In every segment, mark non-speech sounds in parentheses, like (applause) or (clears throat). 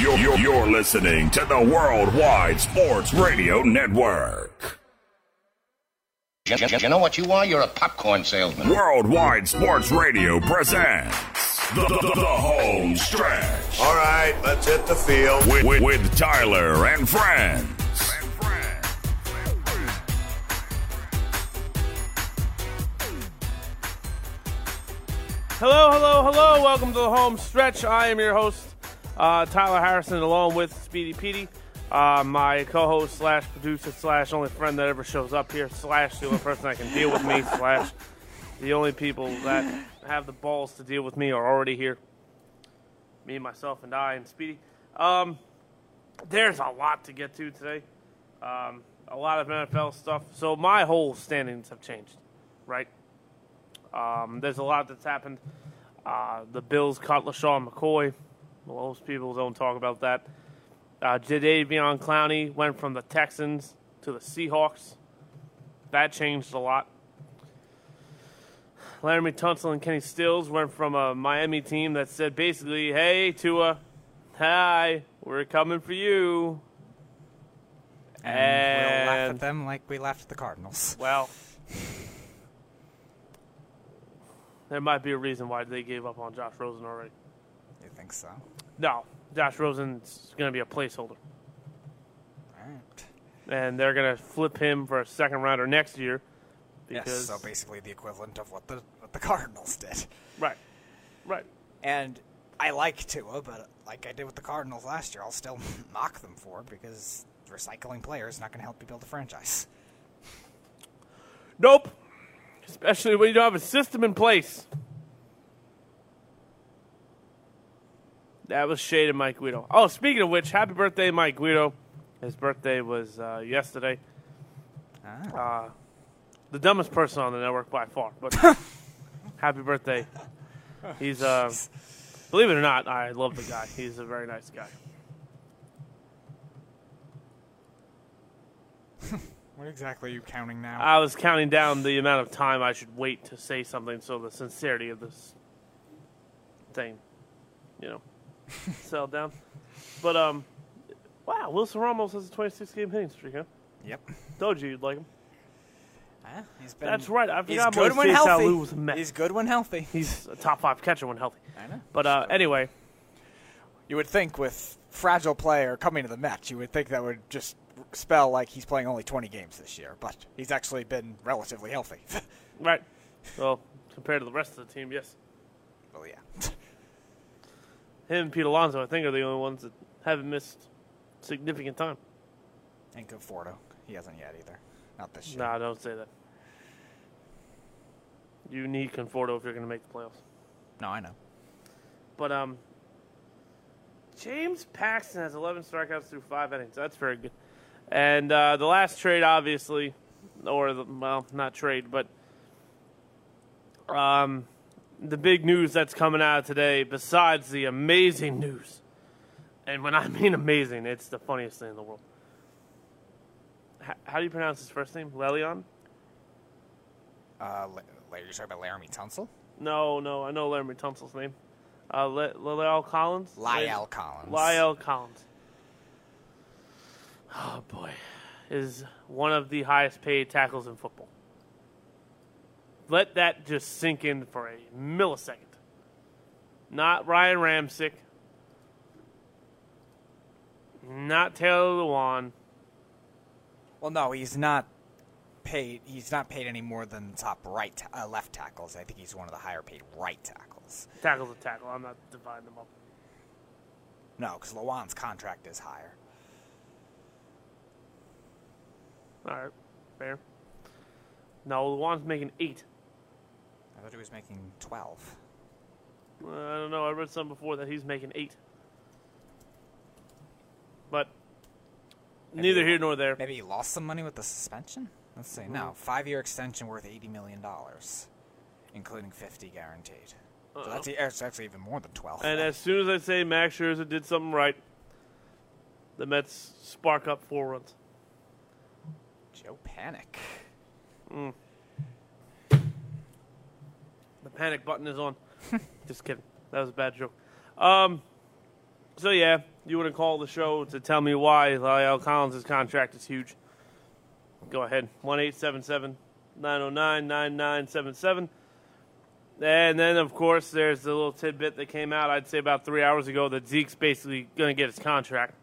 You're, you're, you're listening to the Worldwide Sports Radio Network. You, you- you know what you are? You're a popcorn salesman. Worldwide Sports Radio presents the, the, the, the home stretch All right, let's hit the field. with, with, with Tyler and friends. Hello, hello, hello. Welcome to the home stretch. I am your host, uh, Tyler Harrison, along with Speedy Petey, uh, my co-host slash producer slash only friend that ever shows up here slash the only person that can deal with me slash the only people that have the balls to deal with me are already here. Me, myself, and I, and Speedy. Um, there's a lot to get to today. Um, a lot of NFL stuff. So my whole standings have changed, right? Um, there's a lot that's happened. Uh, the Bills cut LeSean McCoy. Most people don't talk about that. Uh, Jadeveon Clowney went from the Texans to the Seahawks. That changed a lot. Laremy Tunsil and Kenny Stills went from a Miami team that said basically, hey, Tua, hi, we're coming for you. And, we'll laugh at them like we laughed at the Cardinals. (laughs) Well, there might be a reason why they gave up on Josh Rosen already. You think so? No, Josh Rosen's going to be a placeholder, Alright. and they're going to flip him for a second rounder next year. Yes, so basically the equivalent of what the what the (laughs) Cardinals did. right, right, And I like Tua, but like I did with the Cardinals last year, I'll still (laughs) mock them for it because recycling players is not going to help you build a franchise. nope. Especially when you don't have a system in place. That was shade of Mike Guido. Oh, speaking of which, happy birthday, Mike Guido. His birthday was uh, yesterday. Ah. Uh, the dumbest person on the network by far, but (laughs) happy birthday. He's, uh, believe it or not, I love the guy. He's a very nice guy. (laughs) What exactly are you counting now? I was counting down the amount of time I should wait to say something so the sincerity of this thing, you know, (laughs) settled down. But, um, wow, Wilson Ramos has a 26 game hitting streak, huh? yep. Told you you'd like him. He's been, That's right. I He's forgot good when healthy. Was a Met. He's good when healthy. He's a top five catcher when healthy. I know. But uh, anyway, You would think with fragile player coming to the Mets, you would think that would just spell like he's playing only 20 games this year, but he's actually been relatively healthy. (laughs) right. Well, compared to the rest of the team, yes. well, yeah. (laughs) Him and Pete Alonso, I think, are the only ones that haven't missed significant time. And Conforto. He hasn't yet either. Not this year. Nah, don't say that. You need Conforto if you're going to make the playoffs. No, I know. But um, James Paxton has 11 strikeouts through five innings. That's very good. And uh, the last trade, obviously, or the, well, not trade, but um, the big news that's coming out today, besides the amazing news, and when I (laughs) mean amazing, it's the funniest thing in the world. H- how do you pronounce his first name? Lelion? Uh, La- you're talking about Laremy Tunsil? No, no, I know Laremy Tunsil's name. Uh, Le- Lyle Collins? Lyle Collins. Lyle Collins. Oh boy, is one of the highest paid tackles in football. Let that just sink in for a millisecond. Not Ryan Ramczyk. Not Taylor Lewan. Well, no, he's not paid. He's not paid any more than the top right, ta- uh, left tackles. I think he's one of the higher paid right tackles. Tackle's a tackle. I'm not dividing them up. No, because Lewan's contract is higher. All right, fair. No, Lewan's making eight. I thought he was making twelve. Uh, I don't know. I read some before that he's making eight. But neither here nor there. Maybe he lost some money with the suspension. Let's see. No, five-year extension worth eighty million dollars, including fifty guaranteed. So that's, that's actually even more than twelve. And as soon as I say Max Scherzer did something right, the Mets spark up four runs. Joe Panik. The panic button is on. (laughs) Just kidding. That was a bad joke. Um, so yeah, you want to call the show to tell me why Lyle Collins' contract is huge, go ahead. 1 877 909 9977. And then, of course, there's the little tidbit that came out, I'd say about three hours ago, that Zeke's basically going to get his contract.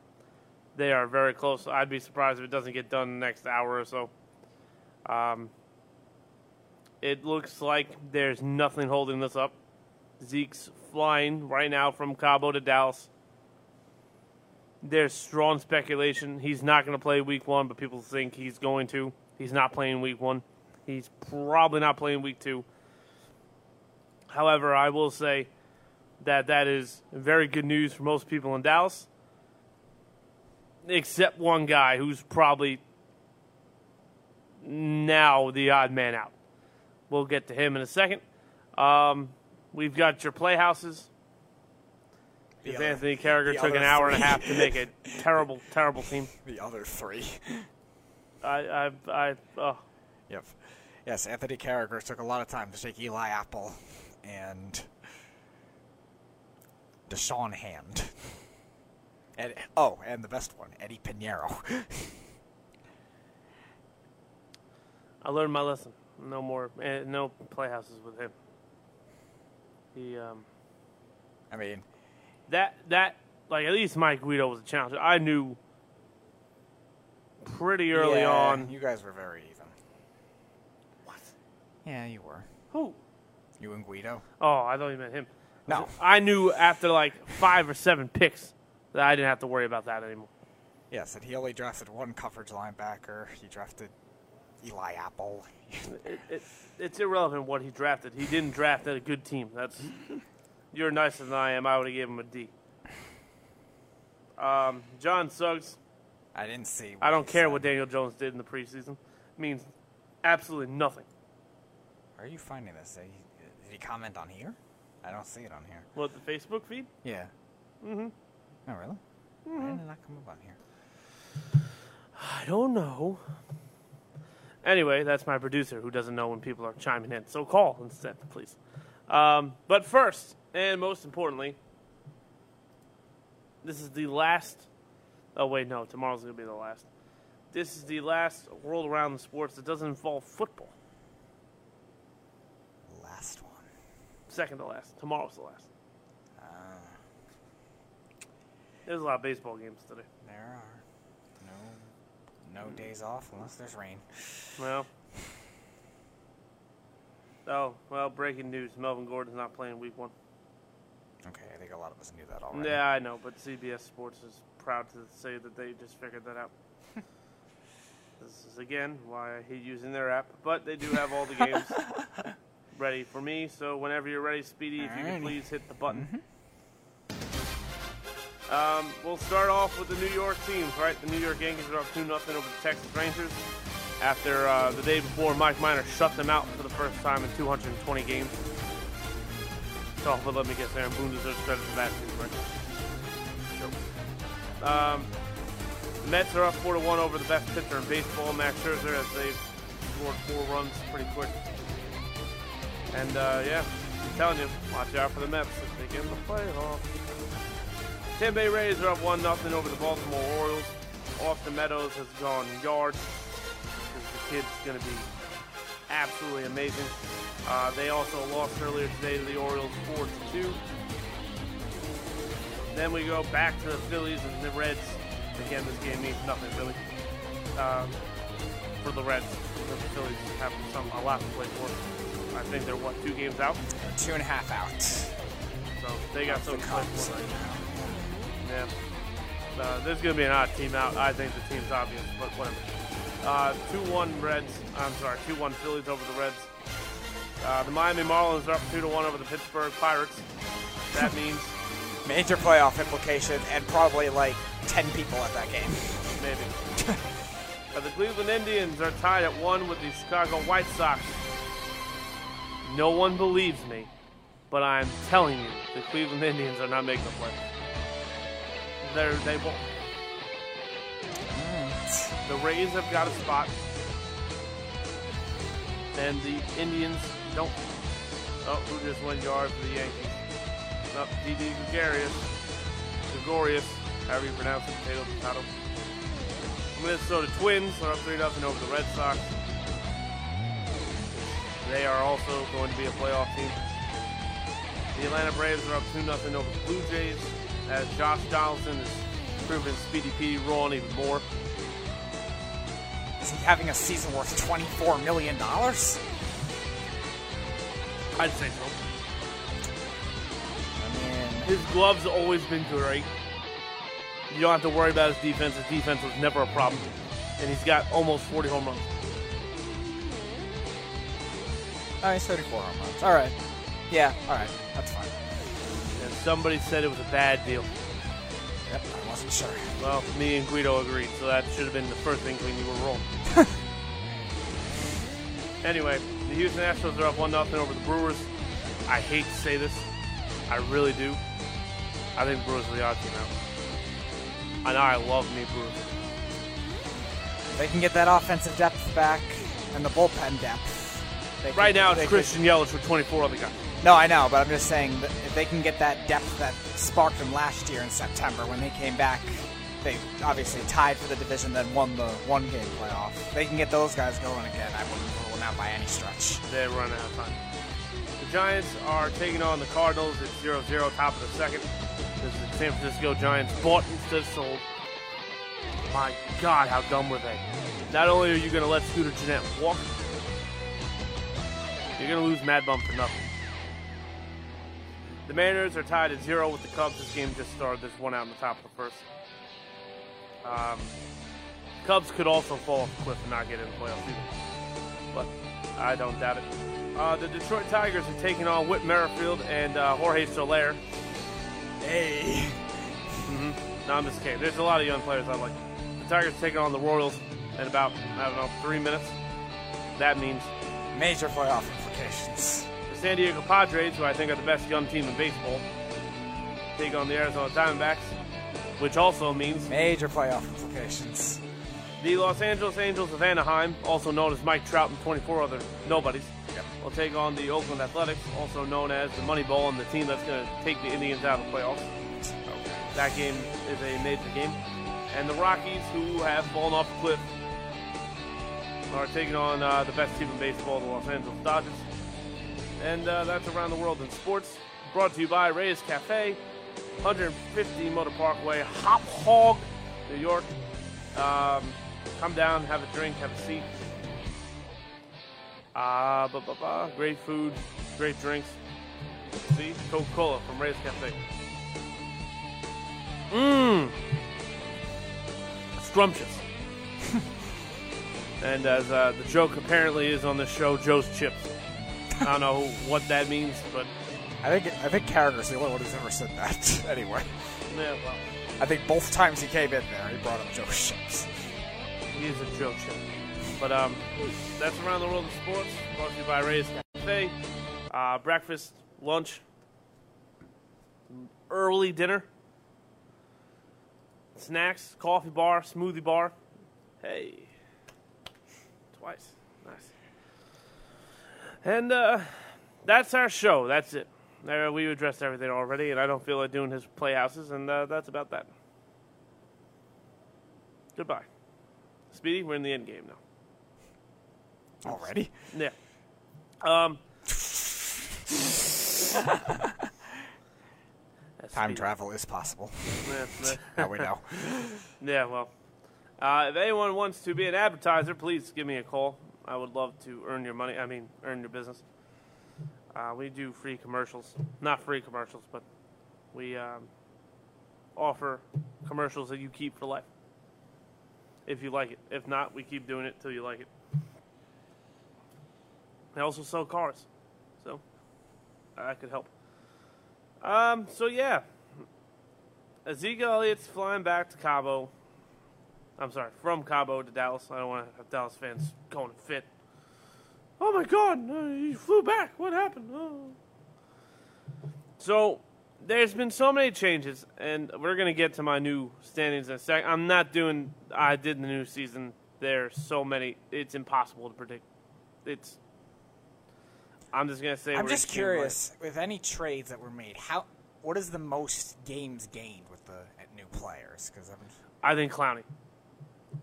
They are very close. I'd be surprised if it doesn't get done in the next hour or so. Um, it looks like there's nothing holding this up. Zeke's flying right now from Cabo to Dallas. There's strong speculation he's not going to play week one, but people think he's going to. He's not playing week one. He's probably not playing week two. However, I will say that that is very good news for most people in Dallas, except one guy who's probably now the odd man out. We'll get to him in a second. Um, we've got your playhouses. Because Anthony Carragher took an hour and a half to make a (laughs) terrible, terrible team. The other three. I, I, I, oh, Yep. Yes, Anthony Carragher took a lot of time to take Eli Apple and Da'Shawn Hand. And oh, and the best one, Eddy Pineiro. (laughs) I learned my lesson. No more, eh, no playhouses with him. He, um, I mean, that that like at least Mike Guido was a challenge. I knew pretty early yeah, on. you guys were very even. What? Yeah, you were. Who? You and Guido. Oh, I thought you meant him. No. I knew after like five or seven picks that I didn't have to worry about that anymore. Yes, and he only drafted one coverage linebacker. He drafted Eli Apple. It, it, it's irrelevant what he drafted. He didn't draft at a good team. That's (laughs) you're nicer than I am. I would have given him a D. Um, John Suggs. I didn't see. I don't care said. what Daniel Jones did in the preseason. It means absolutely nothing. Are you finding this? Did he, did he comment on here? I don't see it on here. What the Facebook feed? Yeah. Mm-hmm. Oh, really? Why did it not come up on here? I don't know. Anyway, that's my producer who doesn't know when people are chiming in. So call instead, please. Um, but first, and most importantly, this is the last. Oh, wait, no. Tomorrow's going to be the last. This is the last World Around the Sports that doesn't involve football. Last one. Second to last. Tomorrow's the last. Uh, There's a lot of baseball games today. there are no days off unless there's rain. Well. Oh, well, breaking news. Melvin Gordon's not playing week one. Okay, I think a lot of us knew that already. Yeah, I know, but CBS Sports is proud to say that they just figured that out. (laughs) this is again why I hate using their app, but they do have all the games (laughs) ready for me. So whenever you're ready, Speedy, if you can please hit the button. Mm-hmm. Um, we'll start off with the New York teams, right? The New York Yankees are up two nothing over the Texas Rangers after uh, the day before Mike Minor shut them out for the first time in 220 games. Oh, but let me guess, Aaron Boone deserves credit for that too, right? Sure. Um, the Mets are up four to one over the best pitcher in baseball, Max Scherzer, as they scored four runs pretty quick. And uh, yeah, I'm telling you, watch out for the Mets if they get in the playoffs. Tampa Bay Rays are up one nothing over the Baltimore Orioles. Austin Meadows has gone yard. Because the kid's going to be absolutely amazing. Uh, they also lost earlier today to the Orioles 4 to 2. Then we go back to the Phillies and the Reds. Again, this game means nothing really um, for the Reds. The Phillies have some a lot to play for. I think they're what two games out, Two and a half out. so they got some. The something to play Cubs for. right now. Yeah. Uh, there's going to be an odd team out. I think the team's obvious, but whatever. Uh, 2-1 Reds. I'm sorry, 2-1 Phillies over the Reds. Uh, the Miami Marlins are up 2-1 over the Pittsburgh Pirates. That means (laughs) Major playoff implication and probably like 10 people at that game. maybe. (laughs) Uh, the Cleveland Indians are tied at one with the Chicago White Sox. No one believes me, but I'm telling you, the Cleveland Indians are not making the playoffs. They're, they won't. The Rays have got a spot, and the Indians don't. Oh, who just went yard for the Yankees? Up, Didi Gregorius. Gregorius. however you pronounce it, potato, potato. Minnesota Twins are up 3 0 over the Red Sox. They are also going to be a playoff team. The Atlanta Braves are up 2 0 over the Blue Jays as Josh Donaldson is proving Speedy P wrong even more. Is he having a season worth twenty-four million dollars? I'd say so. I mean, His gloves always been great. You don't have to worry about his defense. His defense was never a problem. And he's got almost 40 home runs. oh, he's thirty-four home runs. All right. Yeah. All right. That's fine. Somebody said it was a bad deal. Yep. I wasn't sure. Well, me and Guido agreed, so that should have been the first thing when you were wrong. (laughs) anyway, the Houston Astros are up 1 0 over the Brewers. I hate to say this. I really do. I think the Brewers are the odd team out. I know I love me Brewers. They can get that offensive depth back and the bullpen depth. Right now, it's Christian Yelich with 24 other guys. No, I know, but I'm just saying that if they can get that depth that sparked them last year in September when they came back, they obviously tied for the division, then won the one game playoff. If They can get those guys going again. I wouldn't rule them out by any stretch. They're running out of time. The Giants are taking on the Cardinals at 0 0, top of the second. This is the San Francisco Giants bought instead of sold. My God, how dumb were they? Not only are you going to let Scooter Gennett walk, you're going to lose Mad Bum for nothing. The Mariners are tied at zero with the Cubs. This game just started. There's one out in the top of the first. Um, Cubs could also fall off the cliff and not get in the playoffs either. But I don't doubt it. Uh, the Detroit Tigers are taking on Whit Merrifield and uh, Jorge Soler. Hey. No, I'm just kidding. There's a lot of young players I like. The Tigers taking on the Royals in about, I don't know, three minutes. That means Major playoff implications. San Diego Padres, who I think are the best young team in baseball, take on the Arizona Diamondbacks, which also means Major playoff implications. the Los Angeles Angels of Anaheim, also known as Mike Trout and 24 other nobodies, will take on the Oakland Athletics, also known as the Moneyball, and the team that's going to take the Indians out of the playoffs. That game is a major game. And the Rockies, who have fallen off the cliff, are taking on uh, the best team in baseball, the Los Angeles Dodgers. And uh, that's around the world in sports. Brought to you by Reyes Cafe, 150 Motor Parkway, Hauppauge, New York. Um, come down, have a drink, have a seat. Ah, ba ba ba. Great food, great drinks. See, Coca Cola from Reyes Cafe. Mmm. Scrumptious. (laughs) and as uh, the joke apparently is on this show, Joe's Chips. I don't know what that means, but I think I think Carragher's the only one who's ever said that. (laughs) anyway, yeah, well, I think both times he came in there, he brought up Joe Ships. he is a joke chip. But um, that's around the world of sports. Brought to you by Reyes Cafe. Uh, breakfast, lunch, early dinner, snacks, coffee bar, smoothie bar. Hey, twice. And uh, that's our show. That's it. Uh, we addressed everything already, and I don't feel like doing his playhouses, and uh, that's about that. Goodbye. Speedy, we're in the end game now. Already? Yeah. Um. (laughs) Time travel is possible. (laughs) Now we know. (laughs) yeah, well. Uh, if anyone wants to be an advertiser, please give me a call. I would love to earn your money. I mean, earn your business. Uh, we do free commercials. Not free commercials, but we um, offer commercials that you keep for life. If you like it. If not, we keep doing it till you like it. They also sell cars. So, I could help. Um, so yeah. Ezekiel Elliott's flying back to Cabo. I'm sorry, from Cabo to Dallas. I don't want to have Dallas fans going to fit. Oh my God, uh, he flew back. What happened? Oh. So there's been so many changes, and we're gonna get to my new standings in a sec. I'm not doing. I did the new season. There's so many. It's impossible to predict. It's. I'm just gonna say. I'm just curious, with any trades that were made, how what is the most games gained with the new players? Because I think Clowney.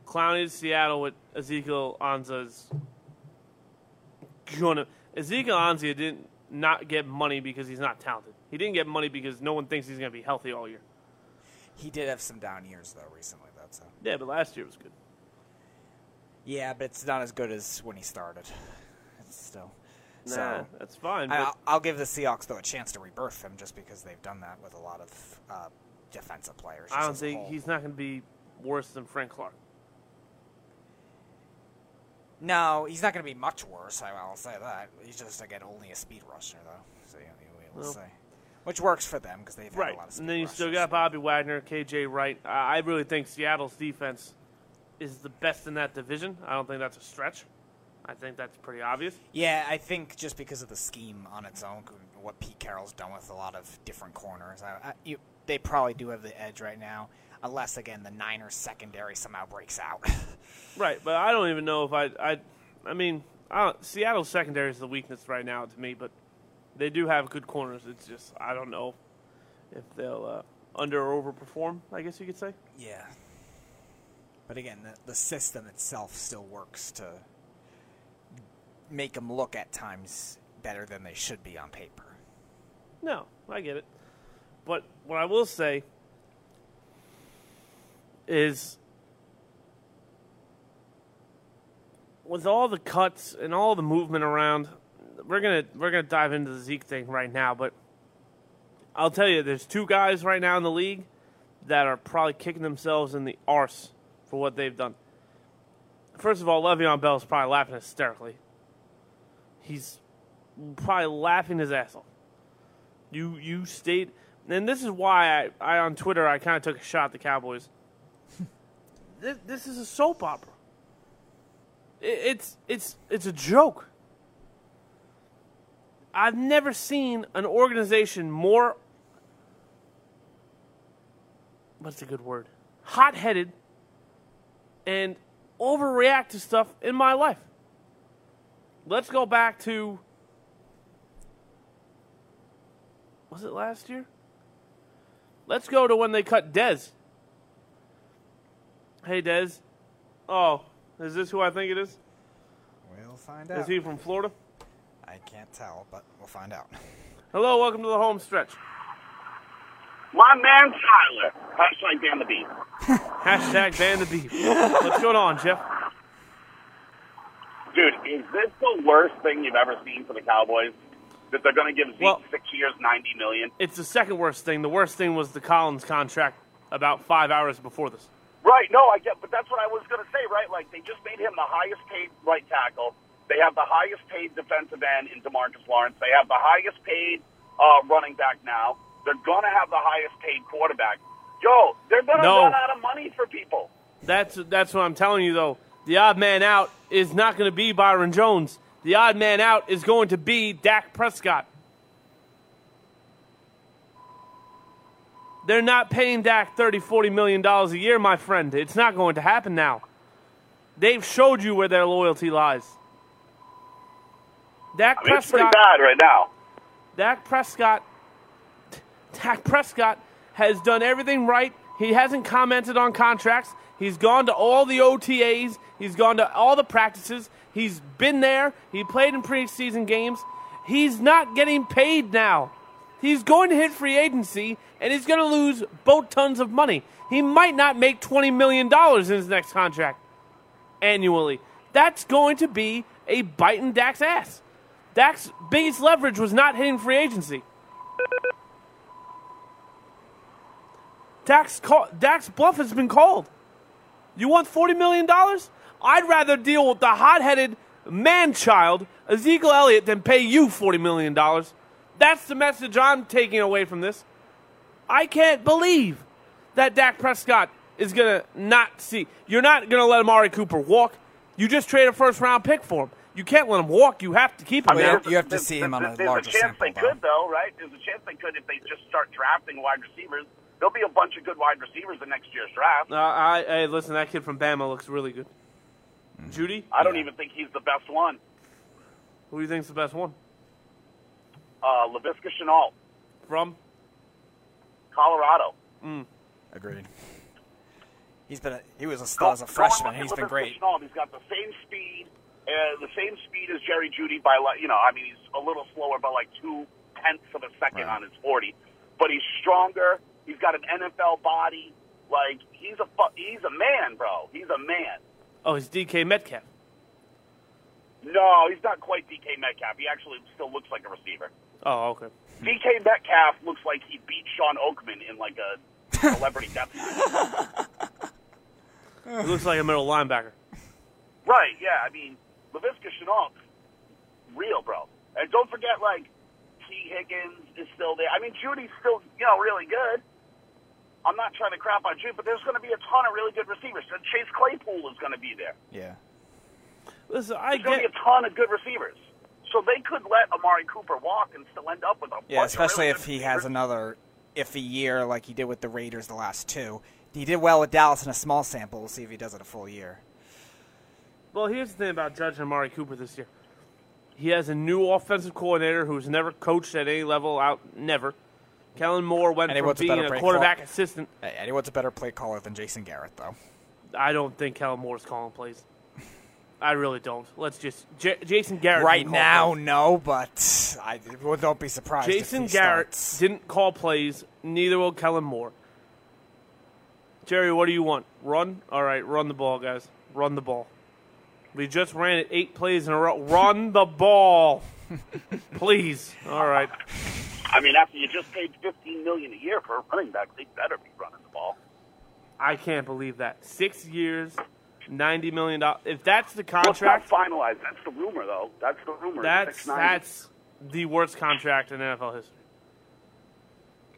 Clowney to Seattle with Ezekiel Ansah's gonna. Ezekiel Ansah didn't not get money because he's not talented. He didn't get money because no one thinks he's going to be healthy all year. he did have some down years though recently. Though, so Yeah, but last year was good. yeah, but it's not as good as when he started. It's still. Nah, so that's fine. I, But I'll, I'll give the Seahawks though a chance to rebirth him just because they've done that with a lot of uh, defensive players. I don't think he's not going to be worse than Frank Clark. No, he's not going to be much worse. I will say that. He's just again only a speed rusher though. So we'll Well. say, which works for them because they've had Right. a lot of speed And then you still got Bobby Wagner, KJ Wright. I I really think Seattle's defense is the best in that division. I don't think that's a stretch. I think that's pretty obvious. Yeah, I think just because of the scheme on its own, what Pete Carroll's done with a lot of different corners, I, I, you, they probably do have the edge right now. Unless again the Niners secondary somehow breaks out. (laughs) Right, but I don't even know if I. I, I mean, I don't, Seattle's secondary is the weakness right now to me, but they do have good corners. It's just I don't know if they'll uh, under or overperform. I guess you could say. yeah. But again, the, the system itself still works to make them look at times better than they should be on paper. No, I get it. But what I will say is with all the cuts and all the movement around, we're gonna we're gonna dive into the Zeke thing right now, but I'll tell you, there's two guys right now in the league that are probably kicking themselves in the arse for what they've done. First of all, Le'Veon Bell's probably laughing hysterically. He's probably laughing his ass off. You you stayed, and this is why I, I on Twitter I kind of took a shot at the Cowboys. This, this is a soap opera. It, it's it's it's a joke. I've never seen an organization more. What's a good word? Hot-headed and overreact to stuff in my life. Let's go back to was it last year? Let's go to when they cut Dez. Hey Dez. Oh, is this who I think it is? We'll find out. Is he from Florida? I can't tell, but we'll find out. Hello, welcome to the home stretch. My man Tyler. Hashtag ban the beef. (laughs) (laughs) Hashtag ban the beef. What's going on, Jeff? Dude, is this the worst thing you've ever seen for the Cowboys? That they're going to give Zeke Well- six years, ninety million. It's the second worst thing. The worst thing was the Collins contract about five hours before this. Right? No, I get, but that's what I was going to say. Right? Like they just made him the highest paid right tackle. They have the highest paid defensive end in Demarcus Lawrence. They have the highest paid uh, running back now. They're going to have the highest paid quarterback. Yo, they're going to No. run out of money for people. That's that's what I'm telling you though. The odd man out is not going to be Byron Jones. The odd man out is going to be Dak Prescott. They're not paying Dak 30, 40 million dollars a year, my friend. It's not going to happen now. They've showed you where their loyalty lies. Dak I mean, it's pretty bad right now. Dak Prescott Dak Prescott has done everything right. He hasn't commented on contracts. He's gone to all the OTAs. He's gone to all the practices. He's been there. He played in preseason games. He's not getting paid now. He's going to hit free agency and he's going to lose boat tons of money. He might not make $20 million in his next contract annually. That's going to be a bite in ass. Dak's biggest leverage was not hitting free agency. Dak's, call, bluff has been called. You want $40 million? I'd rather deal with the hot headed man child, Ezekiel Elliott, than pay you $40 million. That's the message I'm taking away from this. I can't believe that Dak Prescott is going to not see. You're not going to let Amari Cooper walk. You just trade a first round pick for him. You can't let him walk. You have to keep him mean, you have to see him on a there's larger a chance sample, they though. could, though, right? There's a chance they could if they just start drafting wide receivers. There'll be a bunch of good wide receivers in next year's draft. Uh, I, hey, listen, that kid from Bama looks really good. Jeudy, I don't even think he's the best one. who do you think's the best one? Uh, Laviska Shenault, From? Colorado. Agreed. He's been a, he was a star as a freshman. He's been great. Shenault, he's got the same speed, uh, the same speed as Jerry Jeudy by like you know. I mean, he's a little slower by like two tenths of a second Right. on his forty, but he's stronger. He's got an NFL body. Like he's a fu- he's a man, bro. He's a man. Oh, he's DK Metcalf. No, he's not quite DK Metcalf. He actually still looks like a receiver. Oh, okay. DK Metcalf looks like he beat Shawn Oakman in like a celebrity death match. He looks like a middle linebacker. Right, yeah. I mean, Laviska Shenault, real, bro. And don't forget, like, Tee Higgins is still there. I mean, Jeudy's still, you know, really good. I'm not trying to crap on Jeudy, but there's going to be a ton of really good receivers. Chase Claypool is going to be there. Yeah. Listen, I There's going to get. be a ton of good receivers. So they could let Amari Cooper walk and still end up with a Yeah, bunch of especially really if good he has receivers. another iffy year like he did with the Raiders the last two. He did well with Dallas in a small sample. We'll see if he does it a full year. Well, here's the thing about judging Amari Cooper this year. He has a new offensive coordinator who's never coached at any level out. Never. Kellen Moore went And from wants a being better a quarterback call. assistant. Hey, and he wants a better play caller than Jason Garrett, though. I don't think Kellen Moore's calling plays. I really don't. Let's just J- Jason Garrett right now, plays. no, but I well, don't be surprised. Jason if he Garrett starts. didn't call plays. Neither will Kellen Moore. Jerry, what do you want? Run? All right, run the ball, guys. Run the ball. We just ran it eight plays in a row. Run the ball, (laughs) please. All right. I mean, after you just paid 15 million a year for a running back, they better be running the ball. I can't believe that. Six years, ninety million dollars. If that's the Well, it's contract, not finalized. That's the rumor, though. That's the rumor. that's that's the worst contract in NFL history.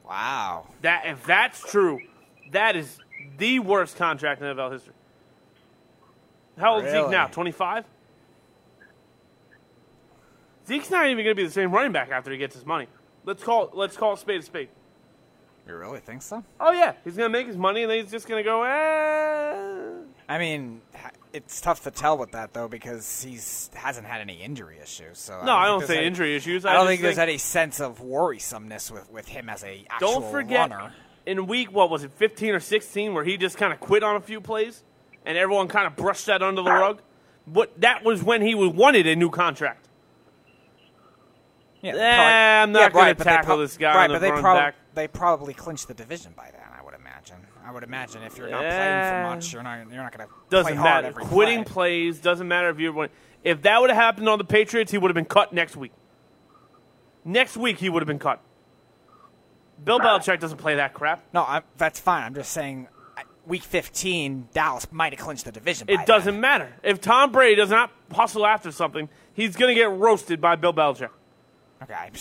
Wow. That if that's true, that is the worst contract in NFL history. How old is Zeke now? Twenty five. Zeke's not even going to be the same running back after he gets his money. Let's call let's call a spade a spade. You really think so? Oh yeah, he's going to make his money and then he's just going to go. Eh. I mean, it's tough to tell with that though because he's hasn't had any injury issues. So No, I think don't say any- injury issues. I don't just think there's any sense of worrisomeness with, with him as a actual Don't forget, runner. in week what was it, fifteen or sixteen, where he just kind of quit on a few plays, and everyone kind of brushed that under the rug. But that was when he was wanted a new contract. Yeah, Eh, probably- I'm not yeah, gonna right, but they tackle prob- this guy Right, but they, prob- they probably clinched the division by then. I would imagine. I would imagine if you're not playing for much, you're not you're not going to Doesn't play hard matter. Quitting play. plays doesn't matter if you're. winning. If that would have happened on the Patriots, he would have been cut next week. Next week, he would have been cut. Bill Belichick doesn't play that crap. No, I, that's fine. I'm just saying, week 15, Dallas might have clinched the division. It then. doesn't matter. If Tom Brady does not hustle after something, he's going to get roasted by Bill Belichick. Okay, I'm,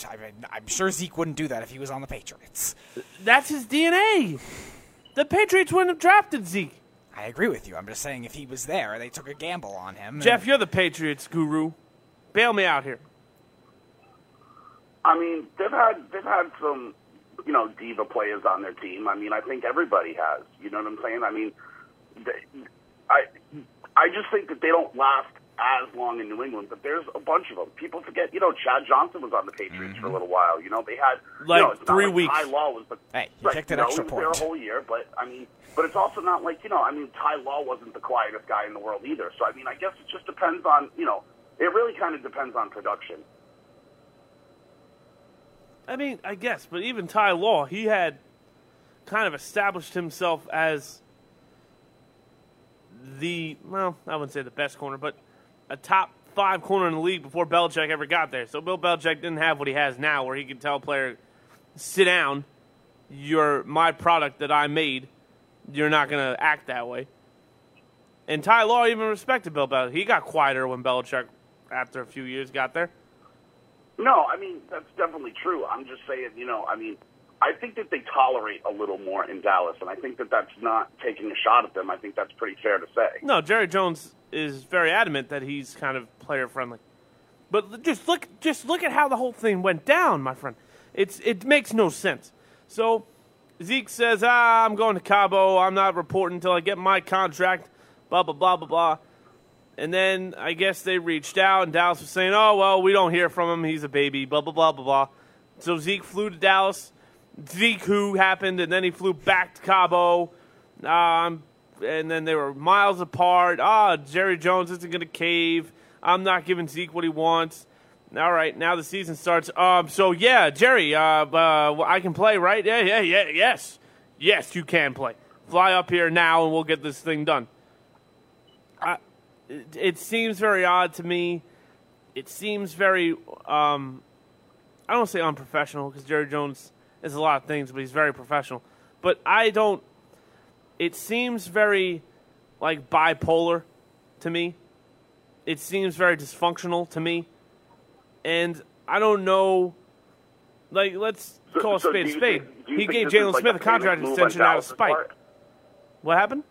I'm sure Zeke wouldn't do that if he was on the Patriots. That's his DNA. The Patriots wouldn't have drafted Zeke. I agree with you. I'm just saying if he was there, they took a gamble on him. Jeff, and- you're the Patriots guru. Bail me out here. I mean, they've had they've had some, you know, diva players on their team. I mean, I think everybody has. You know what I'm saying? I mean, they, I I just think that they don't last as long in New England. But there's a bunch of them. People forget. You know, Chad Johnson was on the Patriots for a mm-hmm. little while. You know, they had Like you know, three like weeks. Ty Law was the Hey, you kicked an no, extra he was there a whole year. But I mean, but it's also not like you know. I mean, Ty Law wasn't the quietest guy in the world either. So I mean, I guess it just depends on you know. It really kind of depends on production. I mean, I guess, but even Ty Law, he had kind of established himself as the well, I wouldn't say the best corner, but a top five corner in the league before Belichick ever got there. So Bill Belichick didn't have what he has now, where he can tell a player, "Sit down, you're my product that I made. You're not going to act that way." And Ty Law even respected Bill Belichick. He got quieter when Belichick, after a few years, got there. No, I mean that's definitely true. I'm just saying, you know, I mean, I think that they tolerate a little more in Dallas, and I think that that's not taking a shot at them. I think that's pretty fair to say. No, Jerry Jones is very adamant that he's kind of player friendly. But just look, just look at how the whole thing went down, my friend. It's it makes no sense. So Zeke says, "Ah, I'm going to Cabo. I'm not reporting until I get my contract." Blah blah blah blah blah. And then I guess they reached out, and Dallas was saying, "Oh well, we don't hear from him. He's a baby." Blah blah blah blah blah. So Zeke flew to Dallas, Zeke who happened, and then he flew back to Cabo. Um, and then they were miles apart. Ah, Jerry Jones isn't going to cave. I'm not giving Zeke what he wants. All right, now the season starts. Um, so yeah, Jerry, uh, uh, I can play, right? Yeah, yeah, yeah, yes, yes, you can play. Fly up here now, and we'll get this thing done. I, it, it seems very odd to me. It seems very, um, I don't say unprofessional because Jerry Jones is a lot of things, but he's very professional. But I don't it seems very like bipolar to me. It seems very dysfunctional to me. And I don't know like let's so, call a so spade a spade. Think, he gave Jaylon Smith like a contract extension out of spite. What happened?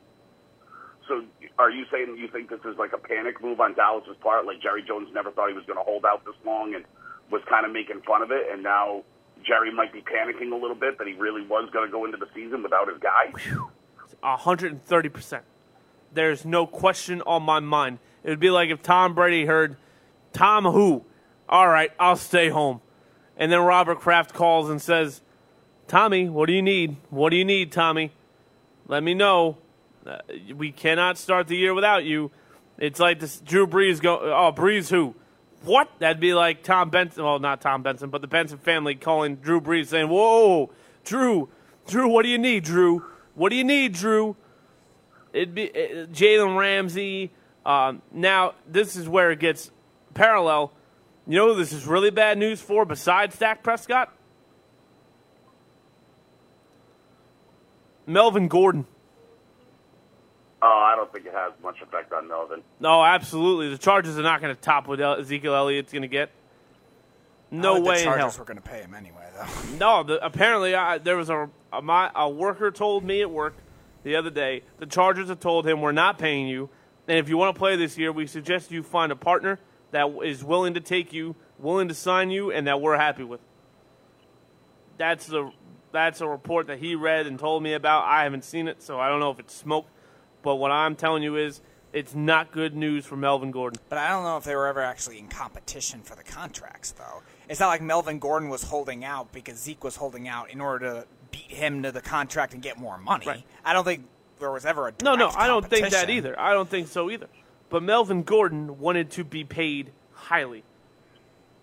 So are you saying you think this is like a panic move on Dallas's part? Like Jerry Jones never thought he was gonna hold out this long and was kind of making fun of it and now Jerry might be panicking a little bit that he really was going to go into the season without his guy. Whew. 130%. There's no question on my mind. It would be like if Tom Brady heard, Tom who? All right, I'll stay home. And then Robert Kraft calls and says, Tommy, what do you need? What do you need, Tommy? Let me know. Uh, we cannot start the year without you. It's like this Drew Brees go, oh, Brees who? What? That'd be like Tom Benson, well, not Tom Benson, but the Benson family calling Drew Brees saying, whoa, Drew, Drew, what do you need, Drew? What do you need, Drew?" It'd be uh, Jalen Ramsey. Um, now this is where it gets parallel. You know, who this is really bad news for besides Dak Prescott. Melvin Gordon. Oh, I don't think it has much effect on Melvin. No, absolutely. The Chargers are not going to top what Ezekiel Elliott's going to get. No I way The in hell. Chargers were going to pay him anyway, though. (laughs) No, the, apparently I, there was a, a my a worker told me at work the other day the Chargers have told him we're not paying you, and if you want to play this year, we suggest you find a partner that is willing to take you, willing to sign you, and that we're happy with. That's the that's a report that he read and told me about. I haven't seen it, so I don't know if it's smoke. But what I'm telling you is, it's not good news for Melvin Gordon. But I don't know if they were ever actually in competition for the contracts, though. It's not like Melvin Gordon was holding out because Zeke was holding out in order to beat him to the contract and get more money. Right. I don't think there was ever a No, no, I don't think that either. I don't think so either. But Melvin Gordon wanted to be paid highly.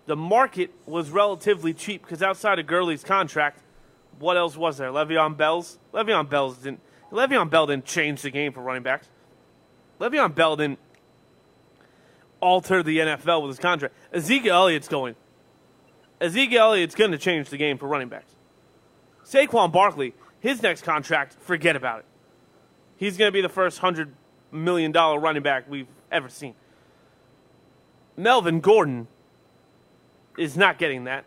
The market was relatively cheap because outside of Gurley's contract, what else was there? Le'Veon Bell's. Le'Veon Bell's didn't. Le'Veon Bell didn't change the game for running backs. Le'Veon Bell didn't alter the NFL with his contract. Ezekiel Elliott's going. Ezekiel Elliott's going to change the game for running backs. Saquon Barkley, his next contract, forget about it. He's going to be the first hundred million dollar running back we've ever seen. Melvin Gordon is not getting that.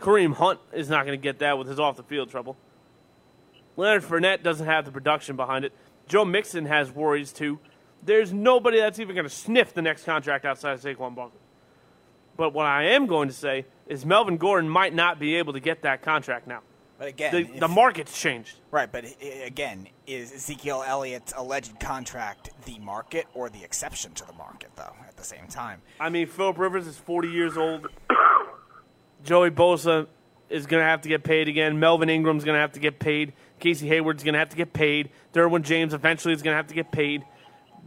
Kareem Hunt is not going to get that with his off the field trouble. Leonard Fournette doesn't have the production behind it. Joe Mixon has worries too. There's nobody that's even going to sniff the next contract outside of Saquon Barkley. But what I am going to say is Melvin Gordon might not be able to get that contract now. But again, The, if- the market's changed. right? But again, is Ezekiel Elliott's alleged contract the market or the exception to the market, though? At the same time, I mean, Philip Rivers is 40 years old. (coughs) Joey Bosa is going to have to get paid again. Melvin Ingram's going to have to get paid. Casey Hayward's going to have to get paid. Derwin James eventually is going to have to get paid.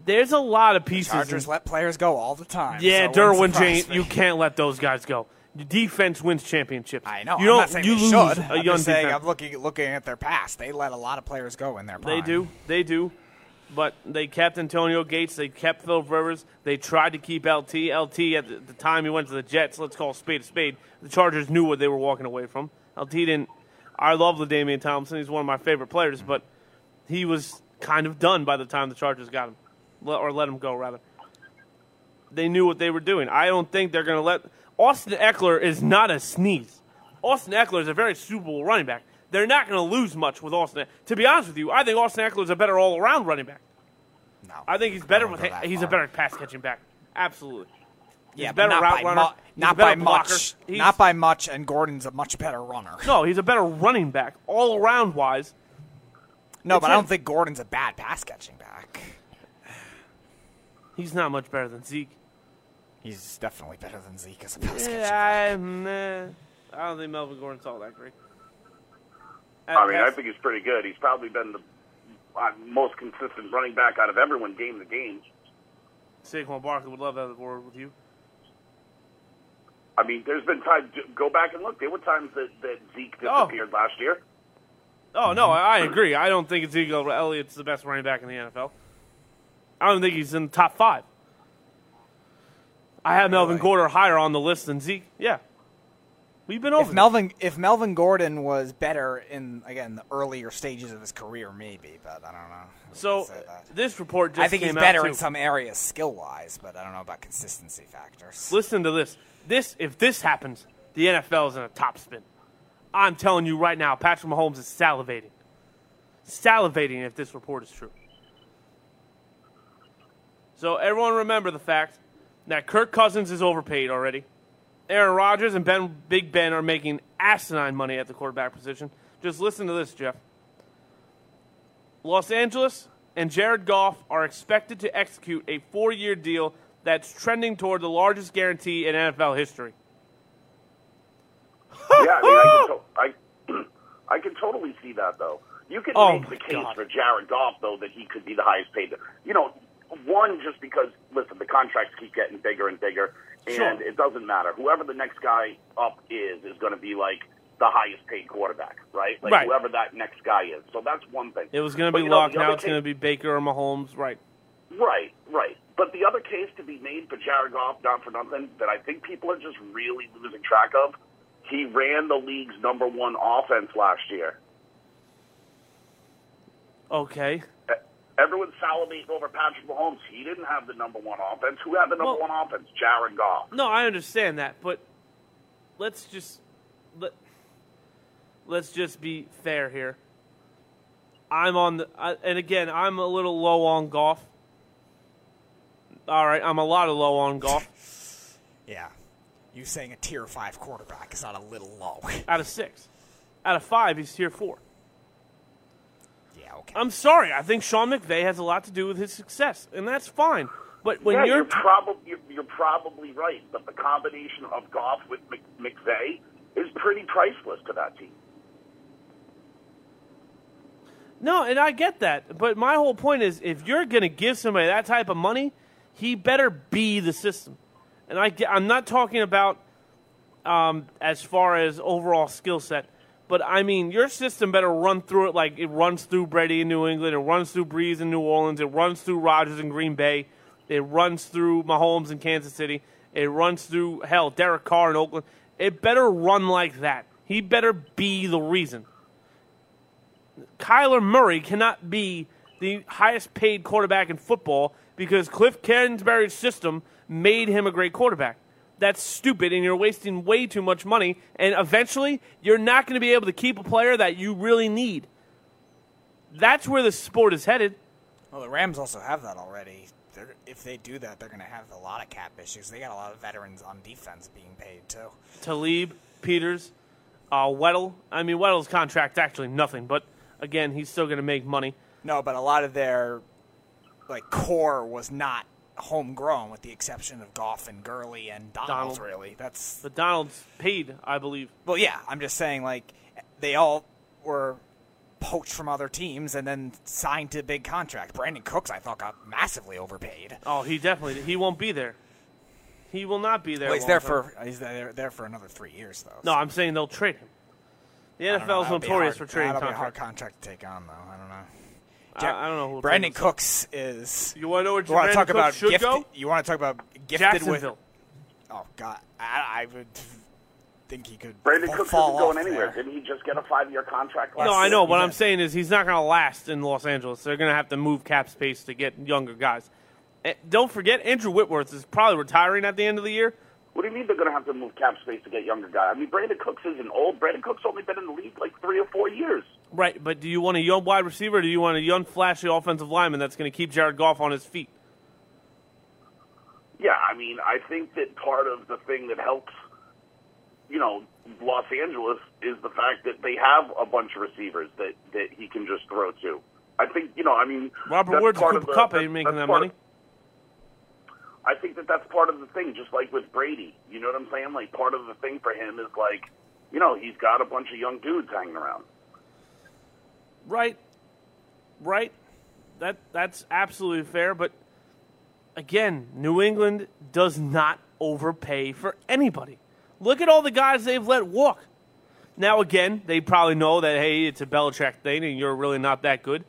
There's a lot of pieces. Chargers in- let players go all the time. yeah, so Derwin James, you can't let those guys go. Defense wins championships. I know. You I'm don't. not saying you lose should. a I'm young just saying defense. I'm looking looking at their past. They let a lot of players go in their prime. They do. They do. But they kept Antonio Gates. They kept Phil Rivers. They tried to keep LT. LT at the, the time he went to the Jets. Let's call a spade a spade. The Chargers knew what they were walking away from. LT didn't. I love LaDainian Thompson. He's one of my favorite players, but he was kind of done by the time the Chargers got him, or let him go rather. They knew what they were doing. I don't think they're going to let Austin Ekeler is not a sneeze. Austin Ekeler is a very Super Bowl running back. They're not going to lose much with Austin. To be honest with you, I think Austin Ekeler is a better all-around running back. No, I think he's better with go he's a better pass catching back. Absolutely. Yeah, He's but better not route by runner. mu- not by much. Not by much. And Gordon's a much better runner. No, he's a better running back all around wise. No, It's but I don't think Gordon's a bad pass catching. He's not much better than Zeke. He's definitely better than Zeke as a pass catching back. Yeah, I, nah, I don't think Melvin Gordon's all that great. I mean, I think he's pretty good. He's probably been the uh, most consistent running back out of everyone game to game. Saquon Barkley would love that word with you. I mean, there's been times. Go back and look. There were times that, that Zeke Oh. disappeared last year. Oh no, I, I agree. I don't think Ezekiel Elliott's the best running back in the NFL. I don't think he's in the top five. I have Melvin Gordon higher on the list than Zeke. Yeah, we've been over. If this. Melvin if Melvin Gordon was better in again the earlier stages of his career, maybe, but I don't know. so this report just I think he's better in some areas skill wise, but I don't know about consistency factors. Listen to this. This if this happens, the NFL is in a top spin. I'm telling you right now, Patrick Mahomes is salivating. Salivating if this report is true. So everyone remember the fact that Kirk Cousins is overpaid already. Aaron Rodgers and Ben Big Ben are making asinine money at the quarterback position. Just listen to this, Jeff. Los Angeles and Jared Goff are expected to execute a four-year deal that's trending toward the largest guarantee in NFL history. (laughs) yeah, I mean, I can, to- I, (clears throat) I can totally see that though. You can Oh, make the case God. for Jared Goff though that he could be the highest paid. You know, one just because listen, the contracts keep getting bigger and bigger, and Sure. it doesn't matter. Whoever the next guy up is is going to be like the highest paid quarterback, right? Like Right. whoever that next guy is. So that's one thing. It was going to be Luck. Now it's going to be Baker or Mahomes. Right. Right, right. But the other case to be made for Jared Goff, not for nothing, that I think people are just really losing track of, he ran the league's number one offense last year. Okay. Everyone's salivating over Patrick Mahomes. He didn't have the number one offense. Who had the number Well- one offense? Jared Goff. No, I understand that, but let's just let let's just be fair here. I'm on the I, and again, I'm a little low on Goff. All right, I'm a lot of low on Goff (laughs) Yeah. You saying a tier five quarterback is not a little low. out of 6. Out of 5, he's tier 4. I'm sorry. I think Sean McVay has a lot to do with his success, and that's fine. But when yeah, you're you're, probably you're, you're probably right, but the combination of Goff with Mc, McVay is pretty priceless to that team. No, and I get that. But my whole point is if you're going to give somebody that type of money, he better be the system. And I, I'm not talking about um, as far as overall skill set, but I mean, your system better run through it like it runs through Brady in New England, it runs through Brees in New Orleans, it runs through Rodgers in Green Bay, it runs through Mahomes in Kansas City, it runs through, hell, Derek Carr in Oakland. It better run like that. He better be the reason. Kyler Murray cannot be the highest paid quarterback in football because Cliff Kingsbury's system made him a great quarterback. That's stupid, and you're wasting way too much money. And eventually, you're not going to be able to keep a player that you really need. That's where the sport is headed. Well, the Rams also have that already. They're, if they do that, they're going to have a lot of cap issues. They got a lot of veterans on defense being paid too. Talib, Peters, uh, Weddle. I mean, Weddle's contract's actually nothing, but again, he's still going to make money. No, but a lot of their like core was not homegrown, with the exception of Goff and Gurley and Donald. Donald. Really, that's the Donald's paid, I believe. well, yeah. I'm just saying, like they all were poached from other teams and then signed to big contract. Brandin Cooks, I thought, got massively overpaid. Oh, he definitely he won't be there. He will not be there. Well, he's there for he's there, there for another three years though. No, I'm saying they'll trade him. The I don't know. NFL is notorious hard- for trading That'll be a hard contract to take on, though. I don't know. I, I don't know who. Brandin Cooks. Cooks is. You want to know where You want to Brandon talk Cooks about should gifted? go? You want to talk about gifted Jacksonville. with? Oh God, I, I would think he could Brandon fa- Cooks fall isn't going off anywhere. there. Didn't he just get a five-year contract? Last No, I know. What He I'm saying is he's not going to last in Los Angeles. They're going to have to move cap space to get younger guys. Eh, Don't forget, Andrew Whitworth is probably retiring at the end of the year. What do you mean they're going to have to move cap space to get younger guys? I mean, Brandin Cooks isn't old. Brandin Cooks only been in the league like three or four years. Right, but do you want a young wide receiver or do you want a young, flashy offensive lineman that's going to keep Jared Goff on his feet? Yeah, I mean, I think that part of the thing that helps, you know, Los Angeles is the fact that they have a bunch of receivers that that he can just throw to. I think, you know, I mean, Robert Woods and part of Cooper the- Kupp ain't making that money. of- I think that that's part of the thing, just like with Brady. You know what I'm saying? Like part of the thing for him is like, you know, he's got a bunch of young dudes hanging around. Right. Right. That that's absolutely fair, but again, New England does not overpay for anybody. Look at all the guys they've let walk. Now again, they probably know that hey, it's a Belichick thing and you're really not that good.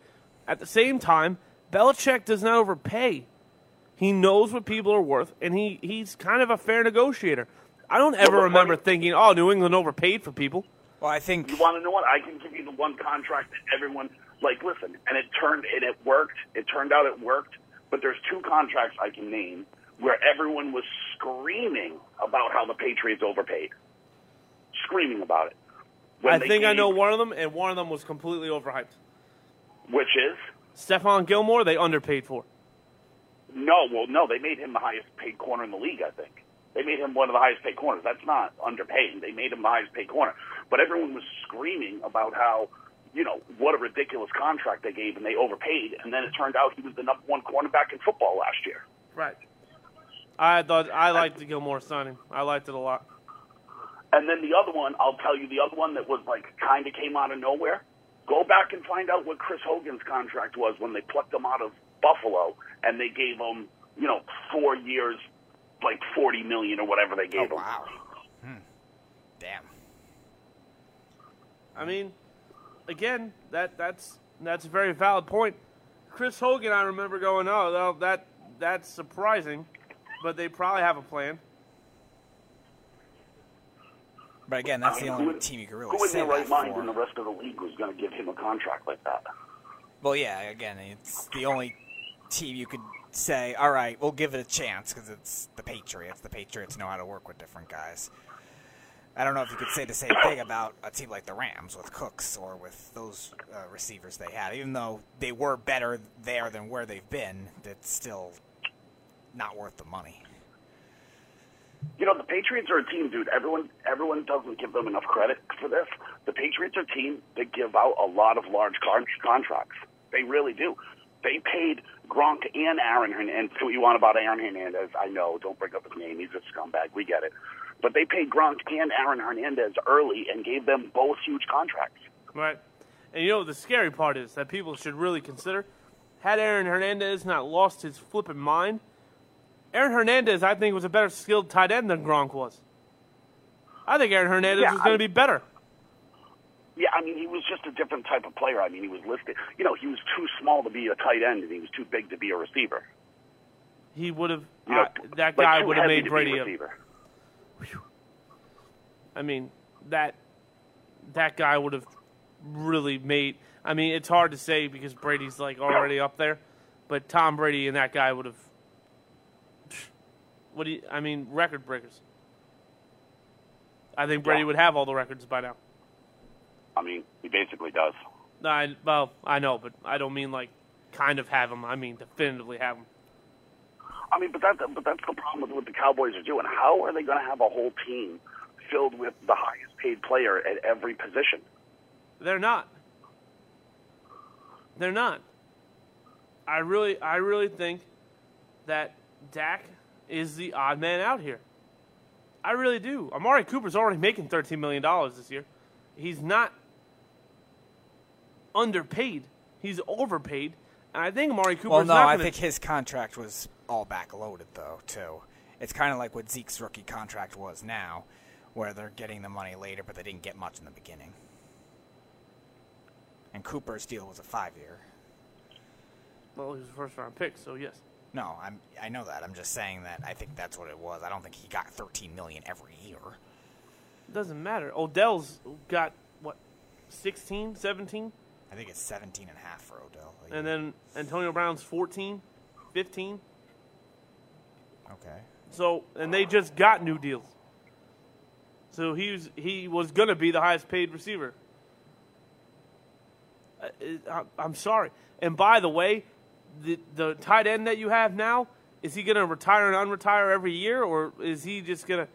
At the same time, Belichick does not overpay. He knows what people are worth, and he, he's kind of a fair negotiator. I don't ever remember thinking, "Oh, New England overpaid for people." Well, I think You want to know what? I can give you the one contract that everyone like. Listen, and it turned and it worked. It turned out it worked. But there's two contracts I can name where everyone was screaming about how the Patriots overpaid, screaming about it. When I they think I know one of them, and one of them was completely overhyped. which is Stephon Gilmore, they underpaid for. no. Well, no, they made him the highest paid corner in the league. I think they made him one of the highest paid corners. That's not underpaying. They made him the highest paid corner. But everyone was screaming about how you know what a ridiculous contract they gave and they overpaid. And then it turned out he was the number one cornerback in football last year. Right. I thought I liked the Gilmore signing. I liked it a lot. And then the other one, I'll tell you, the other one that was like kind of came out of nowhere. Go back and find out what Chris Hogan's contract was when they plucked him out of Buffalo and they gave him, you know, four years, like forty million or whatever they Oh gave him. wow. Hmm. Damn. I mean, again, that that's that's a very valid point. Chris Hogan, I remember going, "Oh, well, that that's surprising," but they probably have a plan. But again, that's I the only who- team you can really Who in say their right mind for. in the rest of the league was going to give him a contract like that? Well, yeah. Again, it's the only team you could say, "All right, we'll give it a chance" because it's the Patriots. The Patriots know how to work with different guys. I don't know if you could say the same thing about a team like the Rams with Cooks or with those uh, receivers they had. Even though they were better there than where they've been, it's still not worth the money. You know, the Patriots are a team, dude. Everyone, everyone doesn't give them enough credit for this. The Patriots are a team that give out a lot of large con- contracts. They really do. They paid Gronk and Aaron Hernandez. And see what you want about Aaron Hernandez? I know. Don't bring up his name. He's a scumbag. We get it. But they paid Gronk and Aaron Hernandez early and gave them both huge contracts. Right. And you know what the scary part is that people should really consider? Had Aaron Hernandez not lost his flipping mind, Aaron Hernandez, I think, was a better skilled tight end than Gronk was. I think Aaron Hernandez Yeah, was going to be better. Yeah, I mean, he was just a different type of player. I mean, he was listed. You know, he was too small to be a tight end, and he was too big to be a receiver. He would have. You know, uh, that guy too would have made Brady. a A, receiver. I mean, that that guy would have really made. I mean, it's hard to say because Brady's like already up there, but Tom Brady and that guy would have. What do you? I mean, record breakers. I think Brady Yeah. would have all the records by now. I mean, he basically does. I, well, I know, but I don't mean like kind of have them. I mean definitively have them. I mean, but that but that's the problem with what the Cowboys are doing. How are they going to have a whole team filled with the highest paid player at every position? They're not. They're not. I really, I really think that Dak is the odd man out here. I really do. Amari Cooper's already making thirteen million dollars this year. He's not underpaid. He's overpaid, and I think Amari Cooper's Well, no, I think his contract was all backloaded though too. It's kind of like what Zeke's rookie contract was now, where they're getting the money later, but they didn't get much in the beginning. And Cooper's deal was a five-year. Well, he was a first round pick, so yes. No, I'm I know that. I'm just saying that I think that's what it was. I don't think he got 13 million every year. It doesn't matter. Odell's got what, 16, 17? I think it's 17 and a half for Odell. a and then Antonio Brown's 14, 15. okay. So, and they just got new deals. So he was he was gonna be the highest paid receiver. Uh, I- I'm sorry. And by the way, the the tight end that you have now is he gonna retire and unretire every year, or is he just gonna?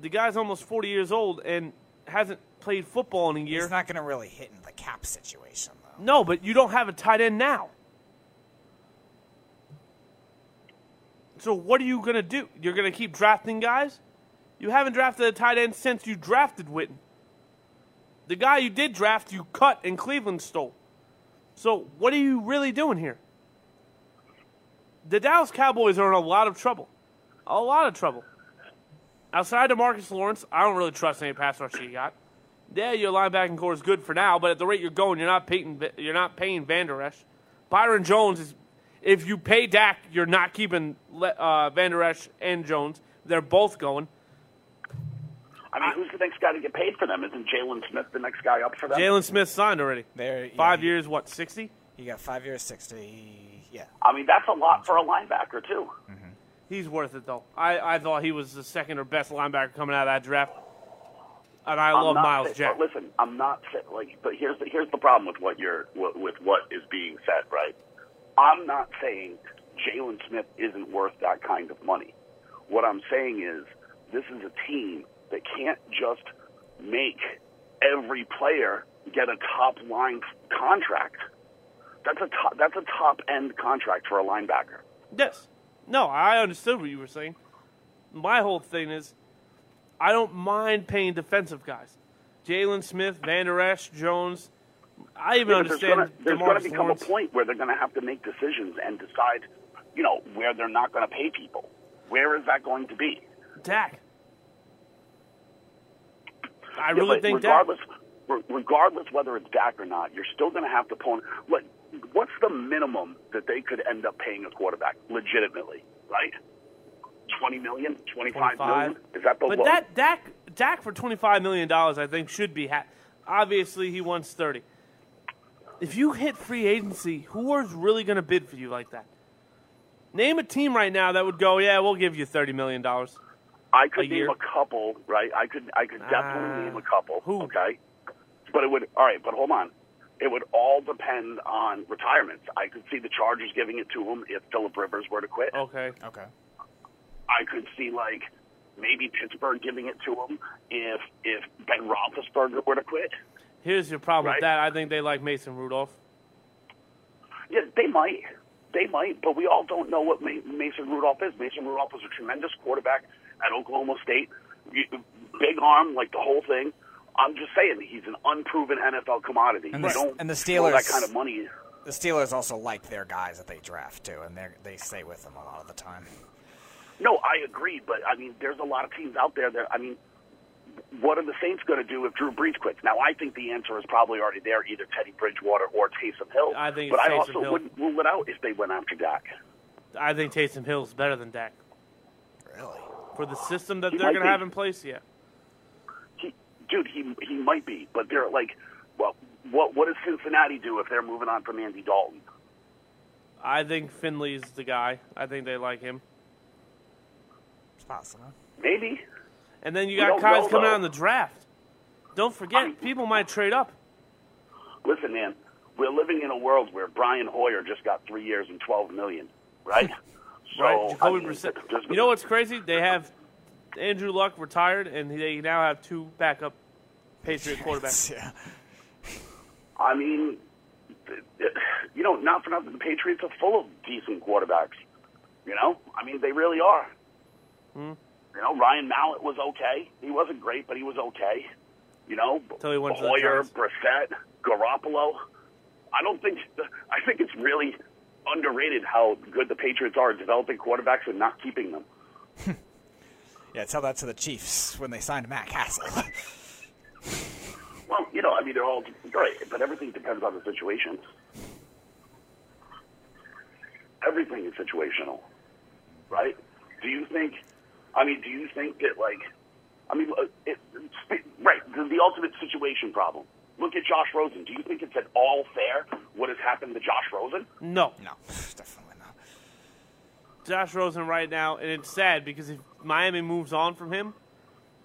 The guy's almost 40 years old and hasn't played football in a year. He's not going to really hit in the cap situation though. No, but you don't have a tight end now. So what are you to do? You're to keep drafting guys? You haven't drafted a tight end since you drafted Witten. The guy you did draft, you cut and Cleveland stole. So what are you really doing here? The Dallas Cowboys are in a lot of trouble. A lot of trouble. Outside of Marcus Lawrence, I don't really trust any pass rush you got. Yeah, your linebacking corps is good for now, but at the rate you're going, you're not paying you're not paying Van Der Esch. Byron Jones is if you pay Dak, you're not keeping uh, Van Der Esch and Jones. They're both going. I mean, who's the next guy to get paid for them? Isn't Jaylon Smith the next guy up for them? Jaylon Smith signed already. There, Five he- years, what, 60? He got five years, sixty. Yeah. I mean, that's a lot for a linebacker too. He's worth it, though. I, I thought he was the second or best linebacker coming out of that draft. And I I'm love Miles say- Jack. but Listen, I'm not say- like, but here's the here's the problem with what you're with, with what is being said, right? I'm not saying Jaylon Smith isn't worth that kind of money. What I'm saying is this is a team that can't just make every player get a top line contract. That's a top, that's a top end contract for a linebacker. Yes. No, I understood what you were saying. My whole thing is I don't mind paying defensive guys. Jaylon Smith, Van Der Esch, Jones. I even Yeah, understand there's going to become Lawrence. a point where they're going to have to make decisions and decide, you know, where they're not going to pay people. Where is that going to be? Dak. I Yeah, really think regardless, re- regardless whether it's Dak or not, you're still going to have to pull. Like, what's the minimum that they could end up paying a quarterback legitimately? Right? Twenty million, twenty-five million. 25. Is that the But low? that Dak Dak for twenty five million dollars, I think, should be. Ha- Obviously, he wants thirty. If you hit free agency, who is really going to bid for you like that? Name a team right now that would go, yeah, we'll give you thirty million dollars. I could a name year? a couple, right? I could, I could definitely Ah, name a couple. who? Okay, but it would. All right, but hold on. It would all depend on retirements. I could see the Chargers giving it to him if Philip Rivers were to quit. Okay. Okay. I could see like maybe Pittsburgh giving it to him if if Ben Roethlisberger were to quit. Here's your problem Right. with that. I think they like Mason Rudolph. Yeah, they might, they might, but we all don't know what Mason Rudolph is. Mason Rudolph was a tremendous quarterback at Oklahoma State, big arm, like the whole thing. I'm just saying he's an unproven NFL commodity. And the- don't and the throw that Steelers- kind of money. The Steelers also like their guys that they draft too, and they they stay with them a lot of the time. No, I agree, but I mean, there's a lot of teams out there that I mean, what are the Saints going to do if Drew Brees quits? Now, I think the answer is probably already there, either Teddy Bridgewater or Taysom Hill. I think but it's I Taysom also Hill. wouldn't rule it out if they went after Dak. I think Taysom Hill's better than Dak Really? for the system that He they're going to have in place. Yeah. He, dude, he he might be, but they're like, well, what what does Cincinnati do if they're moving on from Andy Dalton? I think Finley's the guy. I think they like him. It's possible. Maybe. And then you We got don't guys know, coming though. out in the draft. Don't forget, I- people might trade up. Listen, man, we're living in a world where Brian Hoyer just got three years and twelve million, right? (laughs) so, right? Jacoby I mean, Brissett. (laughs) there's- You know what's crazy? They have Andrew Luck retired, and they now have two backup Patriot quarterbacks. (laughs) yeah. I mean, th- (sighs) th- you know, not for nothing, the Patriots are full of decent quarterbacks. You know, I mean, they really are. Hmm. You know, Ryan Mallett was okay. He wasn't great, but he was okay. You know, Till he went to the Hoyer, Brissett, Garoppolo. I don't think. I think it's really underrated how good the Patriots are at developing quarterbacks and not keeping them. (laughs) Yeah, tell that to the Chiefs when they signed Matt Cassel. Well, you know, I mean, they're all great, but everything depends on the situation. Everything is situational, right? Do you think? I mean, do you think that like? I mean, uh, it, it, right? The, the ultimate situation problem. Look at Josh Rosen. Do you think it's at all fair what has happened to Josh Rosen? No, no, definitely not. Josh Rosen right now, and it's sad because if Miami moves on from him,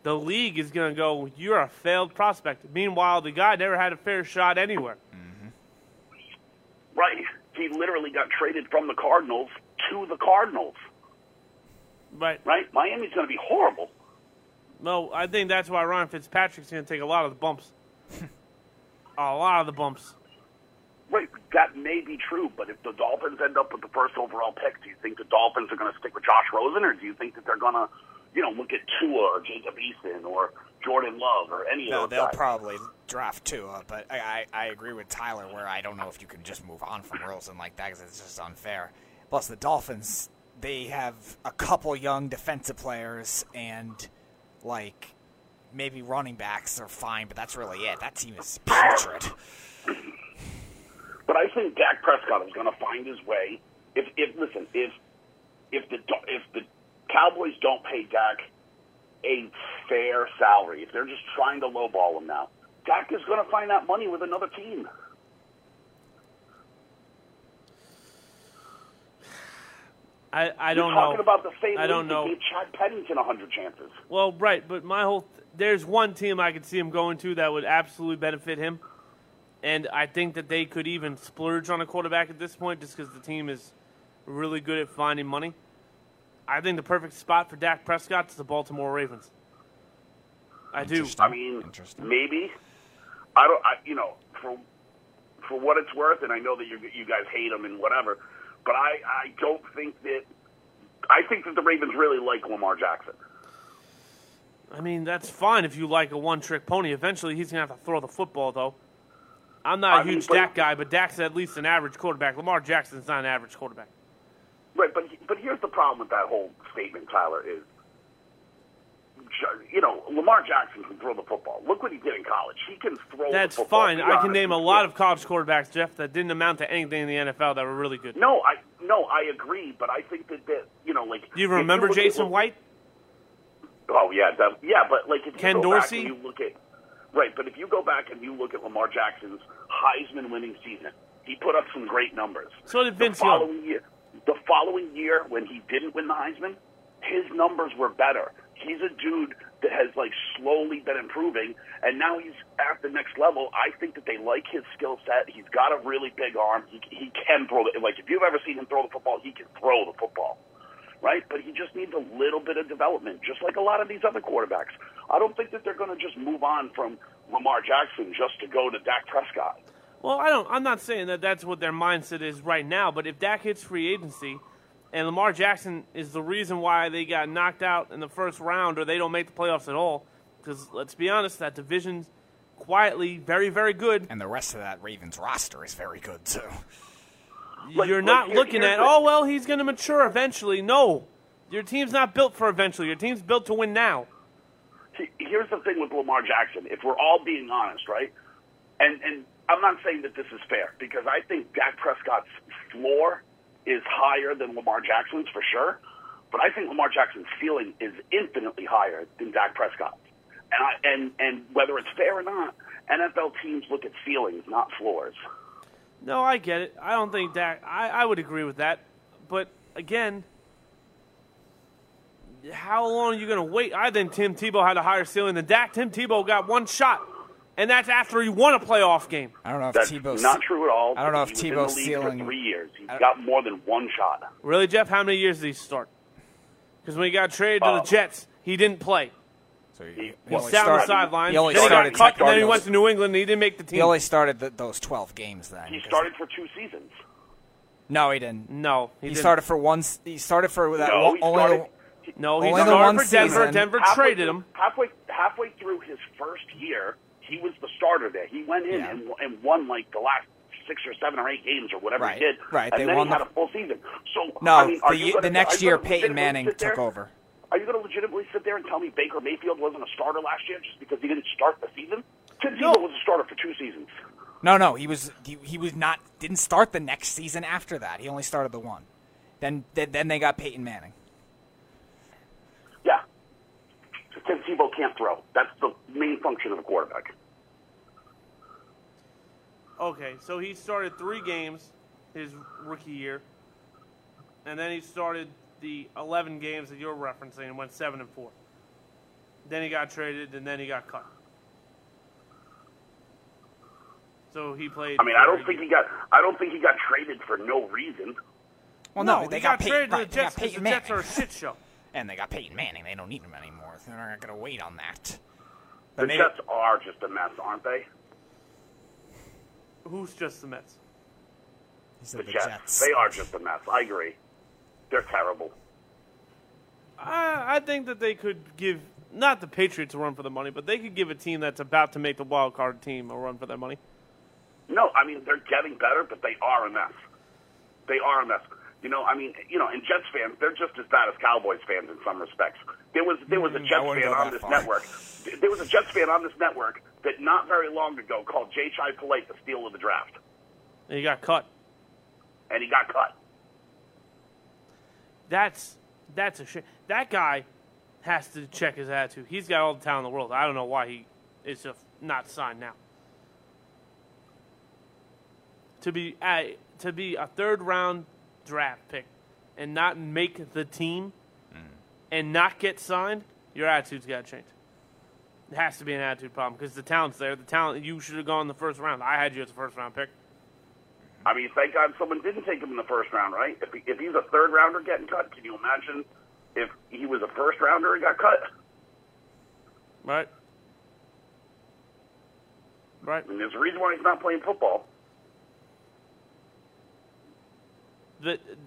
the league is going to go, "You're a failed prospect." Meanwhile, the guy never had a fair shot anywhere. Right. He literally got traded from the Cardinals to the Cardinals. Right? Right. Miami's going to be horrible. No, I think that's why Ryan Fitzpatrick's going to take a lot of the bumps. (laughs) a lot of the bumps. Right, that may be true, but if the Dolphins end up with the first overall pick, do you think the Dolphins are going to stick with Josh Rosen, or do you think that they're going to you know, look at Tua or Jacob Eason or Jordan Love or any No, of those they'll guys. probably draft Tua, but I, I, I agree with Tyler where I don't know if you can just move on from Rosen like that because it's just unfair. Plus, the Dolphins, they have a couple young defensive players and, like, maybe running backs are fine, but that's really it. That team is putrid. But I think Dak Prescott is going to find his way. If, if listen, if if the if the Cowboys don't pay Dak a fair salary, if they're just trying to lowball him now, Dak is going to find that money with another team. I, I You're don't talking know. about the same I don't league that know. gave Chad Pennington a hundred chances. Well, right, but my whole there's one team I could see him going to that would absolutely benefit him, and I think that they could even splurge on a quarterback at this point just because the team is really good at finding money. I think the perfect spot for Dak Prescott is the Baltimore Ravens. I do. I mean, Interesting. maybe. I don't. I, you know, for for what it's worth, and I know that you you guys hate him and whatever, but I I don't think that. I think that the Ravens really like Lamar Jackson. I mean, that's fine if you like a one-trick pony. Eventually, he's gonna have to throw the football, though. I'm not a I mean, huge but- Dak guy, but Dak's at least an average quarterback. Lamar Jackson's not an average quarterback. Right, but but here's the problem with that whole statement, Tyler. Is you know Lamar Jackson can throw the football. Look what he did in college. He can throw. That's the football. fine. I can name a lot of college quarterbacks, Jeff, that didn't amount to anything in the NFL that were really good. No, I no, I agree, but I think that that you know, like. Do you remember at Jason Lam- White? Oh yeah, that, yeah, but like if you Ken go Dorsey? back and you look at right, but if you go back and you look at Lamar Jackson's Heisman winning season, he put up some great numbers. So did Vince the Young. following year, the following year when he didn't win the Heisman, his numbers were better. He's a dude that has like slowly been improving, and now he's at the next level. I think that they like his skill set. He's got a really big arm. He he can throw the like if you've ever seen him throw the football, he can throw the football right? But he just needs a little bit of development, just like a lot of these other quarterbacks. I don't think that they're going to just move on from Lamar Jackson just to go to Dak Prescott. Well, I don't. I'm not saying that that's what their mindset is right now. But if Dak hits free agency, and Lamar Jackson is the reason why they got knocked out in the first round, or they don't make the playoffs at all, because let's be honest, that division's quietly very, very good. And the rest of that Ravens roster is very good, too. Like- You're not here- looking here's at, the- oh well, he's going to mature eventually. No, your team's not built for eventually. Your team's built to win now. See, here's the thing with Lamar Jackson. If we're all being honest, right? And and I'm not saying that this is fair because I think Dak Prescott's floor is higher than Lamar Jackson's for sure, but I think Lamar Jackson's ceiling is infinitely higher than Dak Prescott's. And I, and and whether it's fair or not, NFL teams look at ceilings, not floors. No, I get it. I don't think Dak. I, I would agree with that. But again, how long are you going to wait? I think Tim Tebow had a higher ceiling than Dak. Tim Tebow got one shot, and that's after he won a playoff game. I don't know if That's Tebow's not true at all. I don't know if He was Tebow's in the league ceiling- for three years. He's got more than one shot. Really, Jeff? How many years did he start? Because when he got traded to Oh. the uh, Jets, he didn't play. So he, He- he He only sat on the started- sidelines. He only then he started got cut, and then he those- went to New England, and he didn't make the team. He only started the, those 12 games then. He started for two seasons. No, he didn't. no, he, He didn't. started for one. He started for that No, one, he only. started- the- No, he only the started for Denver. season. Denver halfway traded him. halfway halfway through his first year. He was the starter there. He went in Yeah. and, and won like the last six or seven or eight games or whatever Right, he did. right, And they then won he had a full season. So No, I mean, are the gonna, the next year Peyton Manning there- took over. Are you going to legitimately sit there and tell me Baker Mayfield wasn't a starter last year just because he didn't start the season? Tim No. Tebow was a starter for two seasons. No, no, he was he, he was not didn't start the next season after that. He only started the one. Then then, then they got Peyton Manning. Yeah. Tim Tebow can't throw. That's the main function of a quarterback. Okay, so he started three games his rookie year, and then he started the 11 games that you're referencing and went seven and four. Then he got traded, and then he got cut. So he played. I mean, I don't think he got. I don't think he got traded for no reason. Well, no, no, they he got, got, Peyton, traded to right, the they got Jets because the Jets are a shit show. (laughs) and they got Peyton Manning. They don't need him anymore. So they're not going to wait on that. The But maybe, Jets are just a mess, aren't they? Who's just the Mets? he said The, the Jets. Jets. They are just a mess. I agree. They're terrible. I, I think that they could give not the Patriots a run for the money, but they could give a team that's about to make the wild card team a run for their money. No, I mean they're getting better, but they are a mess. They are a mess. You know, I mean, you know, and Jets fans, they're just as bad as Cowboys fans in some respects. There was there was a Mm, Jets fan on this far. network. There was a Jets fan on this network that not very long ago called Jachai Polite the steal of the draft, And he got cut. and he got cut. That's that's a shame. That guy has to check his attitude. He's got all the talent in the world. I don't know why he is just not signed now. To be a, to be a third round draft pick and not make the team mm. and not get signed, your attitude's got to change. It has to be an attitude problem because the talent's there. The talent you should have gone in the first round. I had you as a first round pick. I mean, thank God someone didn't take him in the first round, right? If, he, if he's a third rounder getting cut, can you imagine if he was a first rounder and got cut? Right. Right. I mean, there's a reason why he's not playing football.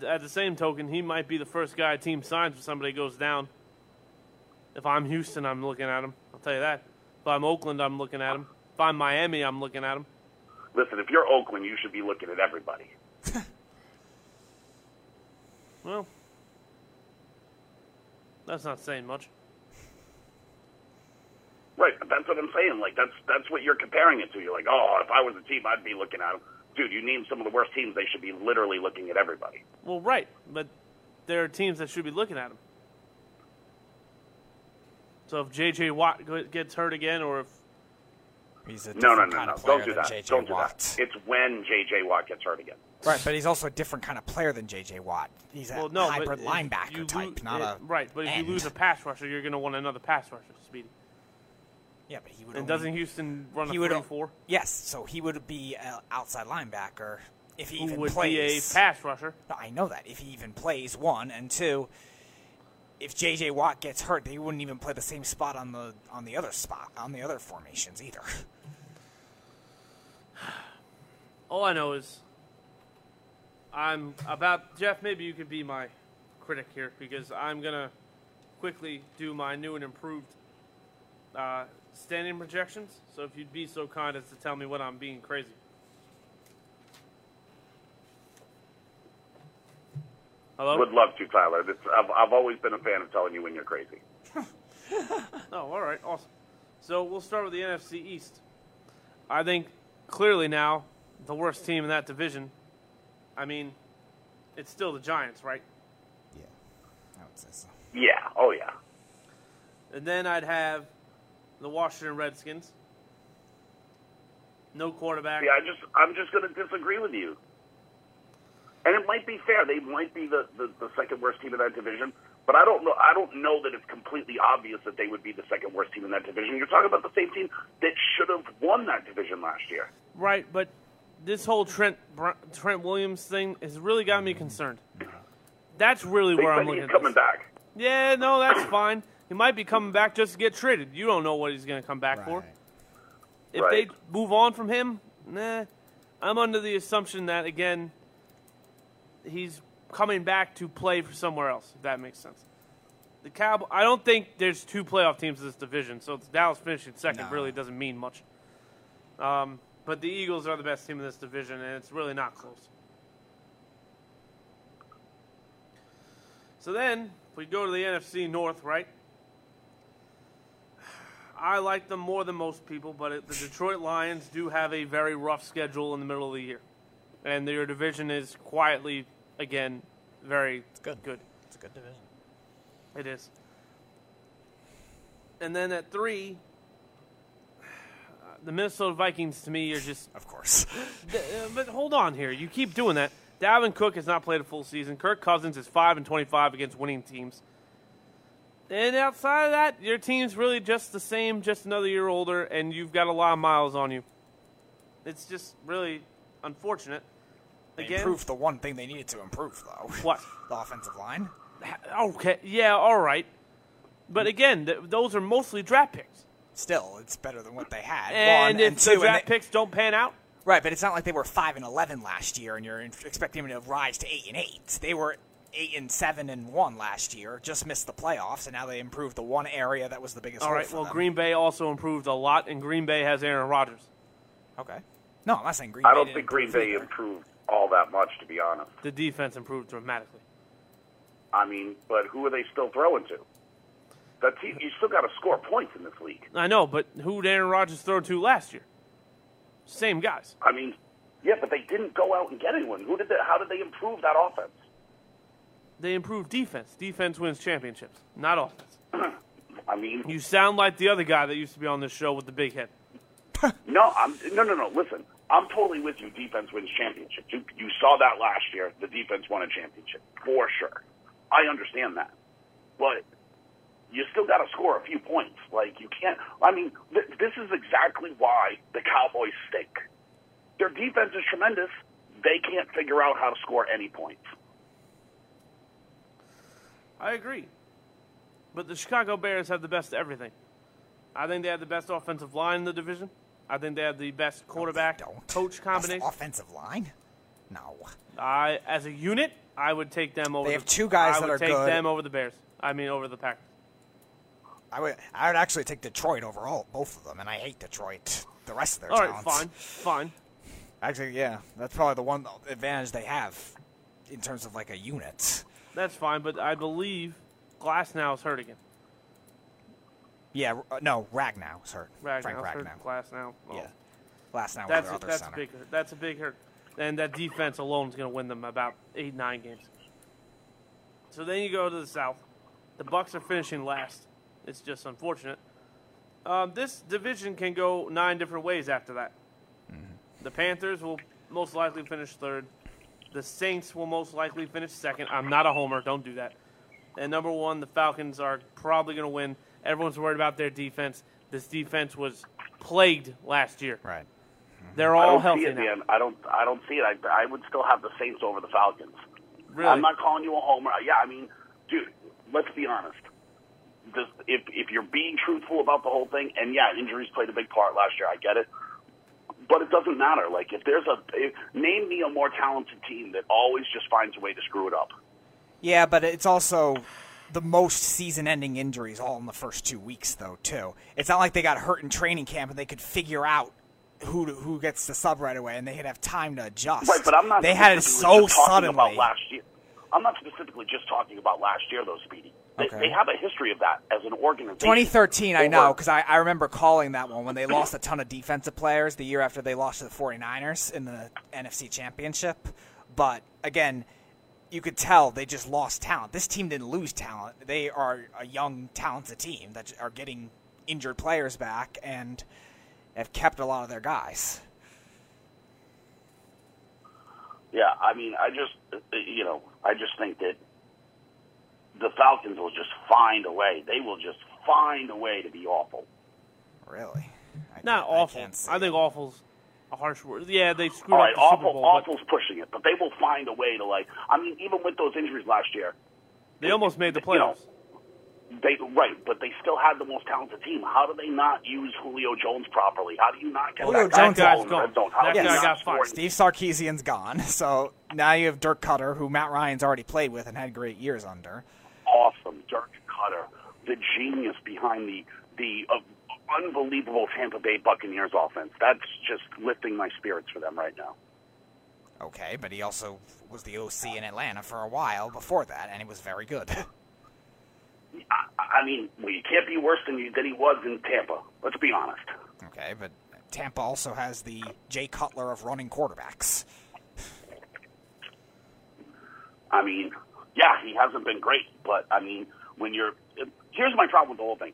At the same token, he might be the first guy a team signs when somebody goes down. If I'm Houston, I'm looking at him. I'll tell you that. If I'm Oakland, I'm looking at him. If I'm Miami, I'm looking at him. Listen, if you're Oakland, you should be looking at everybody. (laughs) Well, that's not saying much. Right, but that's what I'm saying. Like that's that's what you're comparing it to. You're like, oh, if I was a team, I'd be looking at them. Dude, you name some of the worst teams. They should be literally looking at everybody. Well, right, but there are teams that should be looking at him. So if J.J. Watt gets hurt again, or if He's a No, no, no, kind no. of Don't do than that. JJ Don't do that. It's when J.J. Watt gets hurt again. Right, but he's also a different kind of player than JJ Watt. He's a well, no, hybrid linebacker type, lose- not it- a right. But if end. you lose a pass rusher, you're going to want another pass rusher, Speedy. yeah, but he would. And only- doesn't Houston run a he would three o- four? Yes, so he would be an outside linebacker if he Who even would plays. be a pass rusher? No, I know that if he even plays one and two. If JJ Watt gets hurt, they wouldn't even play the same spot on the on the other spot on the other formations either. (sighs) All I know is I'm about Jeff. Maybe you could be my critic here because I'm gonna quickly do my new and improved uh, standing projections. So if you'd be so kind as to tell me when I'm being crazy. Hello. Would love to, Tyler. That's, I've I've always been a fan of telling you when you're crazy. (laughs) Oh, all right, awesome. So we'll start with the NFC East. I think clearly now the worst team in that division. I mean, it's still the Giants, right? Yeah, I would say so. Yeah. Oh yeah. And then I'd have the Washington Redskins. No quarterback. Yeah. I just I'm just going to disagree with you. And it might be fair. They might be the, the, the second worst team in that division. But I don't know. I don't know that it's completely obvious that they would be the second worst team in that division. You're talking about the same team that should have won that division last year. Right, but this whole Trent Trent Williams thing has really got me concerned. That's really They where I'm looking. he's coming this. back. Yeah, no, that's (coughs) fine. He might be coming back just to get traded. You don't know what he's going to come back for. If Right. they move on from him, nah. I'm under the assumption that again, he's coming back to play for somewhere else. If that makes sense. The Cowboy. I don't think there's two playoff teams in this division, so Dallas finishing second No. really doesn't mean much. Um, but the Eagles are the best team in this division, and it's really not close. So then, if we go to the NFC North, right? (sighs) I like them more than most people, but it, the Detroit Lions do have a very rough schedule in the middle of the year, and their division is quietly, again, very good. Good, It's a good division. it is. And then at three, the Minnesota Vikings to me are just Of course. (laughs) Uh, but hold on here. You keep doing that. Dalvin Cook has not played a full season. Kirk Cousins is five and twenty-five against winning teams. And outside of that, your team's really just the same, just another year older, and you've got a lot of miles on you. It's just really unfortunate. They Again, improved the one thing they needed to improve, though. What? (laughs) The offensive line. okay, yeah, all right. But mm. again, th- those are mostly draft picks. Still, it's better than what they had. And one, if and two, and draft they- picks don't pan out, Right, but it's not like they were five and eleven last year, and you're expecting them to rise to eight and eight. They were eight and seven and one last year, just missed the playoffs, and now they improved the one area that was the biggest. All right. for Well, them. Green Bay also improved a lot, and Green Bay has Aaron Rodgers. Okay. No, I'm not saying Green I Bay. don't think Green Bay either. improved all that much, to be honest. The defense improved dramatically. I mean, but who are they still throwing to? That team, you still got to score points in this league. I know, but who did Aaron Rodgers throw to last year? Same guys. I mean, yeah, but they didn't go out and get anyone. Who did they, How did they improve that offense? They improved defense. Defense wins championships, not offense. (clears throat) I mean, You sound like the other guy that used to be on this show with the big head. (laughs) no, I'm no, no, no. Listen, I'm totally with you. Defense wins championships. You, you saw that last year. The defense won a championship for sure. I understand that, but you still got to score a few points. Like you can't. I mean, th- this is exactly why the Cowboys stink. Their defense is tremendous. They can't figure out how to score any points. I agree. But the Chicago Bears have the best of everything. I think they have the best offensive line in the division. I think they have the best quarterback Don't. coach combination. offensive line. No. I, as a unit, I would take them over. They the, have two guys I that would are take good. them over the Bears. I mean, over the Packers. I would. I would actually take Detroit overall, both of them, and I hate Detroit. The rest of their All right, talents. fine, fine. Actually, yeah, that's probably the one advantage they have in terms of like a unit. That's fine. But I believe Glass now is hurt again. Yeah, uh, no, Ragnow's hurt. Ragnow's Frank. Ragnow. Now. Oh. Yeah, last now was That's their a, other that's center. a big hurt. That's a big hurt, and that defense alone is going to win them about eight nine games. So then you go to the South. The Bucs are finishing last. It's just unfortunate. Um, this division can go nine different ways after that. The Panthers will most likely finish third. The Saints will most likely finish second. I'm not a homer. Don't do that. And number one, the Falcons are probably going to win. Everyone's worried about their defense. This defense was plagued last year. Right. They're I all don't healthy see it, now. man. I don't. I don't see it. I, I would still have the Saints over the Falcons. Really? I'm not calling you a homer. Uh, yeah, I mean, dude, let's be honest. This, if if you're being truthful about the whole thing, and yeah, injuries played a big part last year. I get it, but it doesn't matter. Like if there's a if, name me a more talented team that always just finds a way to screw it up. Yeah, but it's also the most season-ending injuries all in the first two weeks, though. Too. It's not like they got hurt in training camp and they could figure out who to, who gets the sub right away, and they could have time to adjust. Right, but I'm not. They had it so suddenly. about last year. I'm not specifically just talking about last year, though, Speedy. They, Okay. they have a history of that as an organization. 2013, I know, because I, I remember calling that one when they lost a ton of defensive players the year after they lost to the 49ers in the NFC Championship. But again, you could tell they just lost talent. This team didn't lose talent. They are a young, talented team that are getting injured players back and have kept a lot of their guys. Yeah, I mean, I just, you know, I just think that the Falcons will just find a way. They will just find a way to be awful. Really? I Not can't- I awful. I, think it. awful's a harsh word. Yeah, they screwed All up right, the Super awful, Bowl, but awful's pushing it, but they will find a way to like. I mean, even with those injuries last year, they almost made the you know, playoffs. they right, but they still had the most talented team. How do they not use Julio Jones properly? How do you not get Julio that Jones ball is in gone. red zone? How That guy not got fired. Steve Sarkisian's gone, (laughs) so now you have Dirk Koetter, who Matt Ryan's already played with and had great years under. awesome Dirk Koetter, the genius behind the the uh, unbelievable Tampa Bay Buccaneers offense. That's just lifting my spirits for them right now. Okay, but he also was the OC in Atlanta for a while before that, and he was very good. (laughs) I, I mean, well, you can't be worse than you than he was in Tampa. Let's be honest. okay, but Tampa also has the Jay Cutler of running quarterbacks. I mean, yeah, he hasn't been great, but I mean, when you're here's my problem with the whole thing.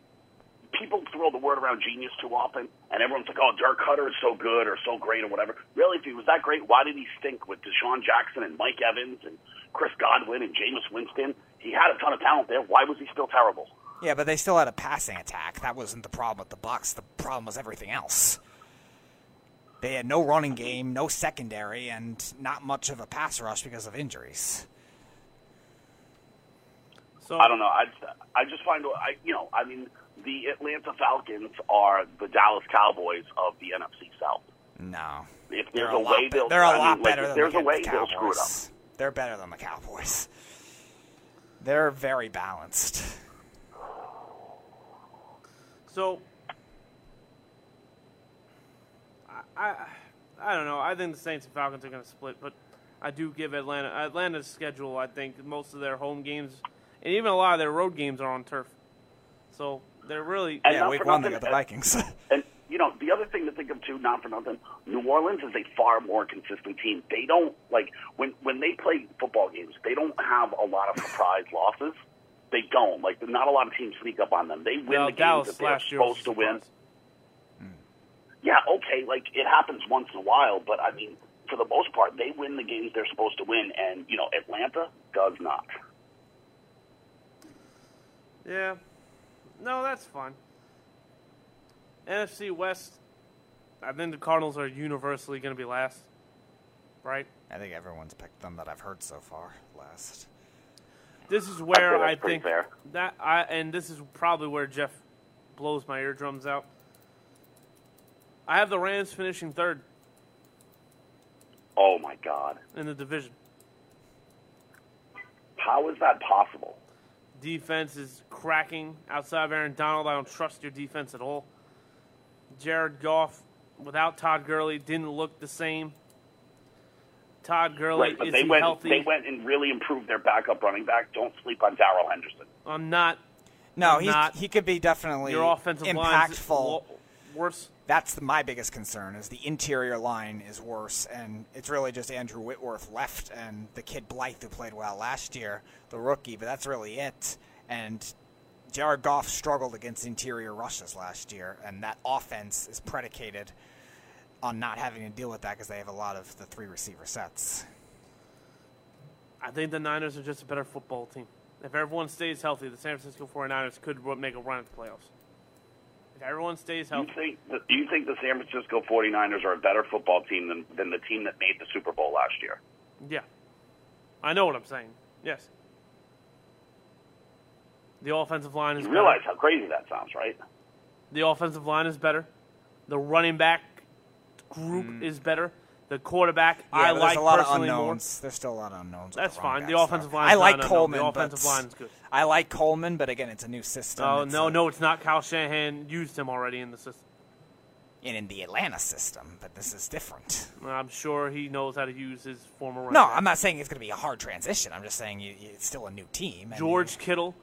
People throw the word around genius too often, and everyone's like, "Oh, Dirk Koetter is so good or so great or whatever." Really, if he was that great, why did he stink with DeSean Jackson and Mike Evans and Chris Godwin and Jameis Winston? He had a ton of talent there. Why was he still terrible? Yeah, but they still had a passing attack. That wasn't the problem with the Bucs. The problem was everything else. They had no running game, no secondary, and not much of a pass rush because of injuries. So I don't know. I I just find I you know I mean the Atlanta Falcons are the Dallas Cowboys of the NFC South. No, If there's a a, way, they'll they're a I mean, lot like, better if than there's the, a way the they'll screw it up. Cowboys. They're better than the Cowboys. They're very balanced. So, I, I, I don't know. I think the Saints and Falcons are going to split, but I do give Atlanta Atlanta's schedule. I think most of their home games and even a lot of their road games are on turf. So they're really And yeah, week one they nothing, got the Vikings. (laughs) And you know, the other thing to think of too, not for nothing, New Orleans is a far more consistent team. They don't like when when they play football games. They don't have a lot of surprise losses. They don't like. Not a lot of teams sneak up on them. They win well, the games Dallas that they're last year was supposed to win. Yeah, okay, like it happens once in a while, but I mean, for the most part, they win the games they're supposed to win, and you know, Atlanta does not. Yeah, no, that's fine. NFC West. I think the Cardinals are universally going to be last, right? I think everyone's picked them that I've heard so far last. This is where that's I think fair. that I and this is probably where Jeff blows my eardrums out. I have the Rams finishing third Oh my God, in the division. how is that possible? Defense is cracking outside of Aaron Donald. I don't trust your defense at all. Jared Goff, without Todd Gurley, didn't look the same. Todd Gurley Right, but is they he went. healthy? They went and really improved their backup running back. Don't sleep on Darrell Henderson. I'm not. No, I'm he's, not. he could be definitely Your offensive line is impactful. worse. That's my biggest concern is the interior line is worse, and it's really just Andrew Whitworth left and the kid Blythe who played well last year, the rookie, but that's really it. And Jared Goff struggled against interior rushes last year, and that offense is predicated on not having to deal with that because they have a lot of the three receiver sets. I think the Niners are just a better football team. If everyone stays healthy, the San Francisco 49ers could make a run at the playoffs. If everyone stays Do you healthy, think? that- Do you think the San Francisco 49ers are a better football team than than the team that made the Super Bowl last year? yeah. I know what I'm saying. Yes. The offensive line is You better. realize how crazy that sounds, right? The offensive line is better. The running back group hmm. is better. The quarterback. Yeah, I like there's a lot of personally more. unknowns. There's still a lot of unknowns. That's the fine. The offensive line. I like an. Coleman. The offensive line's good. I like Coleman, but again, it's a new system. Oh It's no, a- no, it's not. Kyle Shanahan used him already in the system. And in the Atlanta system, but this is different. I'm sure he knows how to use his former. No. I'm not saying it's going to be a hard transition. I'm just saying you, you, it's still a new team. George you- Kittle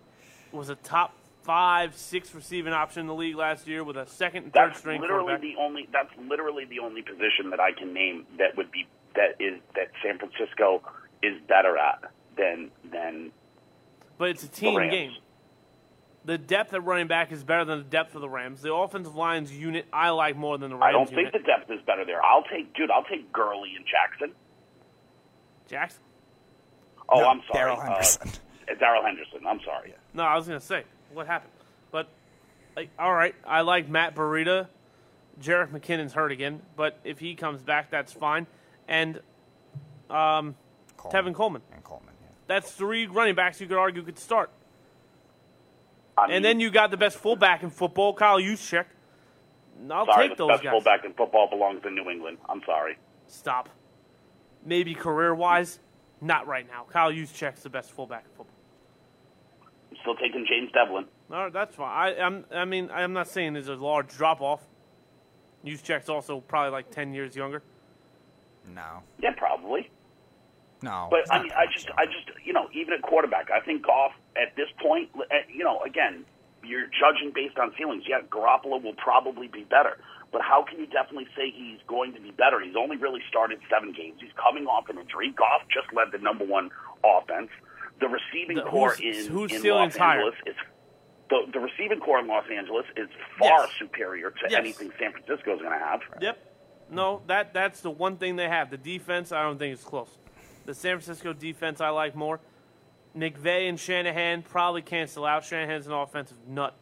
was a top five, six receiving option in the league last year with a second and third That's string literally quarterback. the only. That's literally the only position that I can name that would be that is that San Francisco is better at than than But it's a team Rams. game. The depth at running back is better than the depth of the Rams. The offensive line's unit I like more than the Rams I don't unit. think the depth is better there. I'll take, dude. I'll take Gurley and Jackson. Jackson? Oh, No, I'm sorry, Darrell Henderson. Uh, Darrell Henderson. I'm sorry. No, I was gonna say what happened, but like, all right, I like Matt Breida. Jerick McKinnon's hurt again, but if he comes back, that's fine. And um, Coleman. Tevin Coleman. And Coleman, yeah. that's three running backs you could argue could start. I mean, And then you got the best fullback in football, Kyle Juszczyk. I'll sorry, take the best guys. fullback in football belongs in New England. I'm sorry. Stop. Maybe career wise, not right now. Kyle Juszczyk's the best fullback in football. I'm still taking James Develin. All right, that's fine. I, I'm, I mean, I'm not saying there's a large drop off. Juszczyk's also probably like 10 years younger. No. Yeah, probably. No. But I mean, I just, younger. I just, you know, even at quarterback, I think Goff at this point, you know, again, you're judging based on feelings. Yeah, Garoppolo will probably be better, but how can you definitely say he's going to be better? He's only really started seven games. He's coming off an injury. Goff just led the number one offense. The receiving The- corps who's- in, whose in ceiling's Los higher? Angeles is the, the receiving corps in Los Angeles is far Yes. superior to Yes. anything San Francisco is going to have. Yep. No, that that's the one thing they have. The defense, I don't think is close. The San Francisco defense, I like more. McVay and Shanahan probably cancel out. Shanahan's an offensive nut.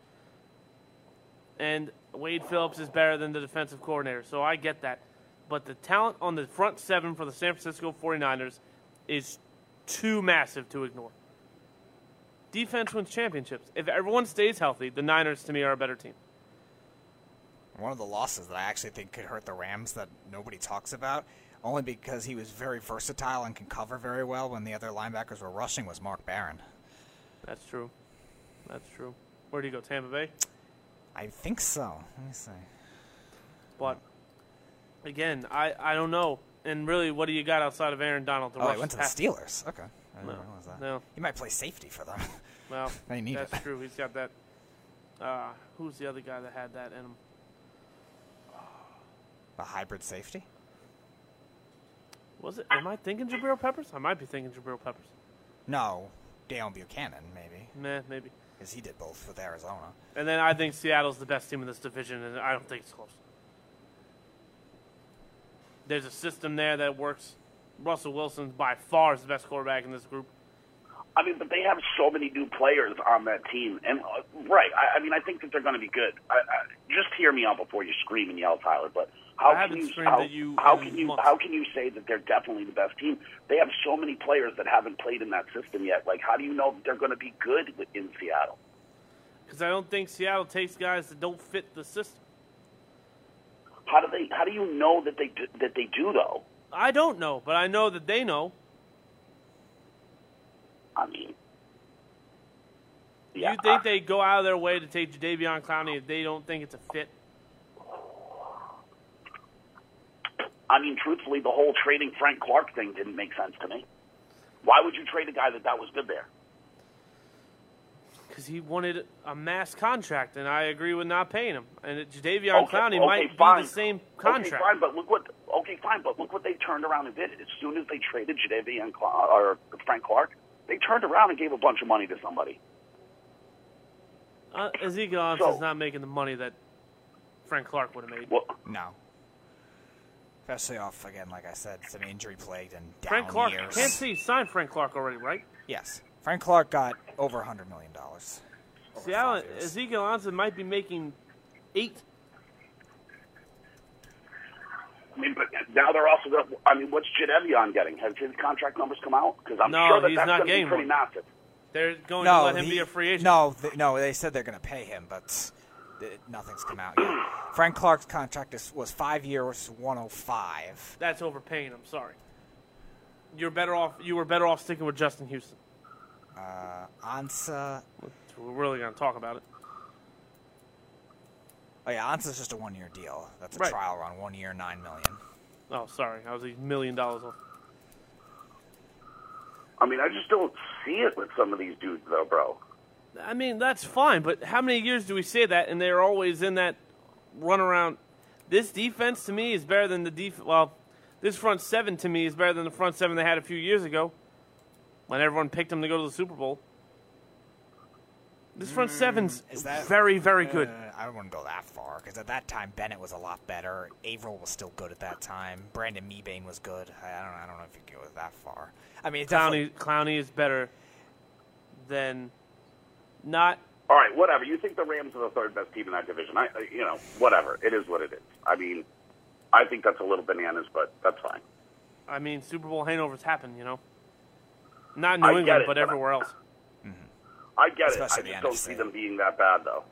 And Wade Phillips is better than the defensive coordinator, so I get that. But the talent on the front seven for the San Francisco 49ers is too massive to ignore. Defense wins championships. If everyone stays healthy, the Niners, to me, are a better team. One of the losses that I actually think could hurt the Rams that nobody talks about, only because he was very versatile and can cover very well when the other linebackers were rushing, was Mark Barron. That's true. That's true. Where do you go? Tampa Bay? I think so. Let me see. But again, I, I don't know. And really, what do you got outside of Aaron Donald? To Oh, he went to the? Steelers. Okay. I didn't No, realize that. no. He might play safety for them. (laughs) Well, They need that's it. true. He's got that. Uh, who's the other guy that had that in him? a hybrid safety? Was it? Am I thinking Jabril Peppers? I might be thinking Jabril Peppers. No, Deone Bucannon, maybe. Nah, maybe. Because he did both with Arizona. And then I think Seattle's the best team in this division, and I don't think it's close. There's a system there that works. Russell Wilson by far is the best quarterback in this group. I mean, but they have so many new players on that team, and uh, right. I, I mean, I think that they're going to be good. I, I, just hear me out before you scream and yell, Tyler. But how I can you how, you how can you months. how can you say that they're definitely the best team? They have so many players that haven't played in that system yet. Like, how do you know that they're going to be good in Seattle? Because I don't think Seattle takes guys that don't fit the system. How do they? How do you know that they do, that they do though? I don't know, but I know that they know. I mean, yeah, you think I- they go out of their way to take Jadeveon Clowney if they don't think it's a fit? I mean, truthfully, the whole trading Frank Clark thing didn't make sense to me. Why would you trade a guy that that was good there? Because he wanted a mass contract, and I agree with not paying him. And Jadeveon Okay, Clowney okay, might fine. be the same contract. Okay, fine, but look what. Okay, fine, but look what they turned around and did. As soon as they traded Jadeveon Cla- or Frank Clark, they turned around and gave a bunch of money to somebody. Uh, Ezekiel Ansah's So- not making the money that Frank Clark would have made. Well, No. Especially off, again, like I said, some injury plagued and down Frank Clark, years. can't see he signed Frank Clark already, right? Yes. Frank Clark got over $100 million. over Seattle. Ezekiel Ansah might be making eight. I mean, but now they're also going. to I mean, what's Jadeveon getting? Has his contract numbers come out? Because I'm No, sure that he's that's not going to be getting pretty one. massive. They're going no, to let him he- be a free agent. No, th- no, they said they're going to pay him, but nothing's come out yet. (clears throat) Frank Clark's contract is, was five years, 105. That's overpaying I'm Sorry. You're better off. You were better off sticking with Justin Houston. Uh, Ansah, We're really going to talk about it. oh yeah, Ansah's just a one-year deal. That's a Right. trial run, one year, nine million. Oh, sorry. I was a million dollars off. I mean, I just don't see it with some of these dudes, though, bro. I mean, that's fine, but how many years do we say that and they're always in that run around? This defense to me is better than the def. Well, this front seven to me is better than the front seven they had a few years ago when everyone picked them to go to the Super Bowl. This front seven's Mm, is that- very, very good. Uh, I wouldn't want to go that far because at that time Bennett was a lot better. Avril was still good at that time. Brandon Mebane was good. I, I don't. I don't know if you can go that far. I mean, Clowney, Clowney is better than not. All right, whatever. You think the Rams are the third best team in that division? I, I- you know, whatever. It is what it is. I mean, I think that's a little bananas, but that's fine. I mean, Super Bowl hangovers happen, you know. Not New England, it, but but everywhere else. Mm-hmm. I get it. I just don't NFC. see them being that bad, though.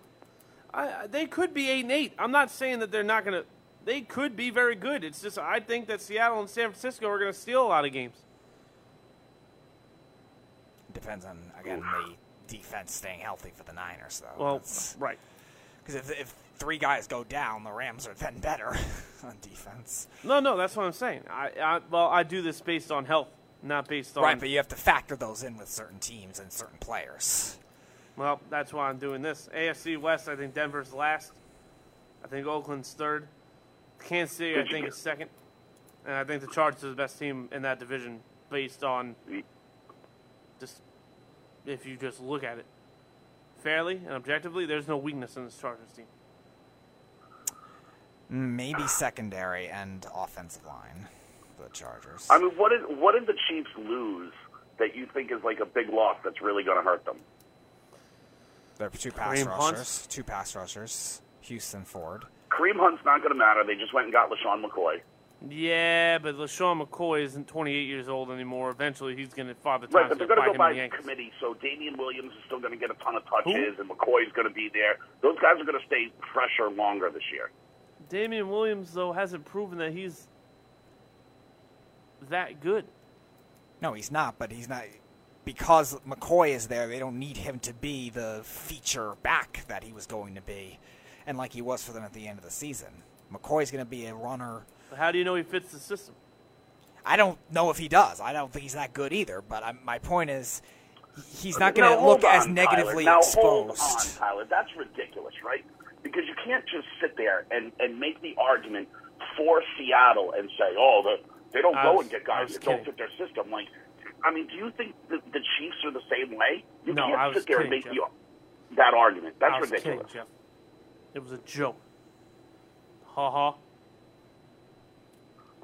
I, I- they could be eight and eight. I'm not saying that they're not going to. They could be very good. It's just I think that Seattle and San Francisco are going to steal a lot of games. depends on again the defense staying healthy for the Niners, though. Well, Because right. Because if, if three guys go down, the Rams are then better (laughs) on defense. No, no, that's what I'm saying. I, I well, I do this based on health, not based on. Right, but you have to factor those in with certain teams and certain players. Well, that's why I'm doing this. AFC West, I think Denver's last. I think Oakland's third. Kansas City, I think, is second. And I think the Chargers are the best team in that division based on just if you just look at it fairly and objectively. There's no weakness in this Chargers team. Maybe secondary and offensive line for the Chargers. I mean, what did what did the Chiefs lose that you think is like a big loss that's really going to hurt them? They're two pass Kareem Hunt? rushers. Two pass rushers. Houston Ford. Kareem Hunt's not going to matter. They just went and got LeSean McCoy. Yeah, but LeSean McCoy isn't 28 years old anymore. Eventually, he's going to father time Right, but they're going to go him by the Yankees. committee, so Damien Williams is still going to get a ton of touches, and McCoy's going to be there. Those guys are going to stay fresher longer this year. Damien Williams, though, hasn't proven that he's that good. No, he's not, but he's not. because McCoy is there, they don't need him to be the feature back that he was going to be, and like he was for them at the end of the season. McCoy's going to be a runner. But how do you know he fits the system? I don't know if he does. I don't think he's that good either. But I, my point is, he's not going to hold look as negatively Tyler. now, exposed. Hold on, Tyler. That's ridiculous, right? Because you can't just sit there and, and make the argument for Seattle and say, oh, the, they don't go was- and get guys that don't fit their system. Like, I mean, do you think the, the Chiefs are the same way? You No, can't I was sit there and make the, that argument. That's ridiculous. kidding, Jeff. It was a joke. Ha ha.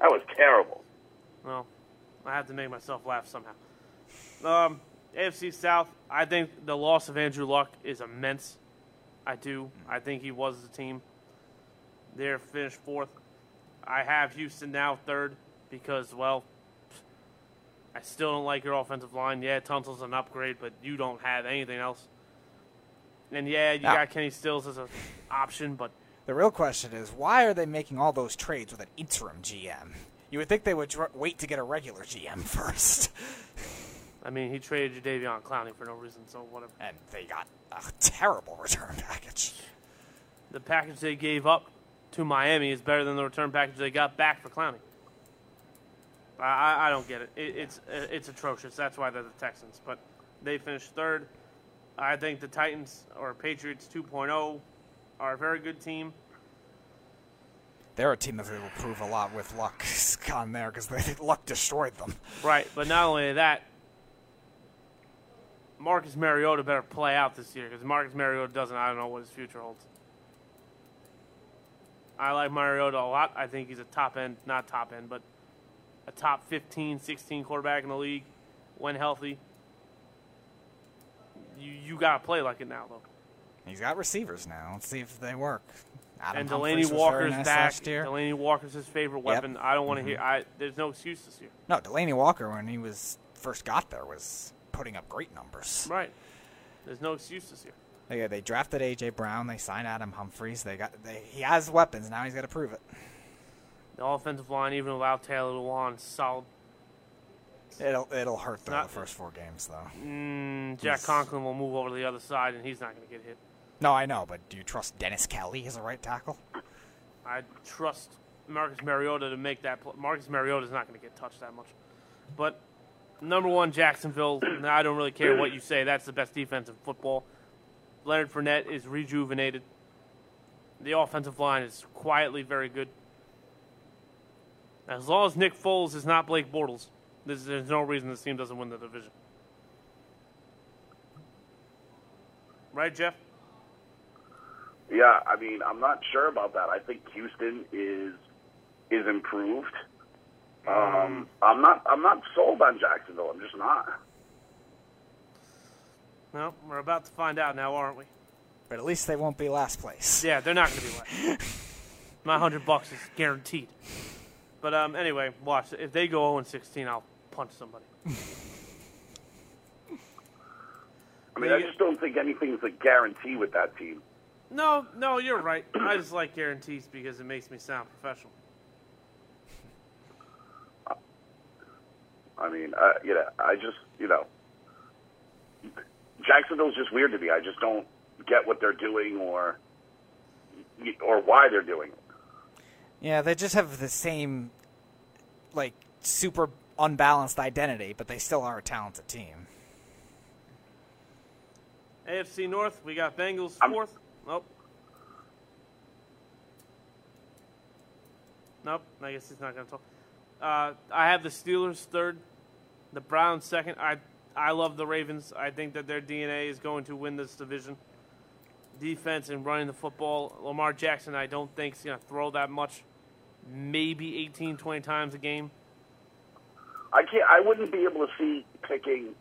That was terrible. Well, I have to make myself laugh somehow. Um, AFC South, I think the loss of Andrew Luck is immense. I do. I think he was the team. They're finished fourth. I have Houston now third because, well, I still don't like your offensive line. Yeah, Tunsil's an upgrade, but you don't have anything else. And yeah, you Now- got Kenny Stills as an option, but The real question is, why are they making all those trades with an interim GM? You would think they would dr- wait to get a regular GM (laughs) first. I mean, he traded Jadeveon Clowney for no reason, so whatever. and they got a terrible return package. the package they gave up to Miami is better than the return package they got back for Clowney. I, I, don't get it. it. It's uh, it's atrocious. That's why they're the Texans. But they finished third. I think the Titans or Patriots 2.0 are a very good team. They're a team that will prove a lot with luck (laughs) on there because (laughs) luck destroyed them. Right, but not only that, Marcus Mariota better play out this year because Marcus Mariota doesn't. I don't know what his future holds. I like Mariota a lot. I think he's a top end, not top end, but a top 15, 16 quarterback in the league when healthy. You you got to play like it now, though. He's got receivers now. Let's see if they work. Adam and Delanie Humphries was very Walker's nice back. Delanie Walker's his favorite Yep. Mm-hmm. weapon. I don't want to hear. I there's no excuse this year. No, Delanie Walker when he was first got there was putting up great numbers. Right. There's no excuse this year. They, they drafted AJ Brown. They signed Adam Humphries. They got they, he has weapons now. He's got to prove it. The offensive line, even without Taylor Lewan, solid. It'll it'll hurt though Not- the first four games though. Mm, Jack He's- Conklin will move over to the other side, and he's not going to get hit. No, I know, but do you trust Dennis Kelly as a right tackle? I trust Marcus Mariota to make that. Pl- Marcus Mariota is not going to get touched that much. But number one, Jacksonville. I don't really care what you say. That's the best defense in football. Leonard Fournette is rejuvenated. The offensive line is quietly very good. As long as Nick Foles is not Blake Bortles, there's, there's no reason this team doesn't win the division. Right, Jeff? Yeah, I mean, I'm not sure about that. I think Houston is is improved. Um, I'm not. I'm not sold on Jacksonville. I'm just not. No, we're about to find out now, aren't we? But at least they won't be last place. Yeah, they're not going to be last. (laughs) My hundred bucks is guaranteed. But um, anyway, watch. If they go 0 16, I'll punch somebody. (laughs) I mean, I just don't think anything's a guarantee with that team. No, no, you're right. I just like guarantees because it makes me sound professional. I mean, uh, you know, I just, you know, Jacksonville's just weird to me. I just don't get what they're doing or or why they're doing it. Yeah, they just have the same, like, super unbalanced identity, but they still are a talented team. AFC North, we got Bengals I'm- fourth. Nope. Nope. I guess he's not going to talk. Uh, I have the Steelers third, the Browns second. I I love the Ravens. I think that their DNA is going to win this division. Defense and running the football. Lamar Jackson, I don't think is going to throw that much. Maybe 18, 20 times a game. I can't. I wouldn't be able to see picking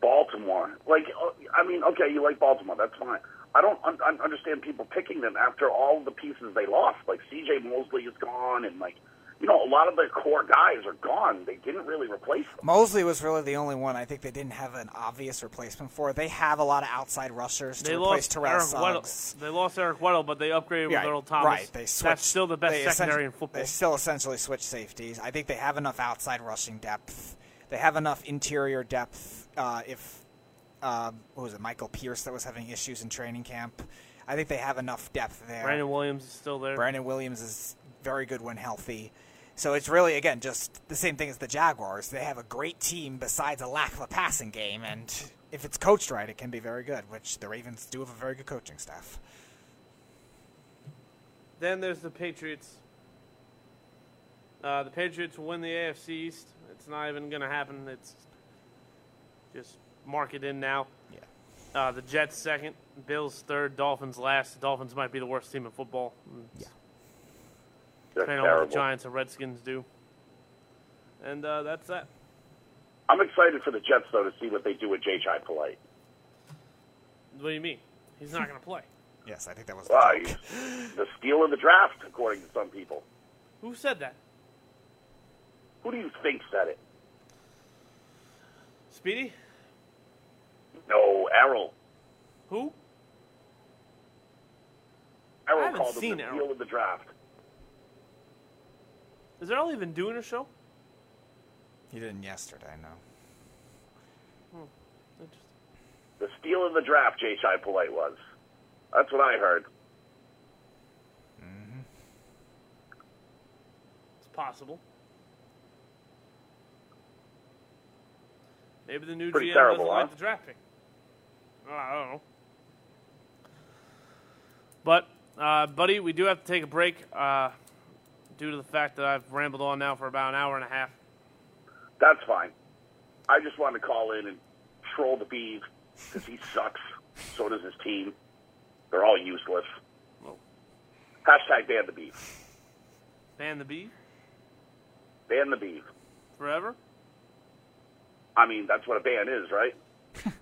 Baltimore. Like, uh, I mean, okay, you like Baltimore, that's fine. I don't un- un- understand people picking them after all the pieces they lost. Like C.J. Mosley is gone, and like, you know, a lot of the core guys are gone. They didn't really replace them. Mosley was really the only one I think they didn't have an obvious replacement for. They have a lot of outside rushers to They replace lost Terrell Eric Suggs. Weddle. They lost Eric Weddle, but they upgraded with Yeah, Earl Thomas. Right, they switched. That's still the best secondary in football. They still essentially switch safeties. I think they have enough outside rushing depth. they have enough interior depth. Uh, if uh, what was it, Michael Pierce that was having issues in training camp? I think they have enough depth there. Brandon Williams is still there. Brandon Williams is very good when healthy. So it's really again just the same thing as the Jaguars. They have a great team besides a lack of a passing game, and if it's coached right, it can be very good. Which the Ravens do have a very good coaching staff. Then there's the Patriots. Uh, the Patriots will win the AFC East. It's not even going to happen. It's just mark it in now. Yeah. Uh, the Jets second, Bills third, Dolphins last. The Dolphins might be the worst team in football. Yeah. They're Depending on what terrible. the Giants and Redskins do. And uh, that's that. I'm excited for the Jets though to see what they do with Jachai Polite. What do you mean? He's not going to play. (laughs) Yes, I think that was the Wow, joke. he's (laughs) the steal of the draft, according to some people. Who said that? Who do you think said it? Speedy? No, Errol. Who? Errol haven't called seen him the Errol. steal of the draft. Is Earl even doing a show? He didn't yesterday, no. Interesting. The steal of the draft, Jachai Polite was. That's what I heard. Mm. It's possible. Maybe the new Pretty GM terrible, doesn't huh? like the draft pick. I don't know. But, uh, buddy, we do have to take a break uh, due to the fact that I've rambled on now for about an hour and a half. That's fine. I just wanted to call in and troll the Beeve because he sucks. So does his team. They're all useless. Oh. Hashtag ban the beef. Ban the beef Ban the beef. forever. I mean, that's what a ban is, right? (laughs)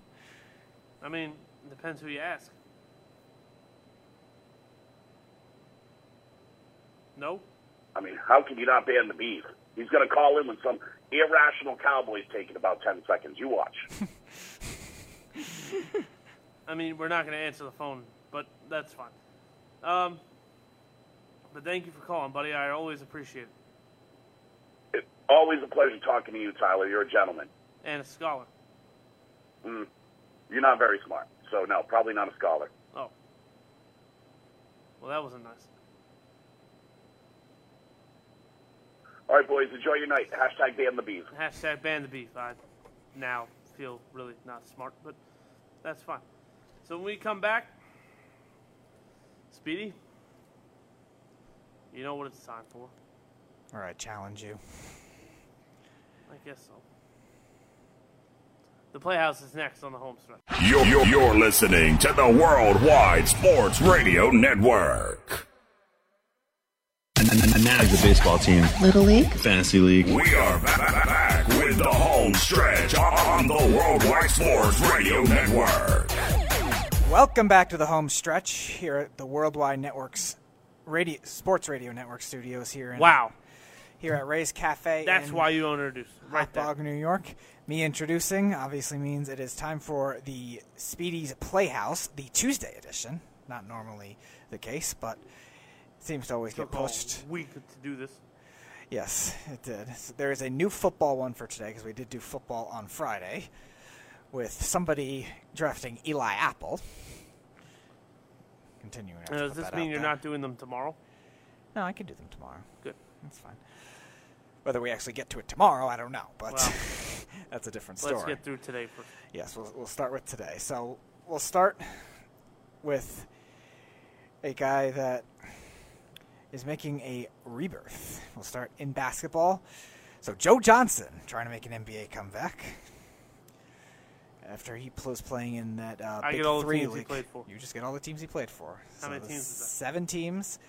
(laughs) I mean, it depends who you ask. No? I mean, how can you not ban the beef? He's going to call in when some irrational cowboy's taking about 10 seconds. You watch. (laughs) I mean, we're not going to answer the phone, but that's fine. Um, but thank you for calling, buddy. I always appreciate it. It's always a pleasure talking to you, Tyler. You're a gentleman. And a scholar. Mm. You're not very smart. So, no, probably not a scholar. Oh. Well, that wasn't nice. All right, boys, enjoy your night. Hashtag ban the beef. Hashtag ban the beef. I now feel really not smart, but that's fine. So when we come back, Speedy, you know what it's time for. Or I challenge you. I guess so. The Playhouse is next on the home stretch. You're, you're, you're listening to the Worldwide Sports Radio Network. And now the baseball team, Little League? fantasy league. We are back, back, back with the home stretch on the Worldwide Sports Radio Network. Welcome back to the home stretch here at the Worldwide Networks radio, Sports Radio Network studios here in Wow, here at Ray's Cafe. that's in why you introduced right there. New York. Me introducing obviously means it is time for the Speedy's Playhouse, the Tuesday edition. Not normally the case, but it seems to always get pushed. week to do this. Yes, it did. So there is a new football one for today because we did do football on Friday with somebody drafting Eli Apple. Continuing. does this mean you're there. not doing them tomorrow? No, I can do them tomorrow. Good. That's fine. Whether we actually get to it tomorrow, I don't know, but Well, (laughs) that's a different story. Let's get through today first. Yes, we'll, we'll start with today. So we'll start with a guy that is making a rebirth. We'll start in basketball. So Joe Johnson trying to make an NBA comeback after he was playing in that uh, I Big get all the Three league. played for. You just get all the teams he played for. How So many teams is that? Seven teams.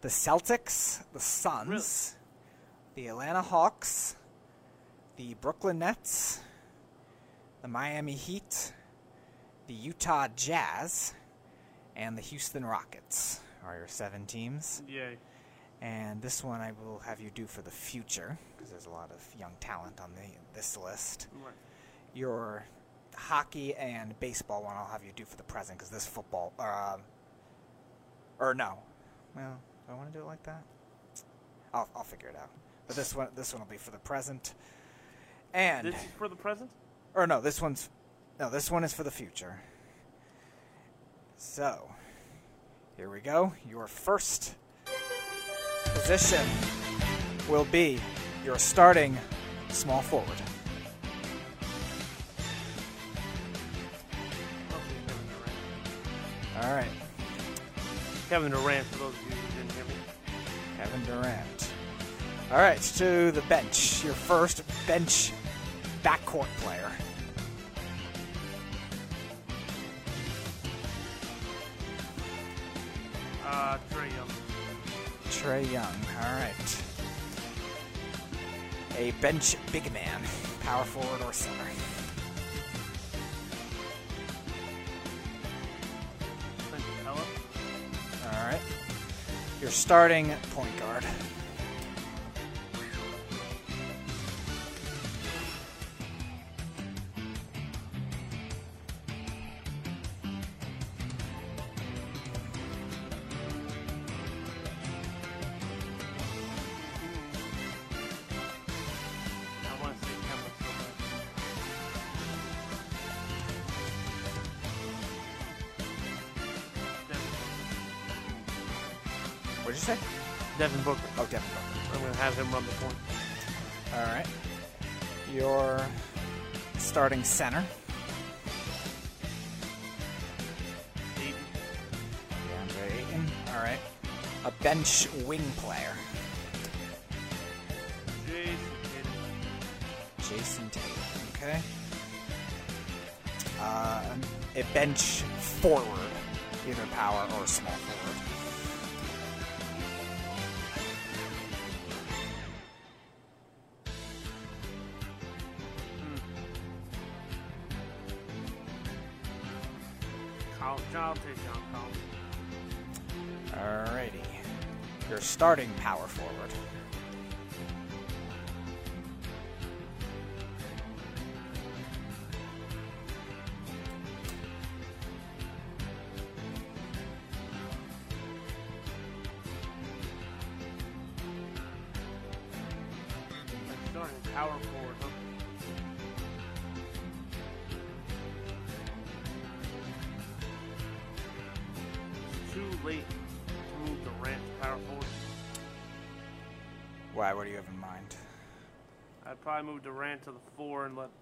The Celtics, the Suns, the Atlanta Hawks, the Brooklyn Nets, the Miami Heat, the Utah Jazz, and the Houston Rockets are your seven teams. Yay. And this one I will have you do for the future because there's a lot of young talent on the this list. Right. Your hockey and baseball one I'll have you do for the present because this football or um, or no, well, do I want to do it like that? I'll I'll figure it out. But this one this one will be for the present. And This is for the present. or no, this one's no, this one is for the future. So, here we go. Your first position will be your starting small forward. All right, Kevin Durant, for those of you who didn't hear me. Kevin Durant. All right, to the bench. Your first bench backcourt player. Uh, Trae Young. Trae Young. All right. A bench big man, power forward or center. Clint Capela. All right. Your starting point guard. Center. DeAndre Ayton. All right. A bench wing player. Jayson Tatum. Jayson Tatum. Okay. Uh, a bench starting power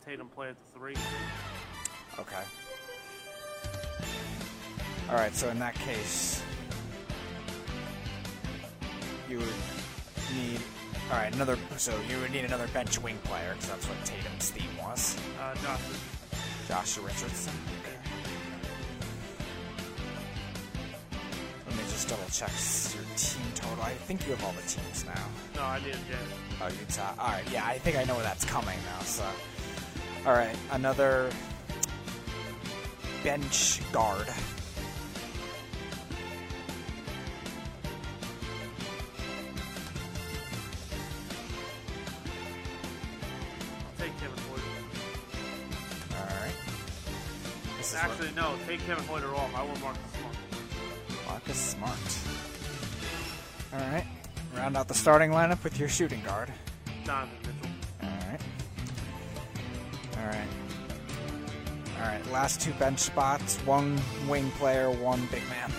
Tatum play at the three. Okay. Alright, so in that case, you would need. Alright, another. So you would need another bench wing player, because that's what Tatum's theme was. Uh, Josh, Josh Richardson. Let me just double check your team total. I think you have all the teams now. no, I a Jet. Oh, Utah. All right, yeah, I think I know where that's coming now. So, all right, another bench guard. I'll take Kevin Huerter. All right. This is Actually, no, take Kevin Huerter off. I want Marcus Smart. Marcus Smart. All right. Round out the starting lineup with your shooting guard. Donovan Mitchell. All right. All right. All right. Last two bench spots. One wing player, one big man.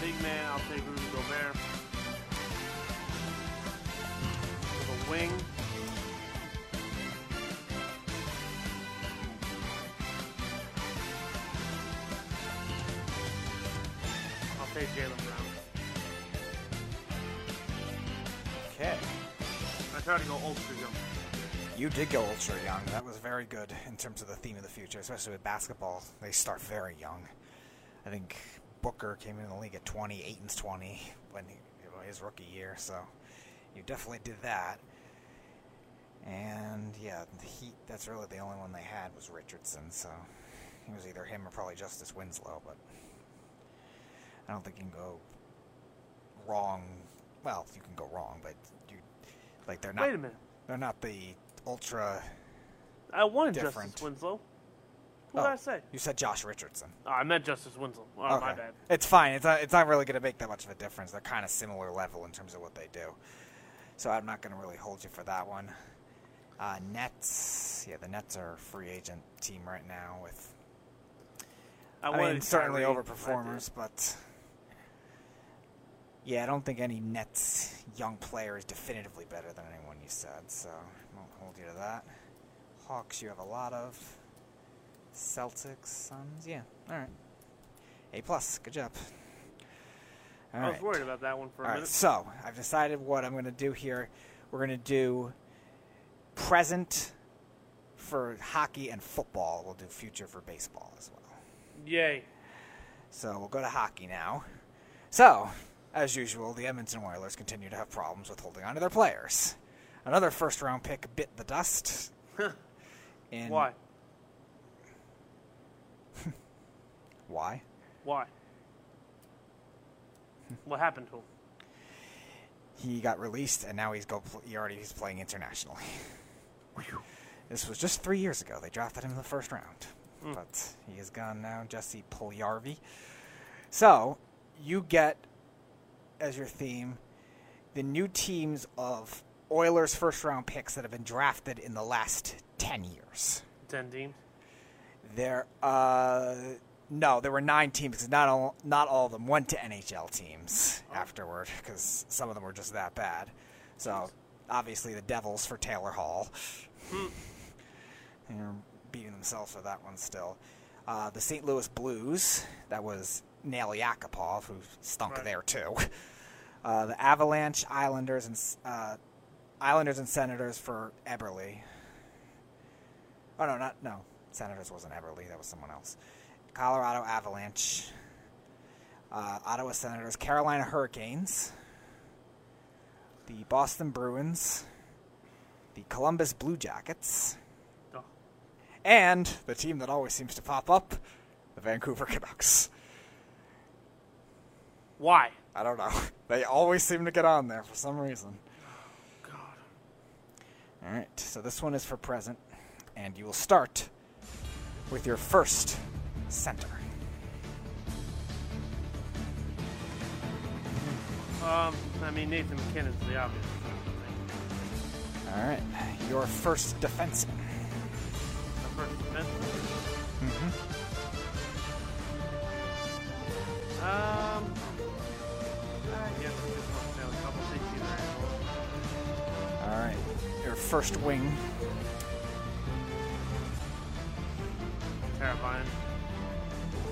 Big man, I'll take Rudy Gobert. For the wing, I'll take Jaylen Brown. Okay. I try to go ultra young. You did go ultra young. That very good in terms of the theme of the future, especially with basketball. They start very young. I think Booker came into the league at 20, Ayton's 20 when he, his rookie year, so you definitely did that. And yeah, the Heat, that's really the only one they had was Richardson, so it was either him or probably Justice Winslow, but I don't think you can go wrong. Well, you can go wrong, but you like they're not Wait a minute. they're not the ultra. I wanted Different. Justice Winslow. What Oh, did I say? You said Josh Richardson. Oh, I meant Justice Winslow. Oh, my bad. It's fine. It's not, it's not really going to make that much of a difference. They're kind of similar level in terms of what they do. So I'm not going to really hold you for that one. Uh, Nets. Yeah, the Nets are a free agent team right now with I, I mean, certainly overperformers, but yeah, I don't think any Nets young player is definitively better than anyone you said, so I won't hold you to that. Hawks, you have a lot of. Celtics, Suns, yeah, all right. A plus, good job. All I was right. worried about that one for a All right, minute. so I've decided what I'm going to do here. We're going to do present for hockey and football. We'll do future for baseball as well. Yay. So we'll go to hockey now. So, as usual, the Edmonton Oilers continue to have problems with holding on to their players. Another first round pick bit the dust. (laughs) in, Why? (laughs) Why? Why? what happened to him? He got released, and now he's go. Pl- he already he's playing internationally. this was just three years ago. They drafted him in the first round, hmm. but he is gone now. Jesse Puljujärvi. So you get as your theme the new teams of Oilers first round picks that have been drafted in the last ten years. Ten teams. There, uh, no, there were nine teams. 'cause Not all, not all of them went to NHL teams afterward because some of them were just that bad. So, obviously, the Devils for Taylor Hall. They're beating themselves for that one still. Uh, the St. Louis Blues. That was Nail Yakupov, who stunk Right. there too. Uh, the Avalanche, Islanders, and uh, Islanders and Senators for Eberle. Oh no, not no. Senators wasn't Eberle. That was someone else. Colorado Avalanche. Uh, Ottawa Senators. Carolina Hurricanes. The Boston Bruins. The Columbus Blue Jackets. Oh. And the team that always seems to pop up, the Vancouver Canucks. Why? I don't know. (laughs) They always seem to get on there for some reason. God. All right, so this one is for present, and you will start with your first center. Um, I mean Nathan MacKinnon's the obvious. All right, your first defenseman. The first defense. Um, I guess we just want to a couple things either. All right, your first wing. Terrifying.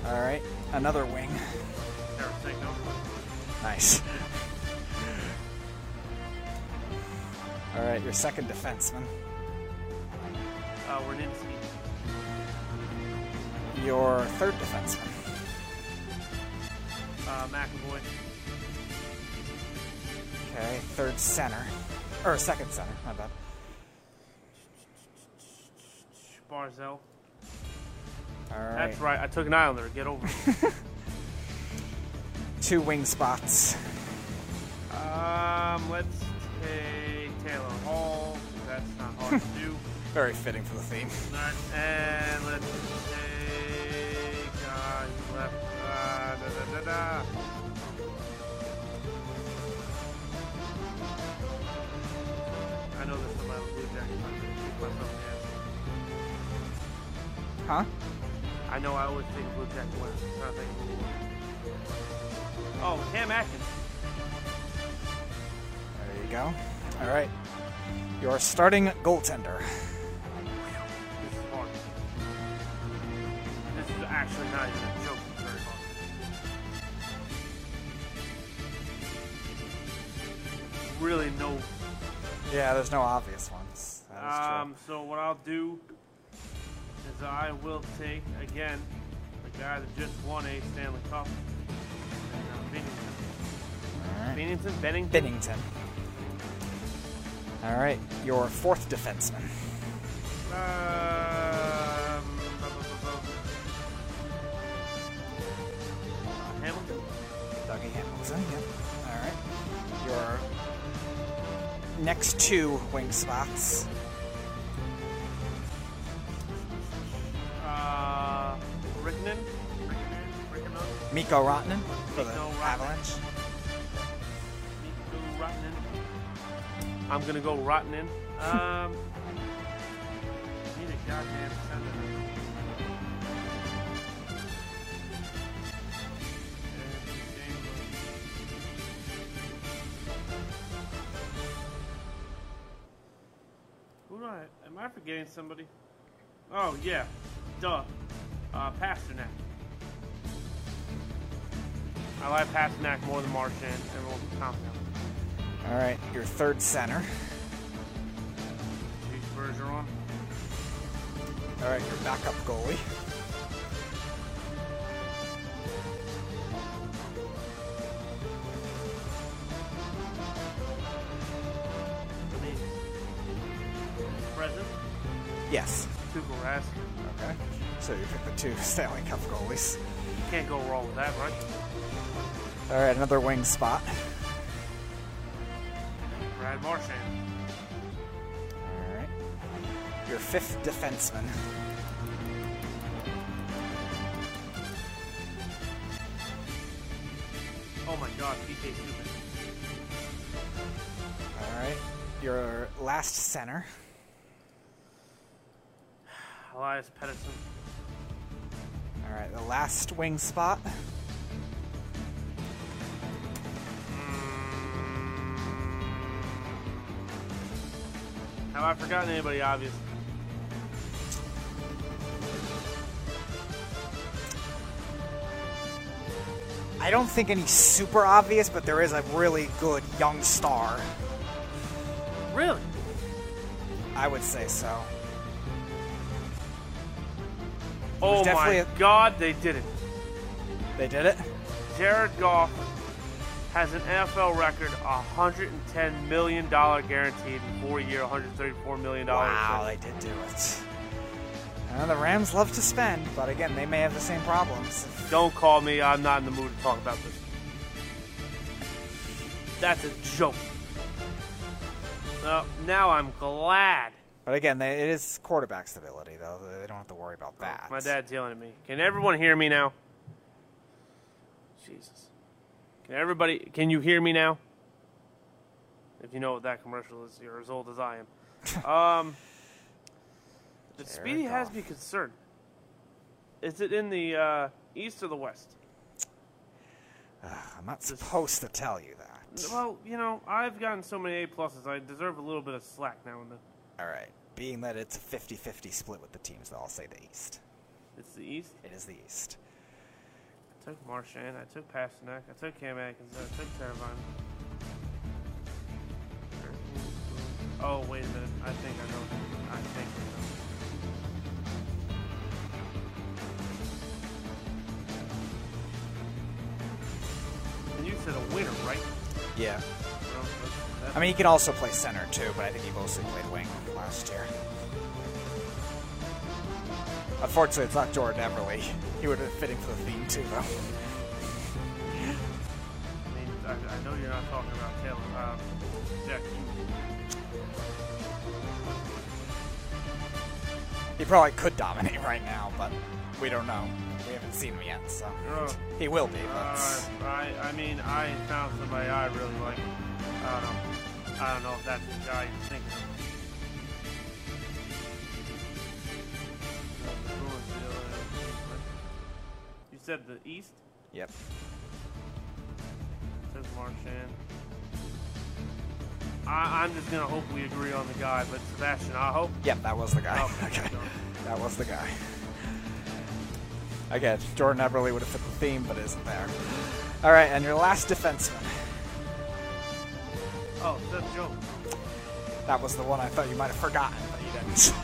All right, another wing. Nice. All right, your second defenseman. Uh, Werenski. Your third defenseman. Uh, McAvoy. Okay, third center. Or second center, my bad. Barzal. Right. That's right. I took an Islander. Get over it. (laughs) Two wing spots. um, let's take Taylor Hall. That's not hard to do. (laughs) Very fitting for the theme. And let's take. Uh, left. Uh, da da da da. I know this is my Blue Jackets. I'm gonna kick myself in the Huh? I know I always think a Blue Jacket winner. I'm trying to think of who. Oh, Cam Atkins. There you go. All right. Your starting goaltender. This is hard. This is actually not even a joke. It's very hard. Really no Yeah, there's no obvious ones. That is true. Um, so what I'll do is I will take again the guy that just won a Stanley Cup. Binnington. Binnington. Binnington. Binnington. All right. Your fourth defenseman. Um, Hamilton. Dougie Hamilton. Yep. All right. Your next two wing spots. Mikko Rantanen for the. Avalanche. Mikko Rantanen. I'm gonna go Rantanen. Um, (laughs) goddamn. Who do I? Am I forgetting somebody? Oh yeah, duh. Uh, Pastrnak. I like Pastrnak more than Marchand. Everyone's confident. All right, your third center. Chief Bergeron. All right, your backup goalie. Present. Yes. Tuukka Rask. Okay. So you pick the two Stanley Cup goalies. You Can't go wrong with that, right? All right, another wing spot. Brad Marchand. All right. Your fifth defenseman. Oh my God, PK Subban. All right. Your last center. Elias Pettersson. All right, the last wing spot. Have I forgotten anybody obvious? I don't think any super obvious, but there is a really good young star. Really? I would say so. Oh my a- God, they did it. They did it? Jared Goff has an NFL record, $110 million guaranteed, and four-year, $134 million. Wow, they did do it. Uh, the Rams love to spend, but again, they may have the same problems. Don't call me. I'm not in the mood to talk about this. That's a joke. Well, now I'm glad. But again, they, it is quarterback stability, though. They don't have to worry about that. My dad's yelling at me. Can everyone hear me now? Jesus. Can everybody? Can you hear me now? If you know what that commercial is, you're as old as I am. (laughs) Um, the Jared Speedy has me concerned. Is it in the uh, east or the west? I'm not supposed to tell you that. Well, you know, I've gotten so many A pluses. I deserve a little bit of slack now and then. All right. Being that it's a 50 50 split with the teams, though, I'll say the East. It's the east. It is the East. I took Marchand. I took Pastrnak. I took Cam Atkins. I took Teravainen. Oh, wait a minute. I think I know. I think I know. And you said a winner, right? Yeah. Well, I mean, he can also play center, too, but I think he mostly played wing last year. Unfortunately, it's not Jordan Eberle. He would have been fitting for the theme, too, though. I mean, I, I know you're not talking about Taylor. Um, Jack He probably could dominate right now, but we don't know. We haven't seen him yet, so. Oh. He will be, Uh, but. I, I mean, I found somebody I really like. I don't know. I don't know if that's the guy you're thinking of. Said the East? Yep. Says Marchand. I, I'm just gonna hope we agree on the guy, but Sebastian Aho. Yep, that was the guy. Oh, (laughs) okay. no. That was the guy. Again, Jordan Eberle would have fit the theme, but isn't there. All right, and your last defenseman. Oh, Seth Jones. That was the one I thought you might have forgotten, but you didn't. (laughs)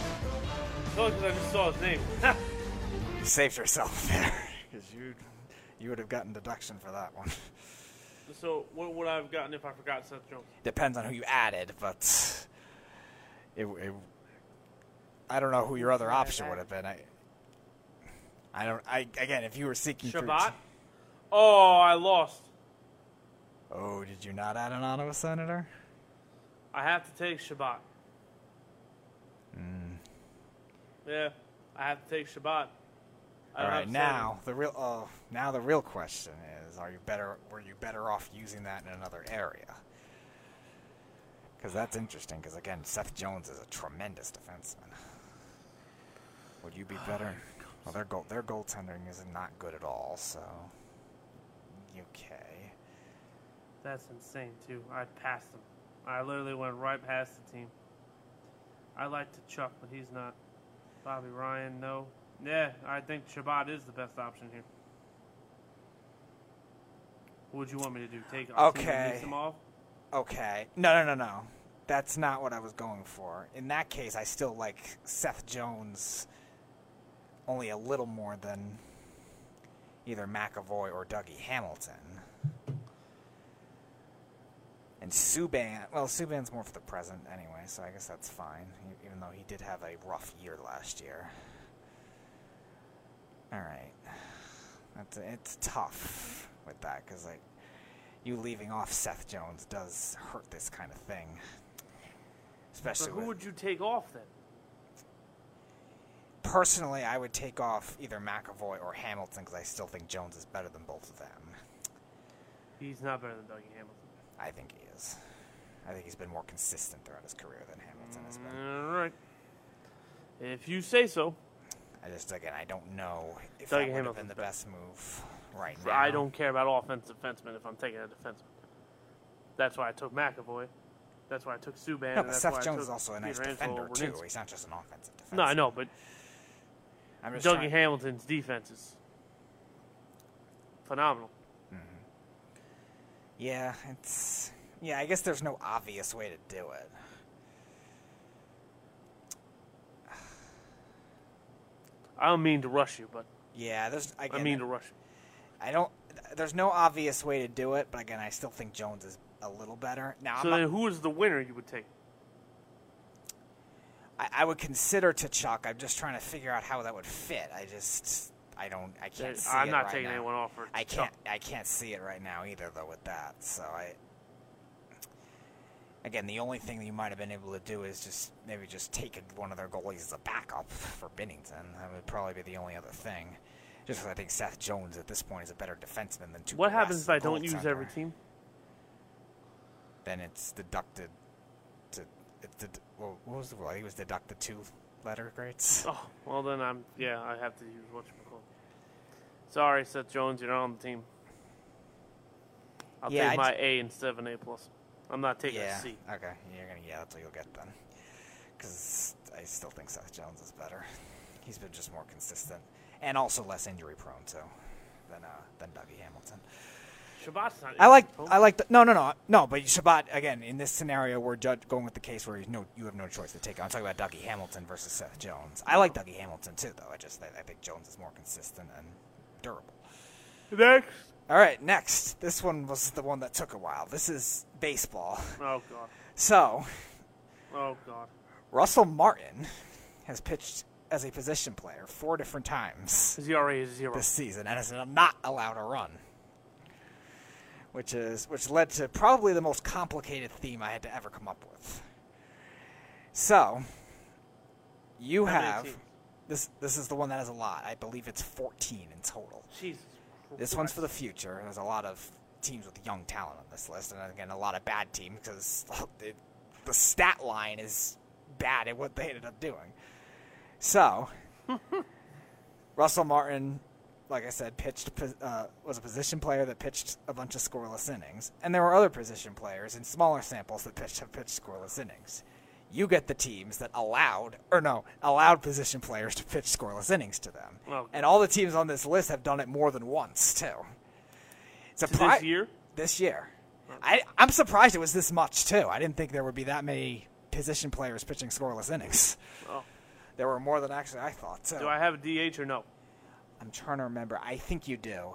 Oh, because I just saw his name. (laughs) you saved yourself there, because you you would have gotten deduction for that one. (laughs) so, what would I have gotten if I forgot Seth Jones? Depends on who you added, but it, it I don't know who your other option would have been. I I don't. I again, if you were seeking Chabot? Oh, I lost. Oh, did you not add an Ottawa senator? I have to take Chabot. Hmm. Yeah, I have to take Chabot. I All don't right, have now the real oh, now the real question is: Are you better? Were you better off using that in another area? Because that's interesting. Because again, Seth Jones is a tremendous defenseman. Would you be better? Well, their goal their goaltending is not good at all. So UK. That's insane too. I passed him. I literally went right past the team. I like Tkachuk, but he's not. Bobby Ryan, no. Yeah, I think Chabot is the best option here. What would you want me to do? Take Okay. them off? Okay. No, no, no, no. That's not what I was going for. In that case, I still like Seth Jones only a little more than either McAvoy or Dougie Hamilton. And Subban, well, Subban's more for the present anyway, so I guess that's fine, even though he did have a rough year last year. All right. That's, it's tough with that, because, like, you leaving off Seth Jones does hurt this kind of thing. But Especially who with, would you take off then? personally, I would take off either McAvoy or Hamilton because I still think Jones is better than both of them. He's not better than Dougie Hamilton. I think he is. I think he's been more consistent throughout his career than Hamilton has been. All right. If you say so. I just again, I don't know if Dougie that would have been the best move right now. I don't care about offensive defensemen if I'm taking a defenseman. That's why I took McAvoy. That's why I took Subban. No, and but that's Seth Jones is also a nice Pietrangelo defender or too. He's not just an offensive defender. No, I know, but I'm just Dougie trying- Hamilton's defense is phenomenal. Mm-hmm. Yeah, it's yeah. I guess there's no obvious way to do it. I don't mean to rush you, but Yeah, there's. I Again, mean to rush you. I don't. There's no obvious way to do it, but again, I still think Jones is a little better. Now, So then, who is the winner you would take? I, I would consider Chuck. I'm just trying to figure out how that would fit. I just, I don't, I can't see I'm not right taking now. anyone off for I can't, I can't see it right now either, though. With that, so I. Again, the only thing that you might have been able to do is just maybe just take one of their goalies as a backup for Binnington. That would probably be the only other thing. Just because I think Seth Jones at this point is a better defenseman than two. What happens if I don't use every team? Then it's deducted to. It's ded- well, what was the word? He was deducted two letter grades. Oh, well then I'm yeah. I have to use what you call. Sorry, Seth Jones, you're not on the team. I'll Yeah, take my j- A instead of an A plus. I'm not taking yeah. a C. Okay. You're gonna. Yeah, that's what you'll get then. Because I still think Seth Jones is better. He's been just more consistent and also less injury prone too than uh, than Dougie Hamilton. Chabot's not. I like. I like. The, no, no, no, no. But Shabbat again in this scenario, we're judge, going with the case where you no, you have no choice to take. I'm talking about Dougie Hamilton versus Seth Jones. I like Dougie Hamilton too, though. I just I, I think Jones is more consistent and durable. Next. All right, next. This one was the one that took a while. This is baseball. Oh god. So Oh god. Russell Martin has pitched as a position player four different times His ERA is zero. this season and is not allowed a run. Which is which led to probably the most complicated theme I had to ever come up with. So you How have this this is the one that has a lot. I believe it's 14 in total. Jesus. This one's for the future. There's a lot of teams with young talent on this list, and again, a lot of bad teams because (laughs) it, the stat line is bad at what they ended up doing. So, (laughs) Russell Martin, like I said, pitched uh, was a position player that pitched a bunch of scoreless innings, and there were other position players in smaller samples that pitched have pitched scoreless innings. You get the teams that allowed, or no, allowed position players to pitch scoreless innings to them, Oh. and all the teams on this list have done it more than once too. it's To Surpri- this year? This year, I, I'm surprised it was this much too. I didn't think there would be that many position players pitching scoreless innings. Oh. There were more than actually I thought. So Do I have a DH or no? I'm trying to remember. I think you do.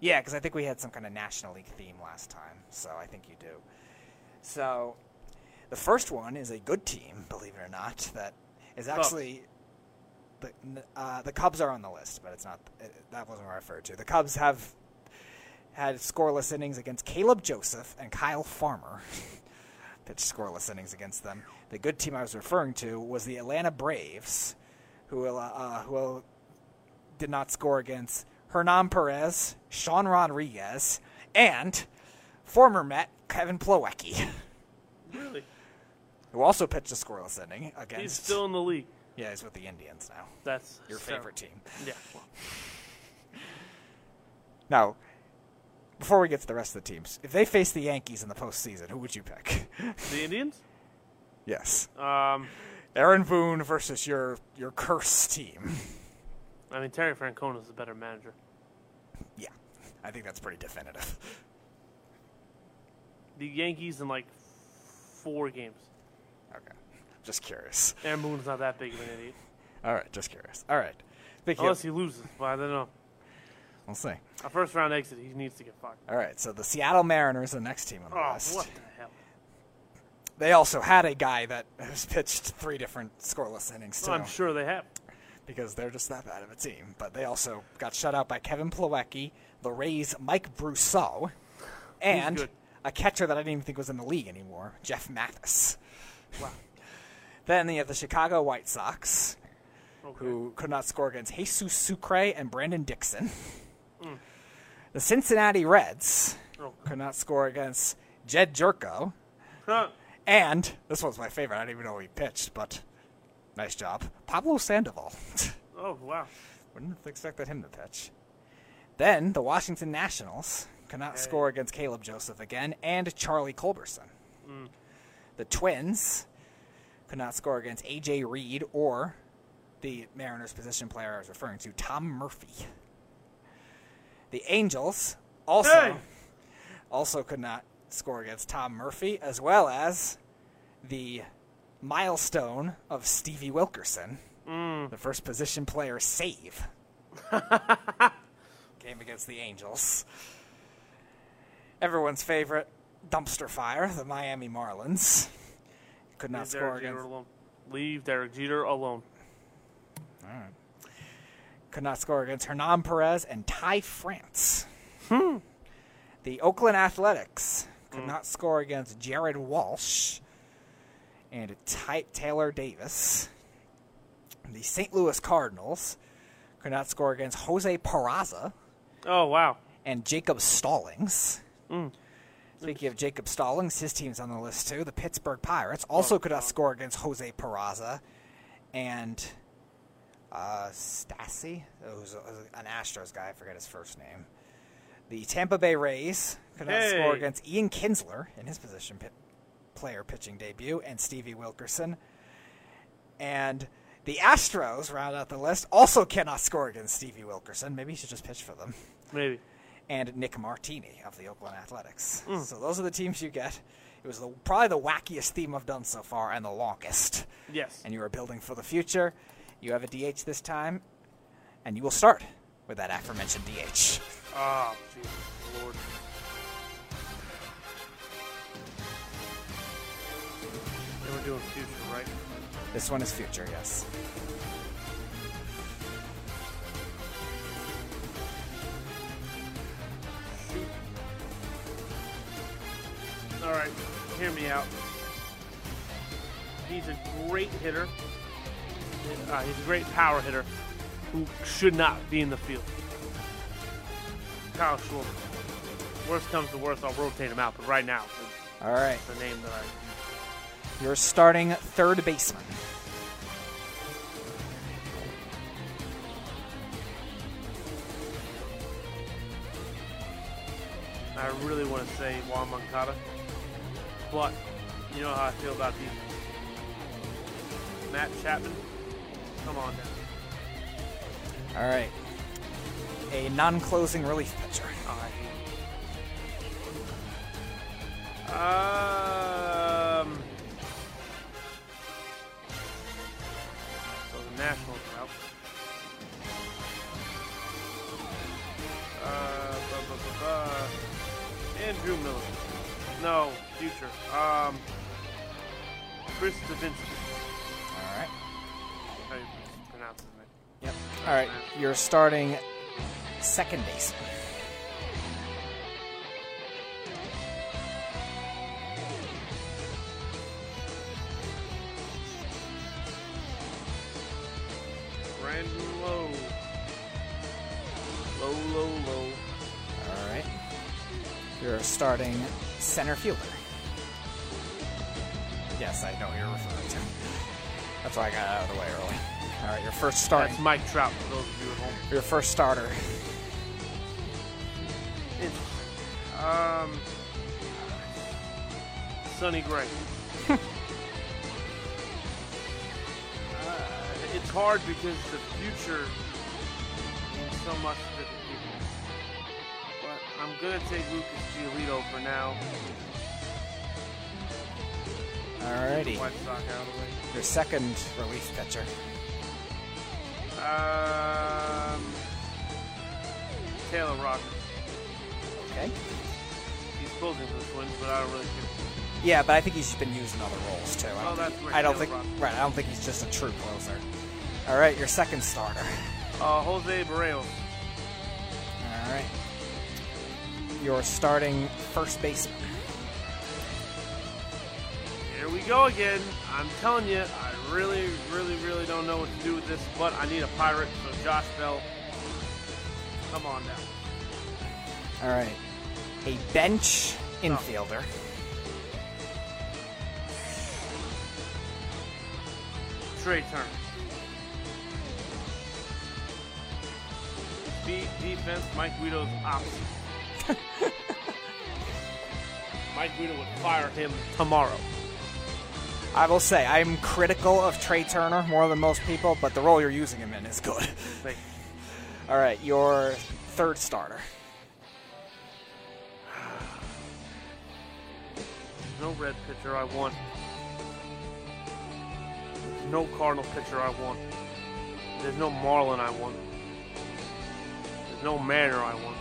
Yeah, because I think we had some kind of National League theme last time, so I think you do. So the first one is a good team, believe it or not. That is actually the uh, the Cubs are on the list, but it's not. It, that wasn't what I referred to. The Cubs have had scoreless innings against Caleb Joseph and Kyle Farmer. (laughs) Pitched scoreless innings against them. The good team I was referring to was the Atlanta Braves, who uh, uh, who did not score against Hernan Perez, Sean Rodriguez, and former Met Kevin Plawecki, (laughs) Really? Who also pitched a scoreless inning against. He's still in the league. Yeah, he's with the Indians now. That's Your so- favorite team. Yeah. (laughs) Now, before we get to the rest of the teams, if they face the Yankees in the postseason, who would you pick? the Indians. (laughs) yes. Um, Aaron Boone versus your your curse team. I mean Terry Francona is a better manager. Yeah, I think that's pretty definitive. The Yankees in like four games. Okay, (laughs) just curious. Aaron Boone's not that big of an idiot. (laughs) All right, just curious. All right, Speaking Unless he loses, but I don't know. we'll see. A first round exit, he needs to get fucked. All right, so the Seattle Mariners, the next team on the Oh, list. what the hell? They also had a guy that (laughs) has pitched three different scoreless innings too, I'm sure they have. because they're just that bad of a team. But they also got shut out by Kevin Plawecki, the Rays' Mike Brousseau, and good. a catcher that I didn't even think was in the league anymore, Jeff Mathis. Wow. Then you have the Chicago White Sox, Okay. who could not score against Jesus Sucre and Brandon Dixon. Hmm. The Cincinnati Reds could not score against Jed Gyorko. Huh. And this one's my favorite. I don't even know who he pitched, but nice job. Pablo Sandoval. Oh, wow. Wouldn't have expected him to pitch. Then the Washington Nationals could not score against Caleb Joseph again, and Charlie Culberson. The Twins could not score against AJ Reed or the Mariners position player I was referring to, Tom Murphy. The Angels also Hey! also could not score against Tom Murphy, as well as the milestone of Stevie Wilkerson, mm. the first position player save. (laughs) Game against the Angels. Everyone's favorite dumpster fire, the Miami Marlins. Could not Leave score Derek Jeter against alone. Leave Derek Jeter alone. All right. could not score against Hernan Perez and Ty France. Hmm. The Oakland Athletics could not score against Jared Walsh and Ty- Taylor Davis. The St. Louis Cardinals could not score against Jose Peraza Oh, wow. and Jacob Stallings. Hmm. Speaking of Jacob Stallings, his team's on the list too. The Pittsburgh Pirates also could not score against Jose Peraza and uh, Stassi, who's an Astros guy. I forget his first name. The Tampa Bay Rays could not score against Ian Kinsler in his position pit, player pitching debut and Stevie Wilkerson. And the Astros round out the list also cannot score against Stevie Wilkerson. Maybe he should just pitch for them Maybe. And Nick Martini of the Oakland Athletics. Mm. So those are the teams you get. It was the, probably the wackiest theme I've done so far and the longest. Yes. And you are building for the future. You have a DH this time, and you will start with that aforementioned DH. Oh, ah, Jesus Lord. And we're doing future, right? This one is future, yes. All right, hear me out. He's a great hitter. Uh, he's a great power hitter who should not be in the field. Kyle Schwarber. Worst comes to worst, I'll rotate him out. But right now, All right. the name that I Your starting third baseman. I really want to say Yoan Moncada, but you know how I feel about these. Matt Chapman, come on down. All right. A non closing relief pitcher. I hate it. Um. So the Nationals are out. Uh, bu- bu- bu- bu- Andrew Miller. No, future. Um, Chris Devenski. All right. How you pronounce his name? Yep. All right. You're starting second base. Brandon Lowe. Low, low, low. All right. You're starting center fielder. Yes, I know who you're referring to. That's why I got out of the way early. All right, your first starting. That's Mike Trout for those of you at home. Your first starter. It's, um, Sonny Gray. (laughs) uh, it's hard because the future means so much to different people. But I'm gonna take Lucas Giolito for now. Alrighty. White Sox out of the way. Your second relief pitcher. Um, Taylor Rock. Okay. He's closing for the Twins, but I don't really care. Yeah, but I think he's been used in other roles too. I Oh, don't that's think, right, I don't Taylor think right. I don't think he's just a true closer. All right, your second starter. Uh, Jose Berrios. All right. Your starting first baseman. Here we go again. I'm telling you, I really, really, really don't know what to do with this, but I need a pirate, so Josh Bell, come on down. All right. A bench oh. infielder. Trea turn. Speed, defense, Mike Guido's opposite. (laughs) Mike Guido would fire him tomorrow. I will say I'm critical of Trea Turner more than most people, but the role you're using him in is good. All right, your third starter. no red pitcher I want. There's no Cardinal pitcher I want. There's no Marlin I want. There's no Manor I want.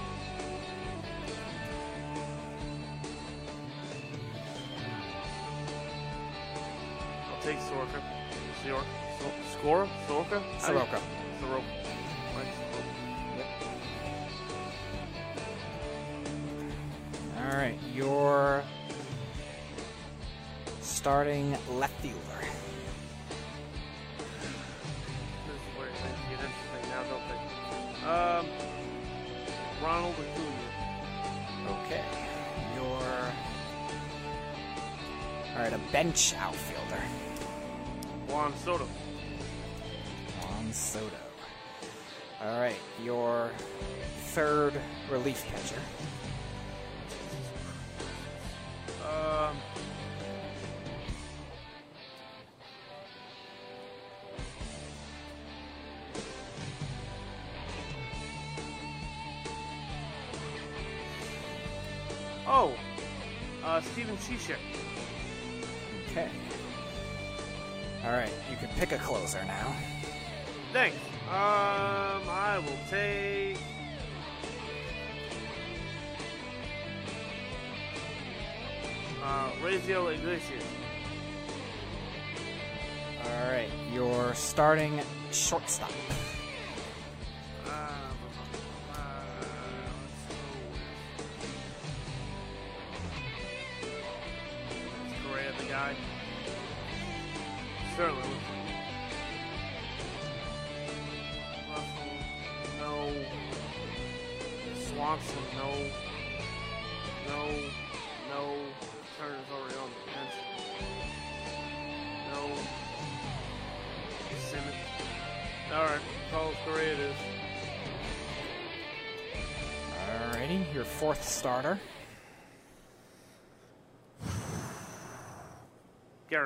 Take Soroka. Sor- Sor- Scora? Soroka? Soroka. All right, your starting left fielder. This is where things get interesting now, don't they? Um, Ronald Acuna. Okay. Your all right, a bench outfielder. Juan Soto. Juan Soto. All right, your third relief catcher. Um, oh, uh, Steven Cishek. All right, you can pick a closer now. Thanks. Um, I will take. Uh, Raisel Iglesias. All right, your starting shortstop.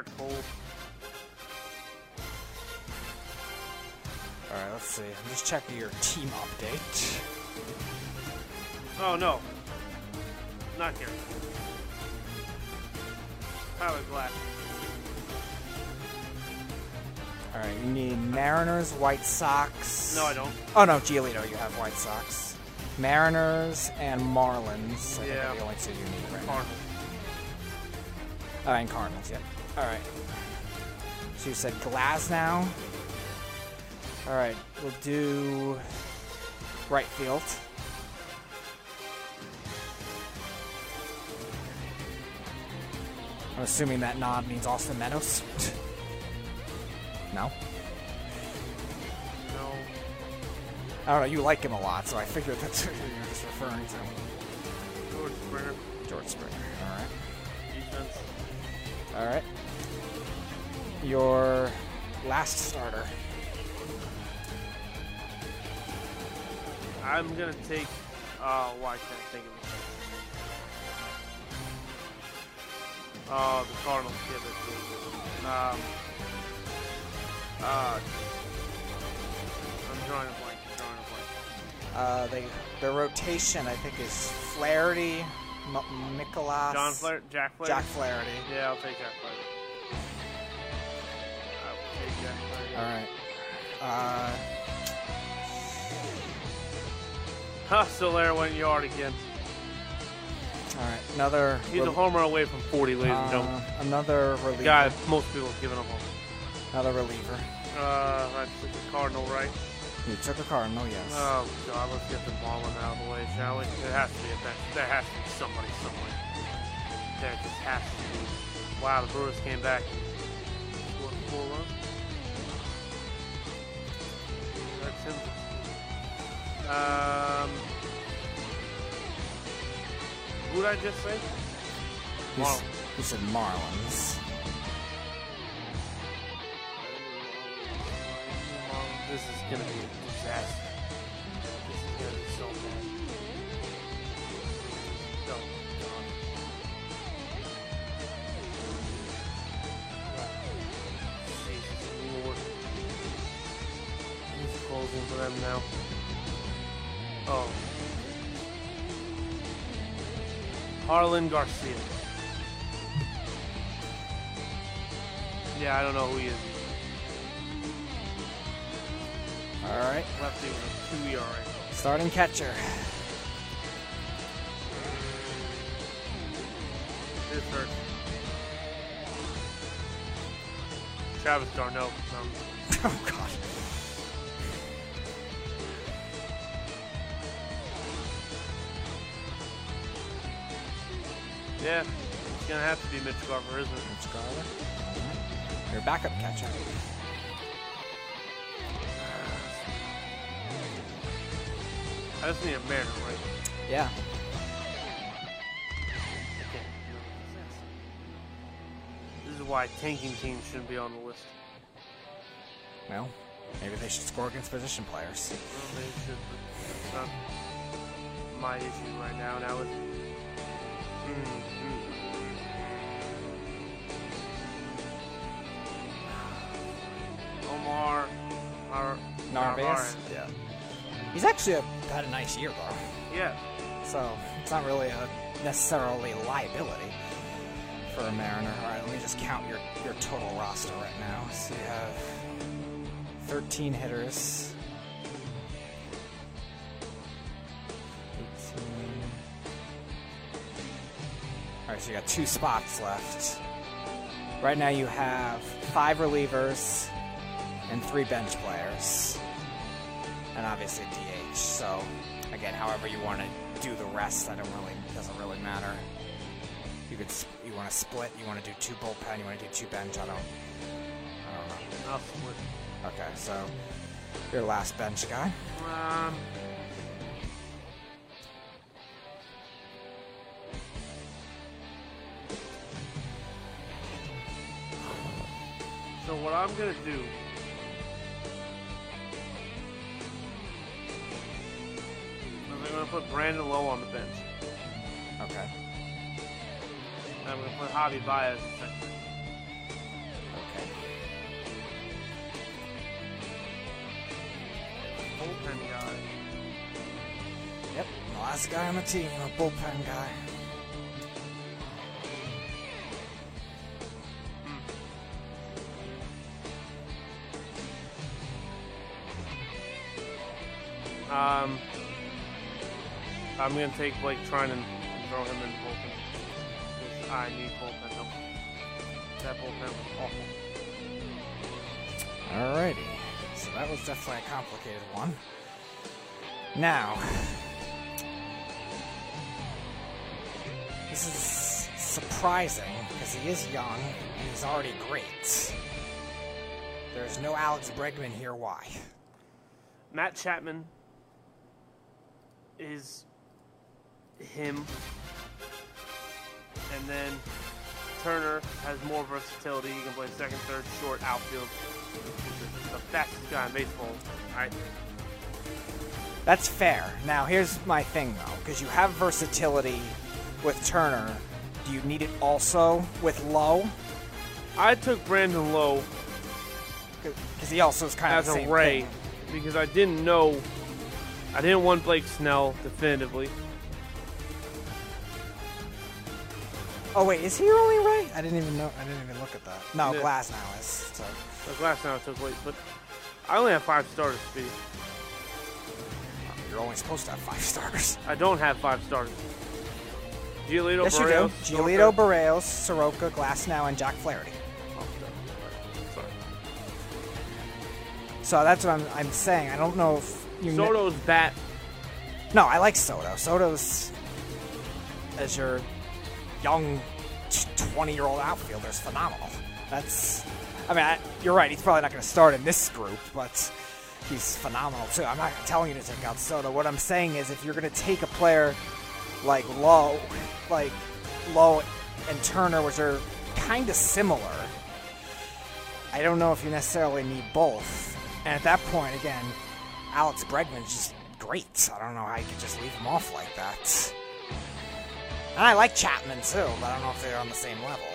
Gerrit Cole. All right, let's see. I'm just checking your team update. Oh no. Not here. Tyler Glass. All right, you need Mariners, White Sox. No, I don't. Oh no, Giolito, you have White Sox. Mariners and Marlins. I think Yeah. the only two you need right now. Cardinals. Uh, and Cardinals, yep. All right. So you said Glasnow. All right, we'll do right field. I'm assuming that nod means Austin Meadows. (laughs) no? No. I don't know, you like him a lot, so I figured that's who you're just referring to. George Springer. George Springer, alright. Defense. Alright. Your last starter. I'm gonna take. Oh, why can't I think of it? Oh, the Cardinals give it. Um. Uh. I'm drawing a blank. I'm drawing a blank. Uh, they their rotation I think is Flaherty, M- Nicholas, John Flair, Jack Flair. Jack Flaherty. Yeah, I'll take Jack Flair. I'll take Jack Flair. All right. Uh, Huh, Soler went yard again. all right. Another. He's a homer away from 40, ladies and uh, gentlemen. another reliever. Guy most people have given up on. Another reliever. Uh, that's the Cardinal, right? You took a Cardinal, yes. Oh God, let's get the ball in of way, shall we? There has to be a. There has to be somebody somewhere. There just has to be. Wow, the Brewers came back. Scored four runs. That's him. Um, who did I just say? Marlins. you said Marlins. This is gonna be a disaster. For them now. Oh. Jarlin Garcia. Yeah, I don't know who he is. All right. Lefty with a 2 ERA. Starting catcher. This hurts. Travis d'Arnaud. Um, (laughs) Oh God. Yeah, it's gonna have to be Mitch Garver, isn't it? Mitch Garver. Your backup catcher. I just need a Mariner, right? Yeah. This is why tanking teams shouldn't be on the list. Well, maybe they should score against position players. Well, they should, but it's not my issue right now. Now it's. Mm, mm. Omar. Ar- Narvaez. Yeah. He's actually a, had a nice year though, Yeah. so it's not really a necessarily liability for a Mariner. All right, let me just count your your total roster right now. So you have 13 hitters. All right, so you got two spots left. Right now you have five relievers and three bench players, and obviously DH. So again, however you want to do the rest, I don't really doesn't really matter. You could you want to split, you want to do two bullpen, you want to do two bench. I don't I don't know. Okay, so your last bench guy. Um. So what I'm gonna do is I'm gonna put Brandon Lowe on the bench. Okay. And I'm gonna put Javi Baez in center. Okay. Bullpen guy. Yep. Last guy on the team, a bullpen guy. Um, I'm gonna take Blake Treinen and throw him in the bullpen. 'Cause I need bullpen help. That bullpen was awful. Alrighty. So that was definitely a complicated one. Now, this is surprising because he is young and he's already great. There's no Alex Bregman here. Why? Matt Chapman is him, and then Turner has more versatility. He can play second, third, short, outfield. He's the fastest guy in baseball. I That's fair. Now, here's my thing, though, because you have versatility with Turner. Do you need it also with Lowe? I took Brandon Lowe Because he also is kind of as a Ray thing. because I didn't know. I didn't want Blake Snell definitively. Oh wait, is he your only Ray? I didn't even know. I didn't even look at that. No, Yeah. Glasnow is. So. Last time I took late, but I only have five starters. Speed. You're only supposed to have five stars. (laughs) I don't have five starters. Giolito, yes, you Berrios, do. Giolito, Soroka- Berrios, Soroka, Glasnow, and Jack Flaherty. Oh, sorry. So that's what I'm, I'm saying. I don't know if you. Soto's bat. No, I like Soto. Soto's as your young 20 year old outfielder is phenomenal. That's. I mean, I, you're right. He's probably not going to start in this group, but he's phenomenal too. I'm not telling you to take out Soto. What I'm saying is, if you're going to take a player like Lowe, like Lowe and Turner, which are kind of similar, I don't know if you necessarily need both. And at that point, again, Alex Bregman's just great. I don't know how you could just leave him off like that. And I like Chapman too, but I don't know if they're on the same level.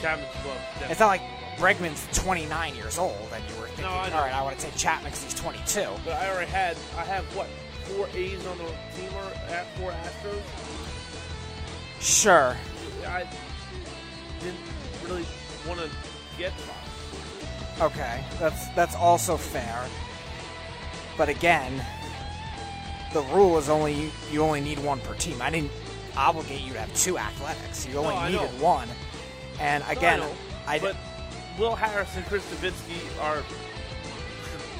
Chapman's glove. It's not like Bregman's 29 years old and you were thinking, No, all right, I want to take Chapman because he's 22. But I already had. I have what? Four A's on the team or at four Astros. Sure. I didn't really want to get five. Okay, that's that's also fair. But again, the rule is only you, only need one per team. I didn't obligate you to have two athletics. You only No, needed know. one. And again, No, I know, I but Will Harris and Chris Devenski are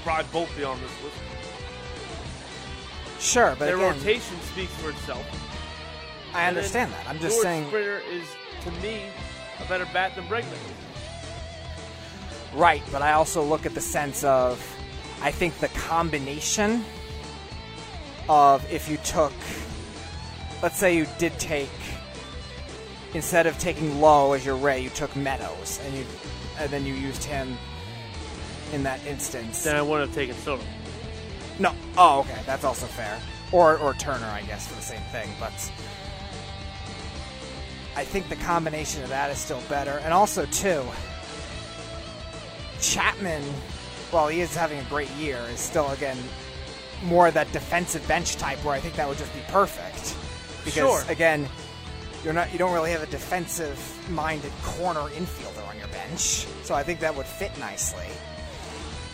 probably both be on this list. sure, but Their again, rotation speaks for itself. I And understand that. I'm just George saying, Springer is to me a better bat than Bregman. right? But I also look at the sense of, I think the combination of if you took, let's say you did take, instead of taking Low as your Ray, you took Meadows, and you, and then you used him in that instance. Then I wouldn't have taken Soto. No. Oh, okay. That's also fair. Or or Turner, I guess, for the same thing. But I think the combination of that is still better. And also, too, Chapman, while he is having a great year, is still again more that defensive bench type where I think that would just be perfect. Because Sure. again, you're not you don't really have a defensive minded corner infielder on your bench. So I think that would fit nicely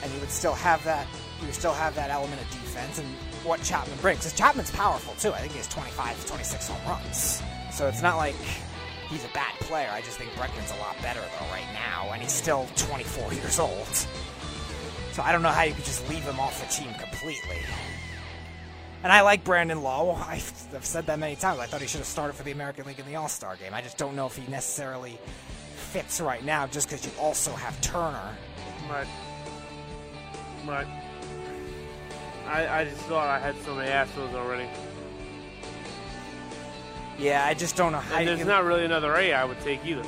and you would still have that you would still have that element of defense and what Chapman brings. Because Chapman's powerful too. I think he has 25 to 26 home runs. So it's not like he's a bad player. I just think Bregman's a lot better though right now, and he's still 24 (laughs) years old. So I don't know how you could just leave him off the team completely. And I like Brandon Lowe. (laughs) I've I've said that many times. I thought he should have started for the American League in the All Star game. I just don't know if he necessarily fits right now just because you also have Turner. Right. Right. I, I just thought I had so many Astros already. Yeah, I just don't know how And there's can- not really another A I would take either.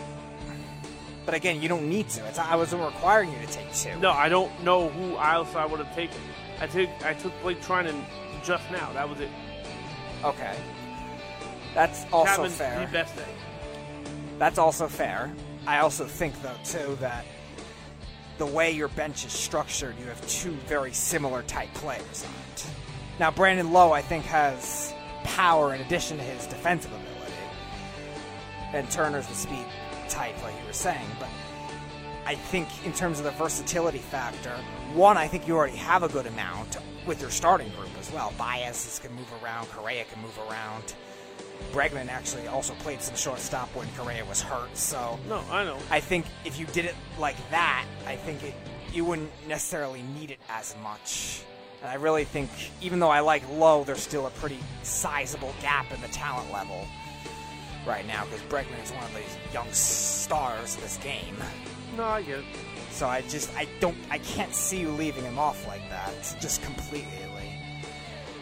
But again, you don't need to. It's, I wasn't requiring you to take two. No, I don't know who else I would have taken. I took I took Blake Treinen just now. That was it. Okay. That's also Chapman's fair. the best A. That's also fair. I also think, though, too, that the way your bench is structured, you have two very similar type players on it. Now, Brandon Lowe, I think, has power in addition to his defensive ability. And Turner's the speed type, like you were saying. But I think, in terms of the versatility factor, one, I think you already have a good amount with your starting group as well. Biases can move around, Correa can move around. Bregman actually also played some shortstop when Correa was hurt, so No, I know. I think if you did it like that, I think it, you wouldn't necessarily need it as much. And I really think, even though I like Low, there's still a pretty sizable gap in the talent level right now because Bregman is one of these young stars of this game. No, I get it. So I just I don't I can't see you leaving him off like that just completely.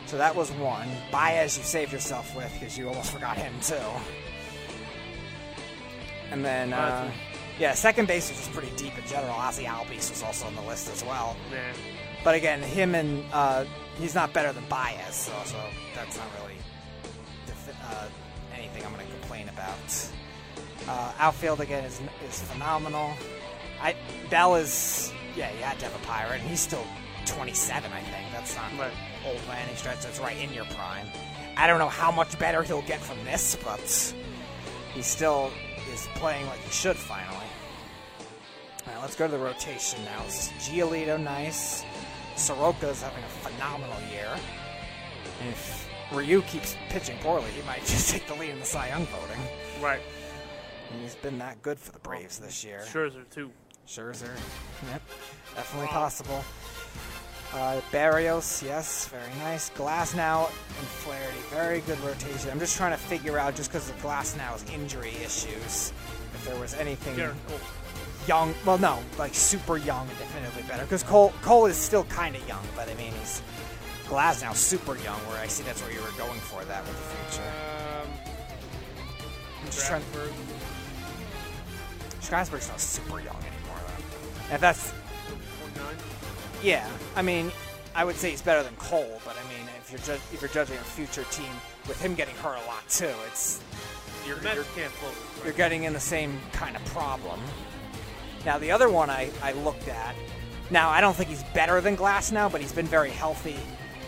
So that was one. Baez you saved yourself with because you almost forgot him too. And then uh, Yeah, second base was just pretty deep in general. Ozzy Albies was also on the list as well. Man. But again, him and uh, he's not better than Baez, so, so that's not really defi- uh, anything I'm going to complain about. Uh, outfield again is is phenomenal. I Bell is yeah, you had to have a pirate. and He's still 27, I think. That's not Right. old by any stretch. That's right in your prime. I don't know how much better he'll get from this, but he still is playing like he should finally. All right, let's go to the rotation now. It's Giolito, nice. Soroka is having a phenomenal year. If Ryu keeps pitching poorly, he might (laughs) just take the lead in the Cy Young voting. Right. He's been that good for the Braves this year. Scherzer, too. Scherzer. Yep. Definitely possible. Uh, Berrios, yes, very nice. Glasnow and Flaherty, very good rotation. I'm just trying to figure out, just because of Glasnow's injury issues, if there was anything Garrett young. Well, no, like super young and definitively better. Because Cole Cole is still kind of young, but I mean he's Glasnow super young. Where I see that's where you were going for that with the future. Um, I'm just trying. Strasburg. Strasburg's not super young anymore though. If that's 29. Yeah, I mean, I would say he's better than Cole, but I mean, if you're ju- if you're judging a future team with him getting hurt a lot too, it's you're you're, you're getting in the same kind of problem. Now, the other one I, I looked at, now I don't think he's better than Glasnow, but he's been very healthy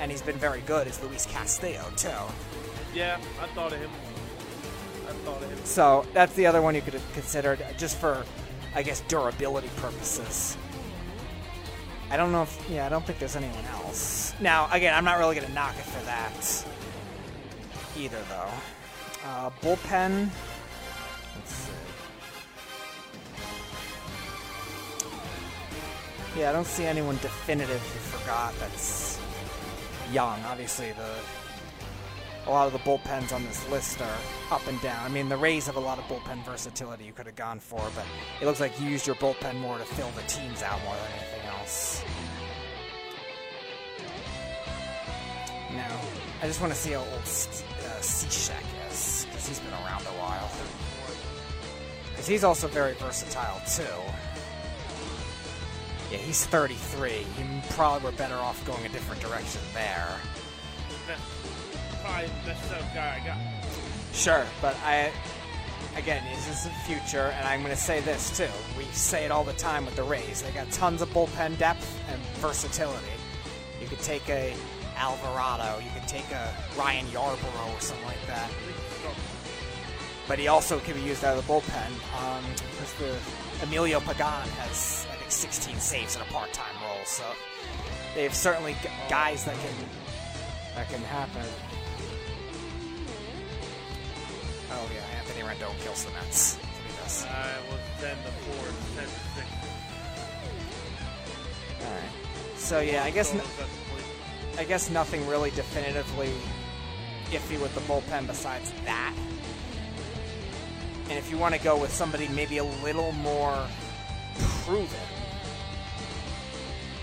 and he's been very good. Is Luis Castillo too? Yeah, I thought of him. I thought of him. So that's the other one you could have considered, just for, I guess, durability purposes. I don't know if, yeah, I don't think there's anyone else. Now, again, I'm not really going to knock it for that either, though. Uh, bullpen. Let's see. Yeah, I don't see anyone definitive you forgot that's young. Obviously, the a lot of the bullpens on this list are up and down. I mean, the Rays have a lot of bullpen versatility you could have gone for, but it looks like you used your bullpen more to fill the teams out more than anything else. Now, I just want to see how old uh, Cishek is, because he's been around a while. Because he's also very versatile, too. Yeah, he's 33. You probably were better off going a different direction there. Probably the best guy I got. Sure, but I, again, this is the future, and I'm going to say this too. We say it all the time with the Rays. They got tons of bullpen depth and versatility. You could take a Alvarado, you could take a Ryan Yarbrough or something like that. But he also can be used out of the bullpen. Um, because the Emilio Pagan has, Think, 16 saves in a part-time role, so they have certainly g- guys that can that can happen. Oh yeah, Anthony Rendon kills the Mets. That's what he does. I was 10 to 4, 10 to 6. All right. So yeah, I guess So n- that's complete. I guess nothing really definitively iffy with the bullpen besides that. And if you want to go with somebody maybe a little more proven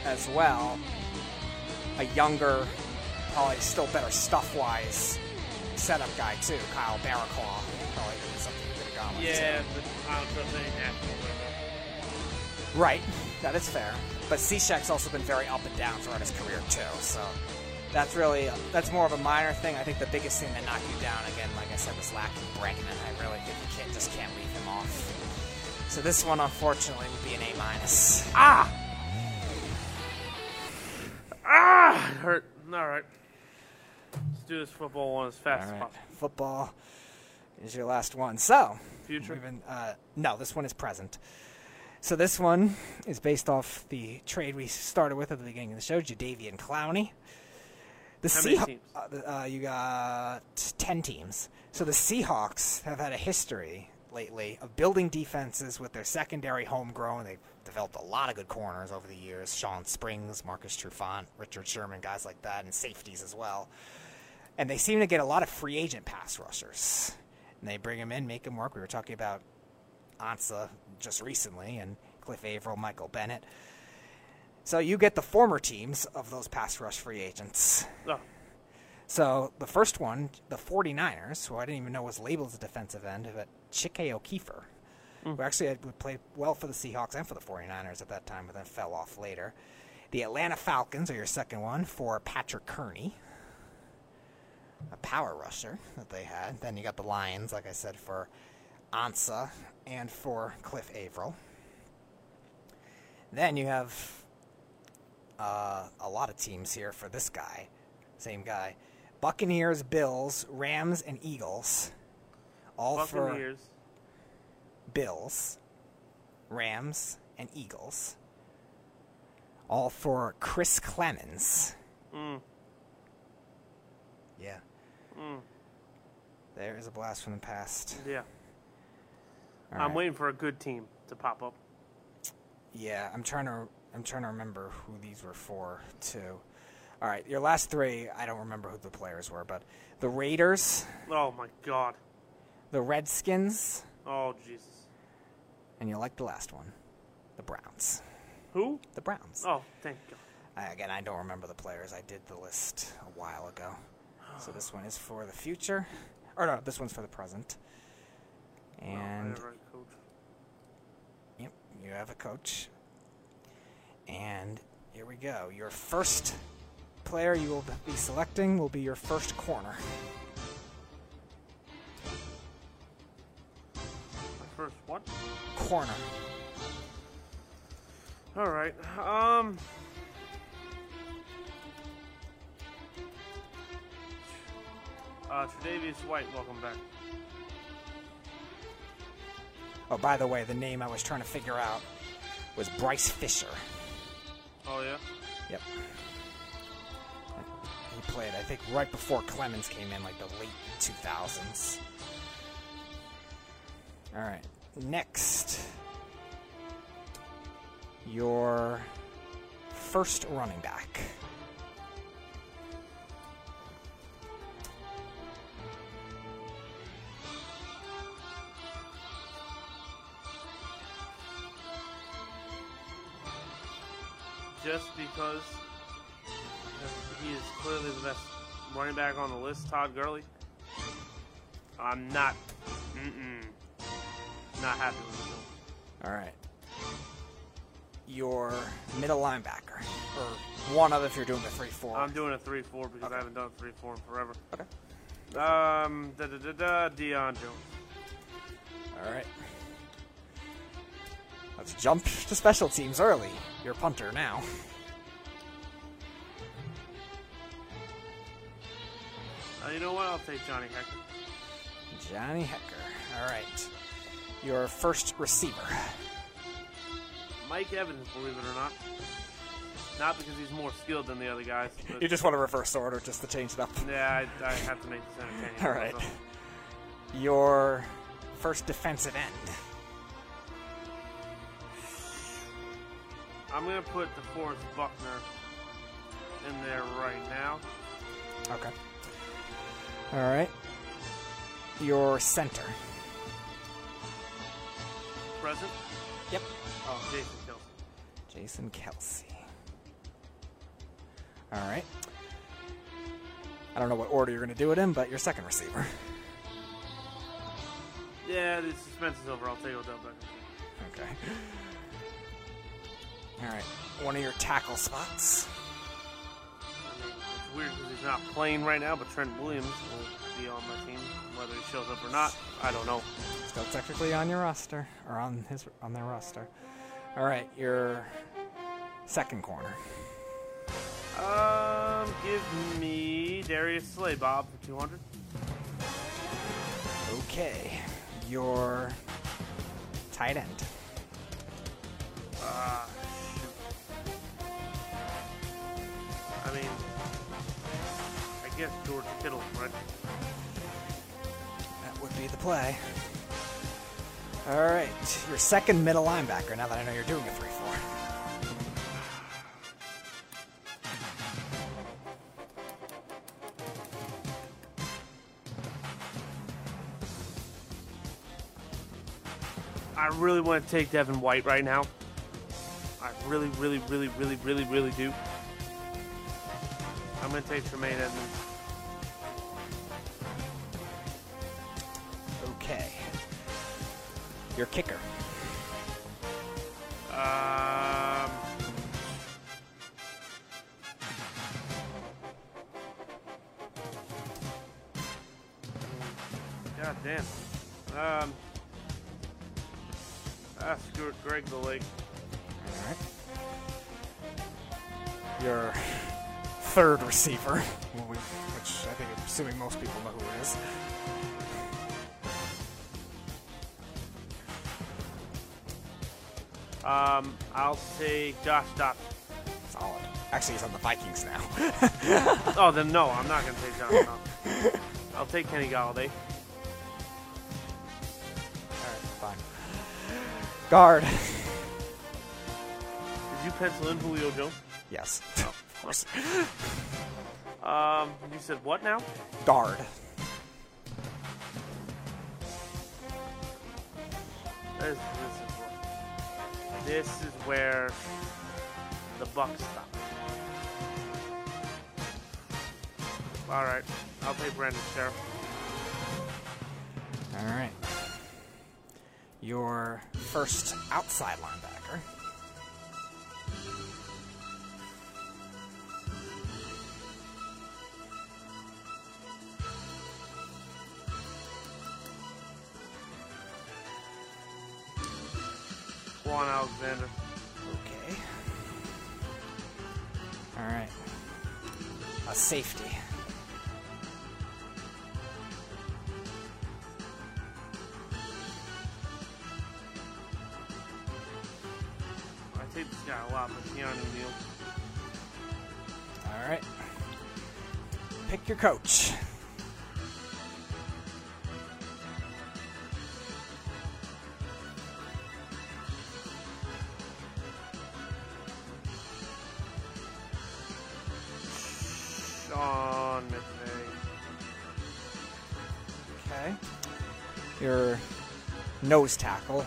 as well, a younger, probably still better stuff wise setup guy too, Kyle Barraclough. Probably something you could have gone with. too. Yeah, but I don't trust any national right Right, that is fair. But Cishek's also been very up and down throughout his career too. So that's really that's more of a minor thing. I think the biggest thing that knocked you down again, like I said, was lacking Bregman. I really think you can't just can't leave him off. So this one, unfortunately, would be an A minus. Ah! Ah! It hurt. All right. Let's do this football one as fast All as right, possible. football is your last one. So Future? we've been- uh, no, this one is present. So this one is based off the trade we started with at the beginning of the show, Jadeveon Clowney. The How many teams? Uh, uh, you got ten teams. So the Seahawks have had a history lately of building defenses with their secondary homegrown. They've developed a lot of good corners over the years. Shawn Springs, Marcus Trufant, Richard Sherman, guys like that, and safeties as well. And they seem to get a lot of free agent pass rushers. And they bring them in, make them work. We were talking about Ansah just recently, and Cliff Avril, Michael Bennett. So you get the former teams of those pass rush free agents. Oh, So the first one, the 49ers, who I didn't even know was labeled as a defensive end, but Chike Okeafor. Who actually would play well for the Seahawks and for the 49ers at that time, but then fell off later. The Atlanta Falcons are your second one for Patrick Kerney, a power rusher that they had. Then you got the Lions, like I said, for Ansah and for Cliff Avril. Then you have uh, a lot of teams here for this guy, same guy. Buccaneers, Bills, Rams, and Eagles. All for Buccaneers. Bills, Rams, and Eagles. All for Chris Clemons. Mm. Yeah. Mm. There is a blast from the past. Yeah. All I'm right. waiting for a good team to pop up. Yeah, I'm trying to I'm trying to remember who these were for too. All right, your last three, I don't remember who the players were, but the Raiders, Oh my god. the Redskins, Oh Jesus. And you like the last one, the Browns. Who? The Browns. Oh, thank God. I, again, I don't remember the players. I did the list a while ago. So this one is for the future. Or no, this one's for the present. And never had a coach. yep, you have a coach. And here we go. Your first player you will be selecting will be your first corner. My first what? Corner. All right. Um. Uh, Tre'Davious White, welcome back. Oh, by the way, the name I was trying to figure out was Bryce Fisher. Oh yeah. Yep. He played, I think, right before Clemons came in, like the late 2000s. All right. Next, your first running back. Just because he is clearly the best running back on the list, Todd Gurley. I'm not. Mm-mm. Not happy with him. All right. Your middle linebacker, or one of if you're doing a three-four. I'm doing a 3 4 because I haven't done a 3 4 in forever. Okay. Um, da da da da, Deion Jones. All right. Let's jump to special teams early. Your punter now. Uh, you know what? I'll take Johnny Hekker. Johnny Hekker. All right. Your first receiver. Mike Evans, believe it or not. Not because he's more skilled than the other guys. (laughs) But You just want to reverse order just to change it up. yeah, I, I have to make this entertaining. All right. Your first defensive end. I'm gonna put DeForest Buckner in there right now. Okay. All right. Your center. Present. Yep. Oh, Jason Kelce. Jason Kelce. All right. I don't know what order you're going to do it in, but your second receiver. Yeah, the suspense is over. I'll take Odell Beckham. Okay. All right. One of your tackle spots. I mean, it's weird because he's not playing right now, but Trent Williams will be on my team, whether he shows up or not. I don't know. Still technically on your roster, or on his on their roster. All right, your second corner. Um, give me Darius Slay, Bob, for 200. Okay, your tight end. Shoot. I mean, George Kittle, right? That would be the play. All right, your second middle linebacker. Now that I know you're doing a three-four. I really want to take Devin White right now. I really, really, really, really, really, really do. I'm going to take Tremaine Edmunds. Your kicker. Um, God damn. Um, ah, screw it, Greg the Leg. All right. Your (laughs) third receiver, wh- which I think, I'm assuming most people know who it is. I'll take Josh Dobbs. Solid. Actually, he's on the Vikings now. (laughs) Oh, then no, I'm not gonna take Josh Dobbs. (laughs) I'll take Kenny Golladay. All right, fine. Guard. Did you pencil in Julio Jones? Yes, (laughs) of course. Um, you said what now? Guard. This is where, this is where the buck stops. All right, I'll take Brandon Scherff. All right. Your first outside linebacker. Your coach. Sean. Okay. Your nose tackle.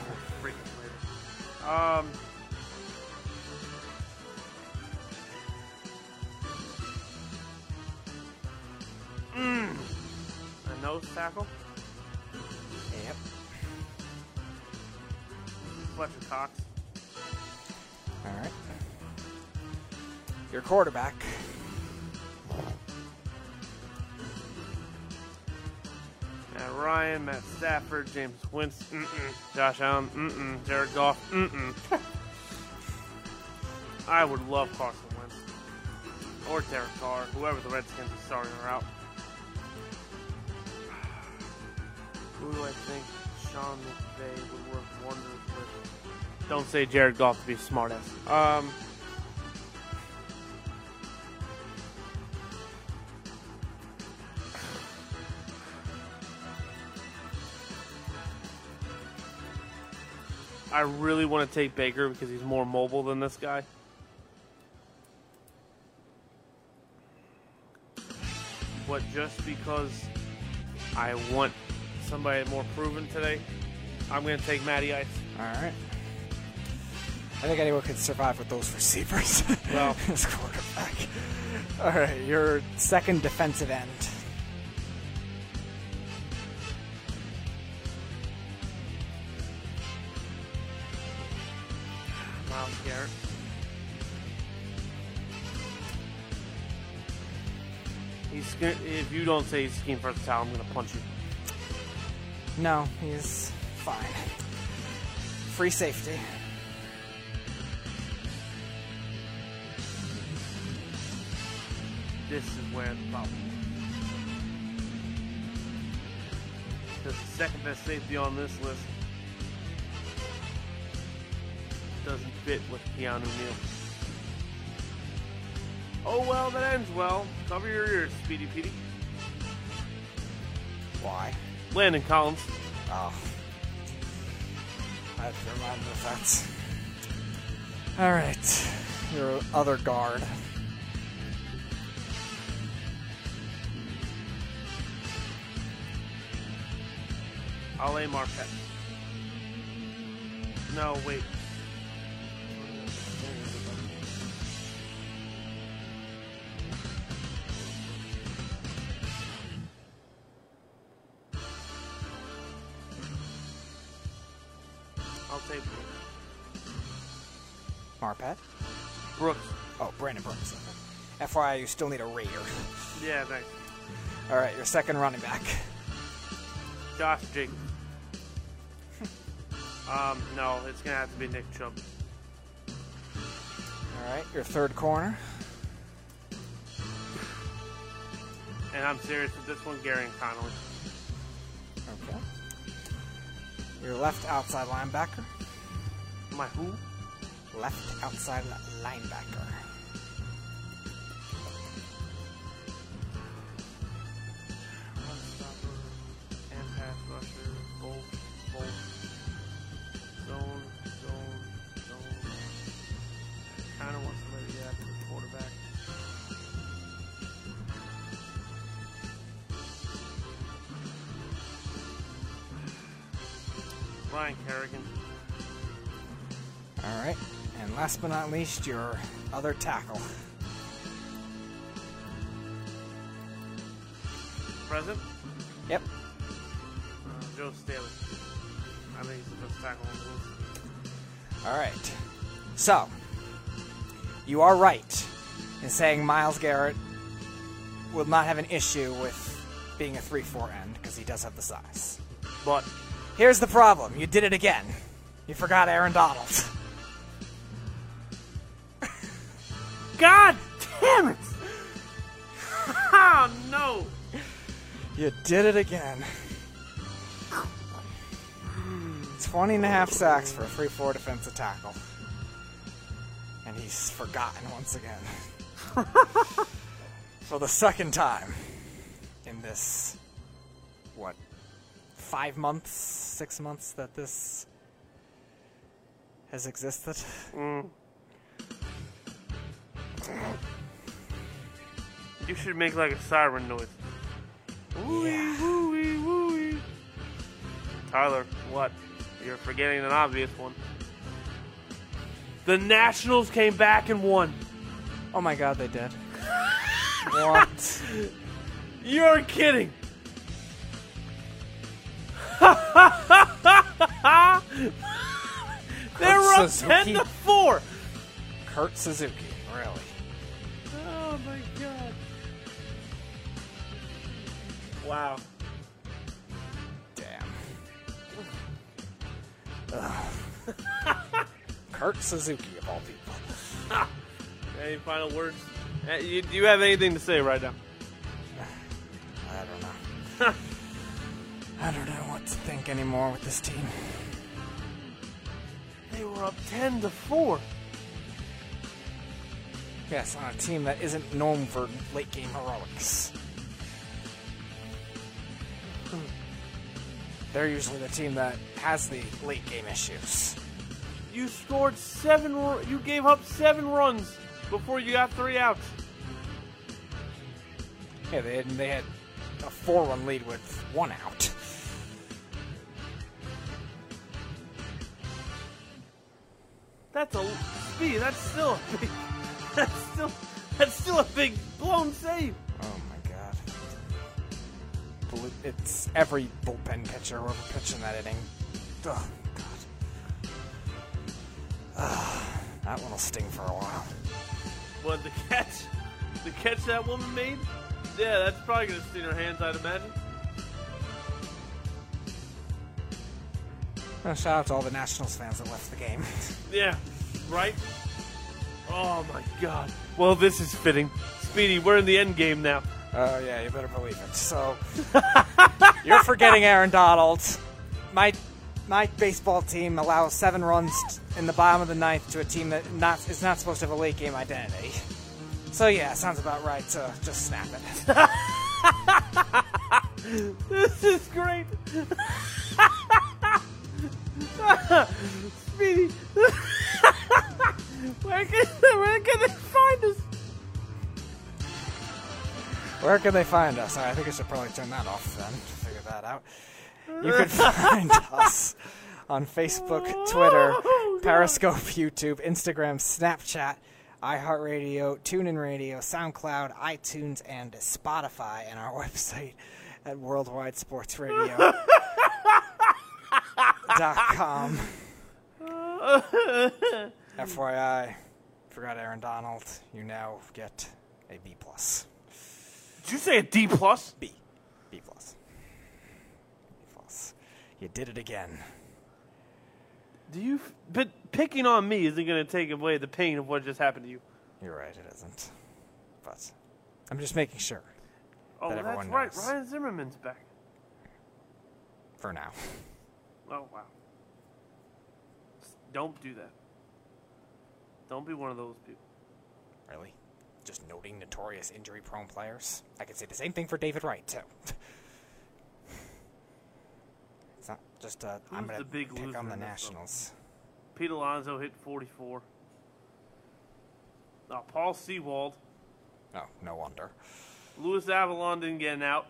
Jameis Winston, mm-mm. Josh Allen, mm-mm. Jared Goff, mm-mm. (laughs) I would love Carson Wentz. Or Derek Carr, whoever the Redskins are starting are out. (sighs) Who do I think Sean McVay would work wonders with? Don't say Jared Goff to be a smartass. Um, I really want to take Baker because he's more mobile than this guy. But just because I want somebody more proven today, I'm going to take Matty Ice. All right. I think anyone could survive with those receivers. Well. (laughs) as quarterback. All right, your second defensive end. Gonna, if you don't say he's scheme versatile, I'm going to punch you. No, he's fine. Free safety. This is where the problem is. Because the second best safety on this list doesn't fit with Keanu Neal. Oh well, that ends well. Cover your ears, Speedy Petey. Why? Landon Collins. Oh. I have to remind him of that. All right, your other guard. Ale Marquette. No, wait. FYI, you still need a Raider. Yeah, thanks. All right, your second running back. Josh Jacobs. (laughs) um, no, it's gonna have to be Nick Chubb. All right, your third corner. And I'm serious with this one, Gareon Conley. Okay. Your left outside linebacker. My who? Left outside linebacker. Last but not least, your other tackle. Present? Yep. Uh, Joe Staley. I think he's the best tackle on the list. All right. So, you are right in saying Myles Garrett will not have an issue with being a 3 4 end because he does have the size. But Here's the problem you did it again. You forgot Aaron Donald. (laughs) God damn it! (laughs) oh no! You did it again. 20 and a half sacks for a 3 4 defensive tackle. And he's forgotten once again. (laughs) for the second time in this, what, five months, six months that this has existed? Mm. You should make like a siren noise. Yeah. Wooey, wooey. Tyler, what? You're forgetting an obvious one. The Nationals came back and won. Oh my god, they did. (laughs) what? You're kidding. (laughs) they were up Suzuki. ten to four. Kurt Suzuki, really? Wow. Damn. (laughs) Kurt Suzuki, of all people. (laughs) Any final words? Uh, you, do you have anything to say right now? (sighs) I don't know. (laughs) I don't know what to think anymore with this team. They were up ten to four. Yes, on a team that isn't known for late game heroics. They're usually the team that has the late game issues. You scored seven. You gave up seven runs before you got three outs. Yeah, they had, they had a four-run lead with one out. That's a speed. That's still a big. (laughs) That's still. That's still a big blown save. Oh It's every bullpen pitcher whoever pitched in that inning. Oh god. Ah, that one will sting for a while. But the catch, the catch that woman made, yeah, that's probably gonna sting her hands. I'd imagine. Uh, shout out to all the Nationals fans that left the game. (laughs) Yeah, right. Oh my god. Well, this is fitting. Speedy, we're in the end game now. Oh yeah, you better believe it. So (laughs) you're forgetting Aaron Donald. My my baseball team allows seven runs in the bottom of the ninth to a team that not is not supposed to have a late game identity. So yeah, sounds about right to just snap it. (laughs) This is great. (laughs) Speedy. where, can, where can Where can they find us? I think I should probably turn that off then to figure that out. You can find (laughs) us on Facebook, Twitter, Periscope, YouTube, Instagram, Snapchat, iHeartRadio, TuneIn Radio, SoundCloud, iTunes, and Spotify, and our (laughs) website at worldwide sports worldwidesportsradio.com. (laughs) FYI, forgot Aaron Donald. You now get a B plus. Did you say a D plus? B. B plus. B plus. You did it again. Do you? f- But picking on me isn't going to take away the pain of what just happened to you. You're right, it isn't. But I'm just making sure Oh, That that's right. knows. Ryan Zimmerman's back. for now. Oh wow. Don't do that. Don't be one of those people. Really? Just noting notorious injury prone players? I could say the same thing for David Wright, too. (laughs) it's not just, uh, I'm going the to big pick loser on the? Nationals. Pete Alonso hit 44. Oh, Paul Sewald. Oh, no wonder. Luis Avilan didn't get an out.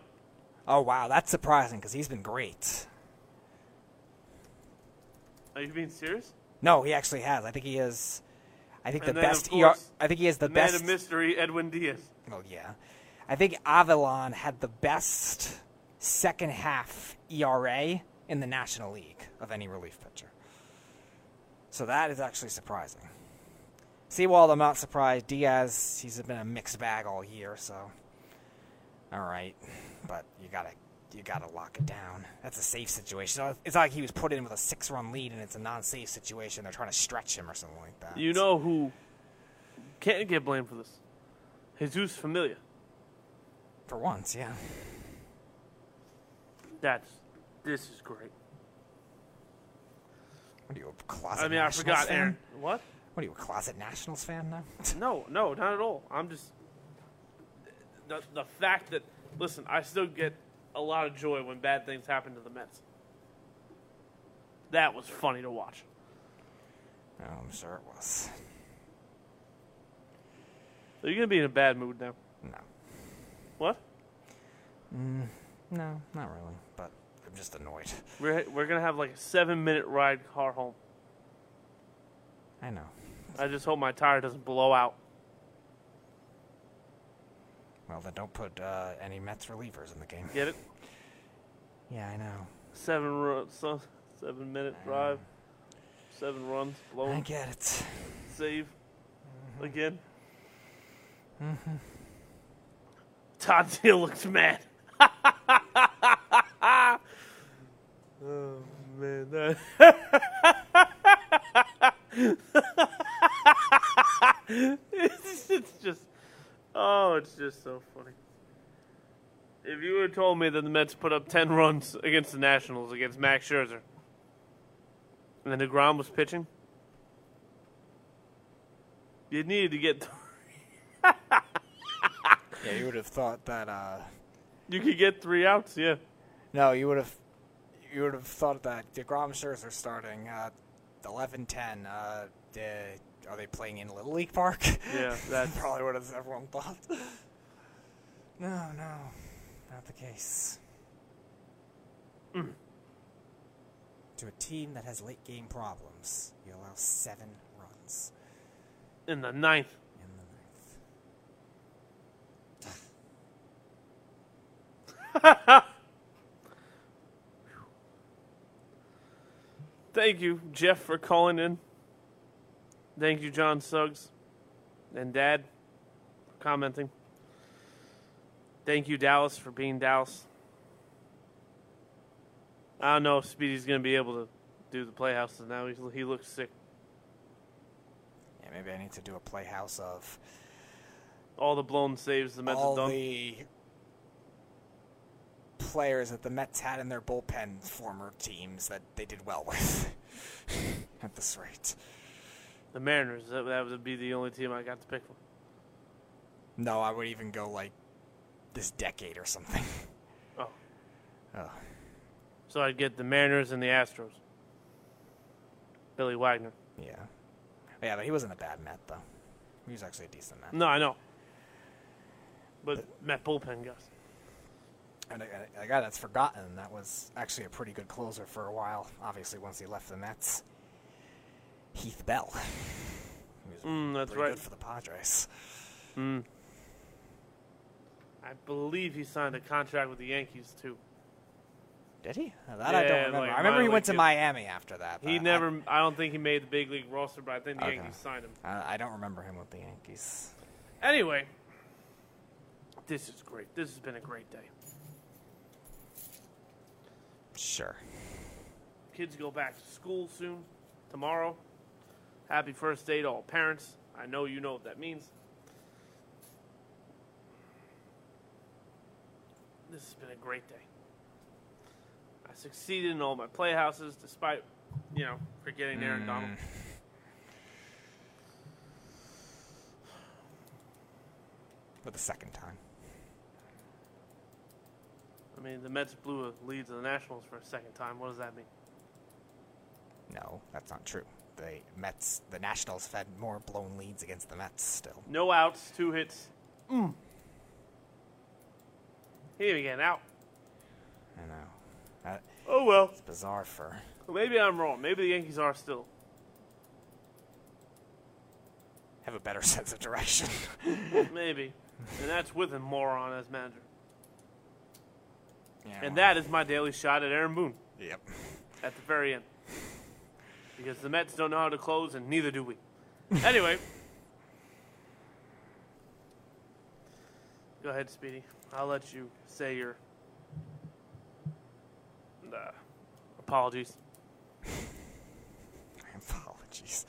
Oh, wow, that's surprising because he's been great. Are you being serious? No, he actually has. I think he is. I think And the best ER. I think he has the, The man best. of mystery, Edwin Diaz. Oh yeah, I think Avilan had the best second half ERA in the National League of any relief pitcher. So that is actually surprising. Sewald, I'm not surprised. Diaz, he's been a mixed bag all year, so all right, but you gotta you gotta lock it down. That's a safe situation. It's not like he was put in with a six run lead and it's a non safe situation. They're trying to stretch him or something like that. You know who can't get blamed for this? Jeurys Familia. for once, yeah. That's this is great. What are you a closet? I mean, I Nationals forgot fan? Aaron. What? What are you, a closet Nationals fan now? (laughs) No, no, not at all. I'm just the the fact that listen, I still get a lot of joy when bad things happen to the Mets. That was funny to watch. I'm sure it was. Are you're gonna be in a bad mood now. No. What? Mm, no, not really. But I'm just annoyed. We're we're gonna have like a seven minute ride car home. I know. I just hope my tire doesn't blow out. Well, then don't put uh, any Mets relievers in the game. Get it? (laughs) Yeah, I know. Seven ru- so, seven minute drive, seven runs, blow, I get it. save again. Todd Steele looks mad. (laughs) oh man, (laughs) it's just, oh, it's just so funny. If you had told me that the Mets put up ten runs against the Nationals against Max Scherzer, and then Degrom was pitching, you needed to get. (laughs) Yeah, you would have thought that. Uh, You could get three outs, yeah. no, you would have. You would have thought that Degrom Scherzer starting uh, 11-10. Uh, the- are they playing in Little League Park? Yeah, (laughs) that's probably what everyone thought. No, no, not the case. Mm. To a team that has late game problems, you allow seven runs in the ninth. in the ninth. (laughs) Thank you, Jeff, for calling in. Thank you, John Suggs and Dad for commenting. Thank you, Dallas, for being Dallas. I don't know if Speedy's going to be able to do the playhouses now. He's, he looks sick. Yeah, maybe I need to do a playhouse of All the blown saves the Mets all have done. the players that the Mets had in their bullpen, former teams that they did well with. (laughs) At this rate, The Mariners, that, that would be the only team I got to pick from. no, I would even go like this decade or something. (laughs) Oh. Oh. So I'd get the Mariners and the Astros. Billy Wagner. Yeah, yeah, but he wasn't a bad Met though. He was actually a decent Met. No, I know. But Met bullpen guys. And a, a guy that's forgotten that was actually a pretty good closer for a while. Obviously, once he left the Mets, Heath Bell. Mm, that's pretty right. good for the Padres. I believe he signed a contract with the Yankees too. Did he? That I don't remember. like I remember he went to league. Miami after that. He but never. I, don't think he made the big league roster, but I think the Okay. Yankees signed him. I, I don't remember him with the Yankees. Anyway, this is great. This has been a great day. Sure. Kids go back to school soon, tomorrow. Happy first day to all parents. I know you know what that means. This has been a great day. I succeeded in all my playhouses despite, you know, forgetting Aaron mm. Donald. For the second time. I mean, the Mets blew a lead to the Nationals for a second time. What does that mean? No, that's not true. The Mets, the Nationals have had more blown leads against the Mets still. No outs, two hits. Mm. He didn't even out. I know. That, Oh well. it's bizarre for. Well, Maybe I'm wrong. Maybe the Yankees are still. Have a better (laughs) sense of direction. (laughs) Maybe. And that's with a moron as manager. Yeah, And well, that is my daily shot at Aaron Boone Yep. at the very end. Because the Mets don't know how to close, and neither do we. Anyway. Go ahead, Speedy. I'll let you say your uh, apologies. (laughs) Apologies.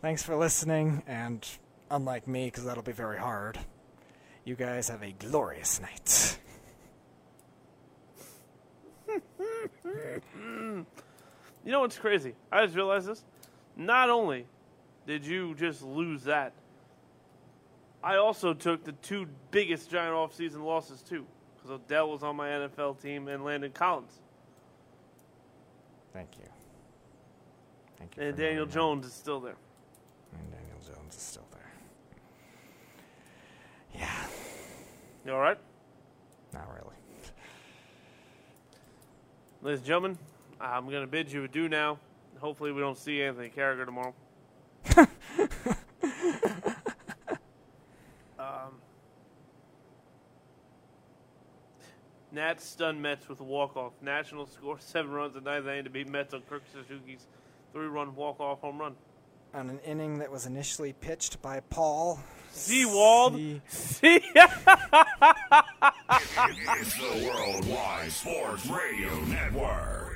Thanks for listening, and unlike me, because that'll be very hard, you guys have a glorious night. (laughs) You know what's crazy? I just realized this. Not only did you just lose that, I also took the two biggest giant offseason losses too. Because Odell was on my NFL team and Landon Collins. Thank you. Thank you. And Daniel. Jones is still there. And Daniel Jones is still there. Yeah, You alright? not really. Ladies and gentlemen, I'm going to bid you adieu now. Hopefully, we don't see Anthony Carragher tomorrow. (laughs) um, Nats stun Mets with a walk-off. Nationals score (laughs) seven runs in ninth inning to beat Mets on Kurt Suzuki's three-run walk-off home run. On an inning that was initially pitched by Paul. Sewald. See- See? (laughs) It's the Worldwide Sports Radio Network.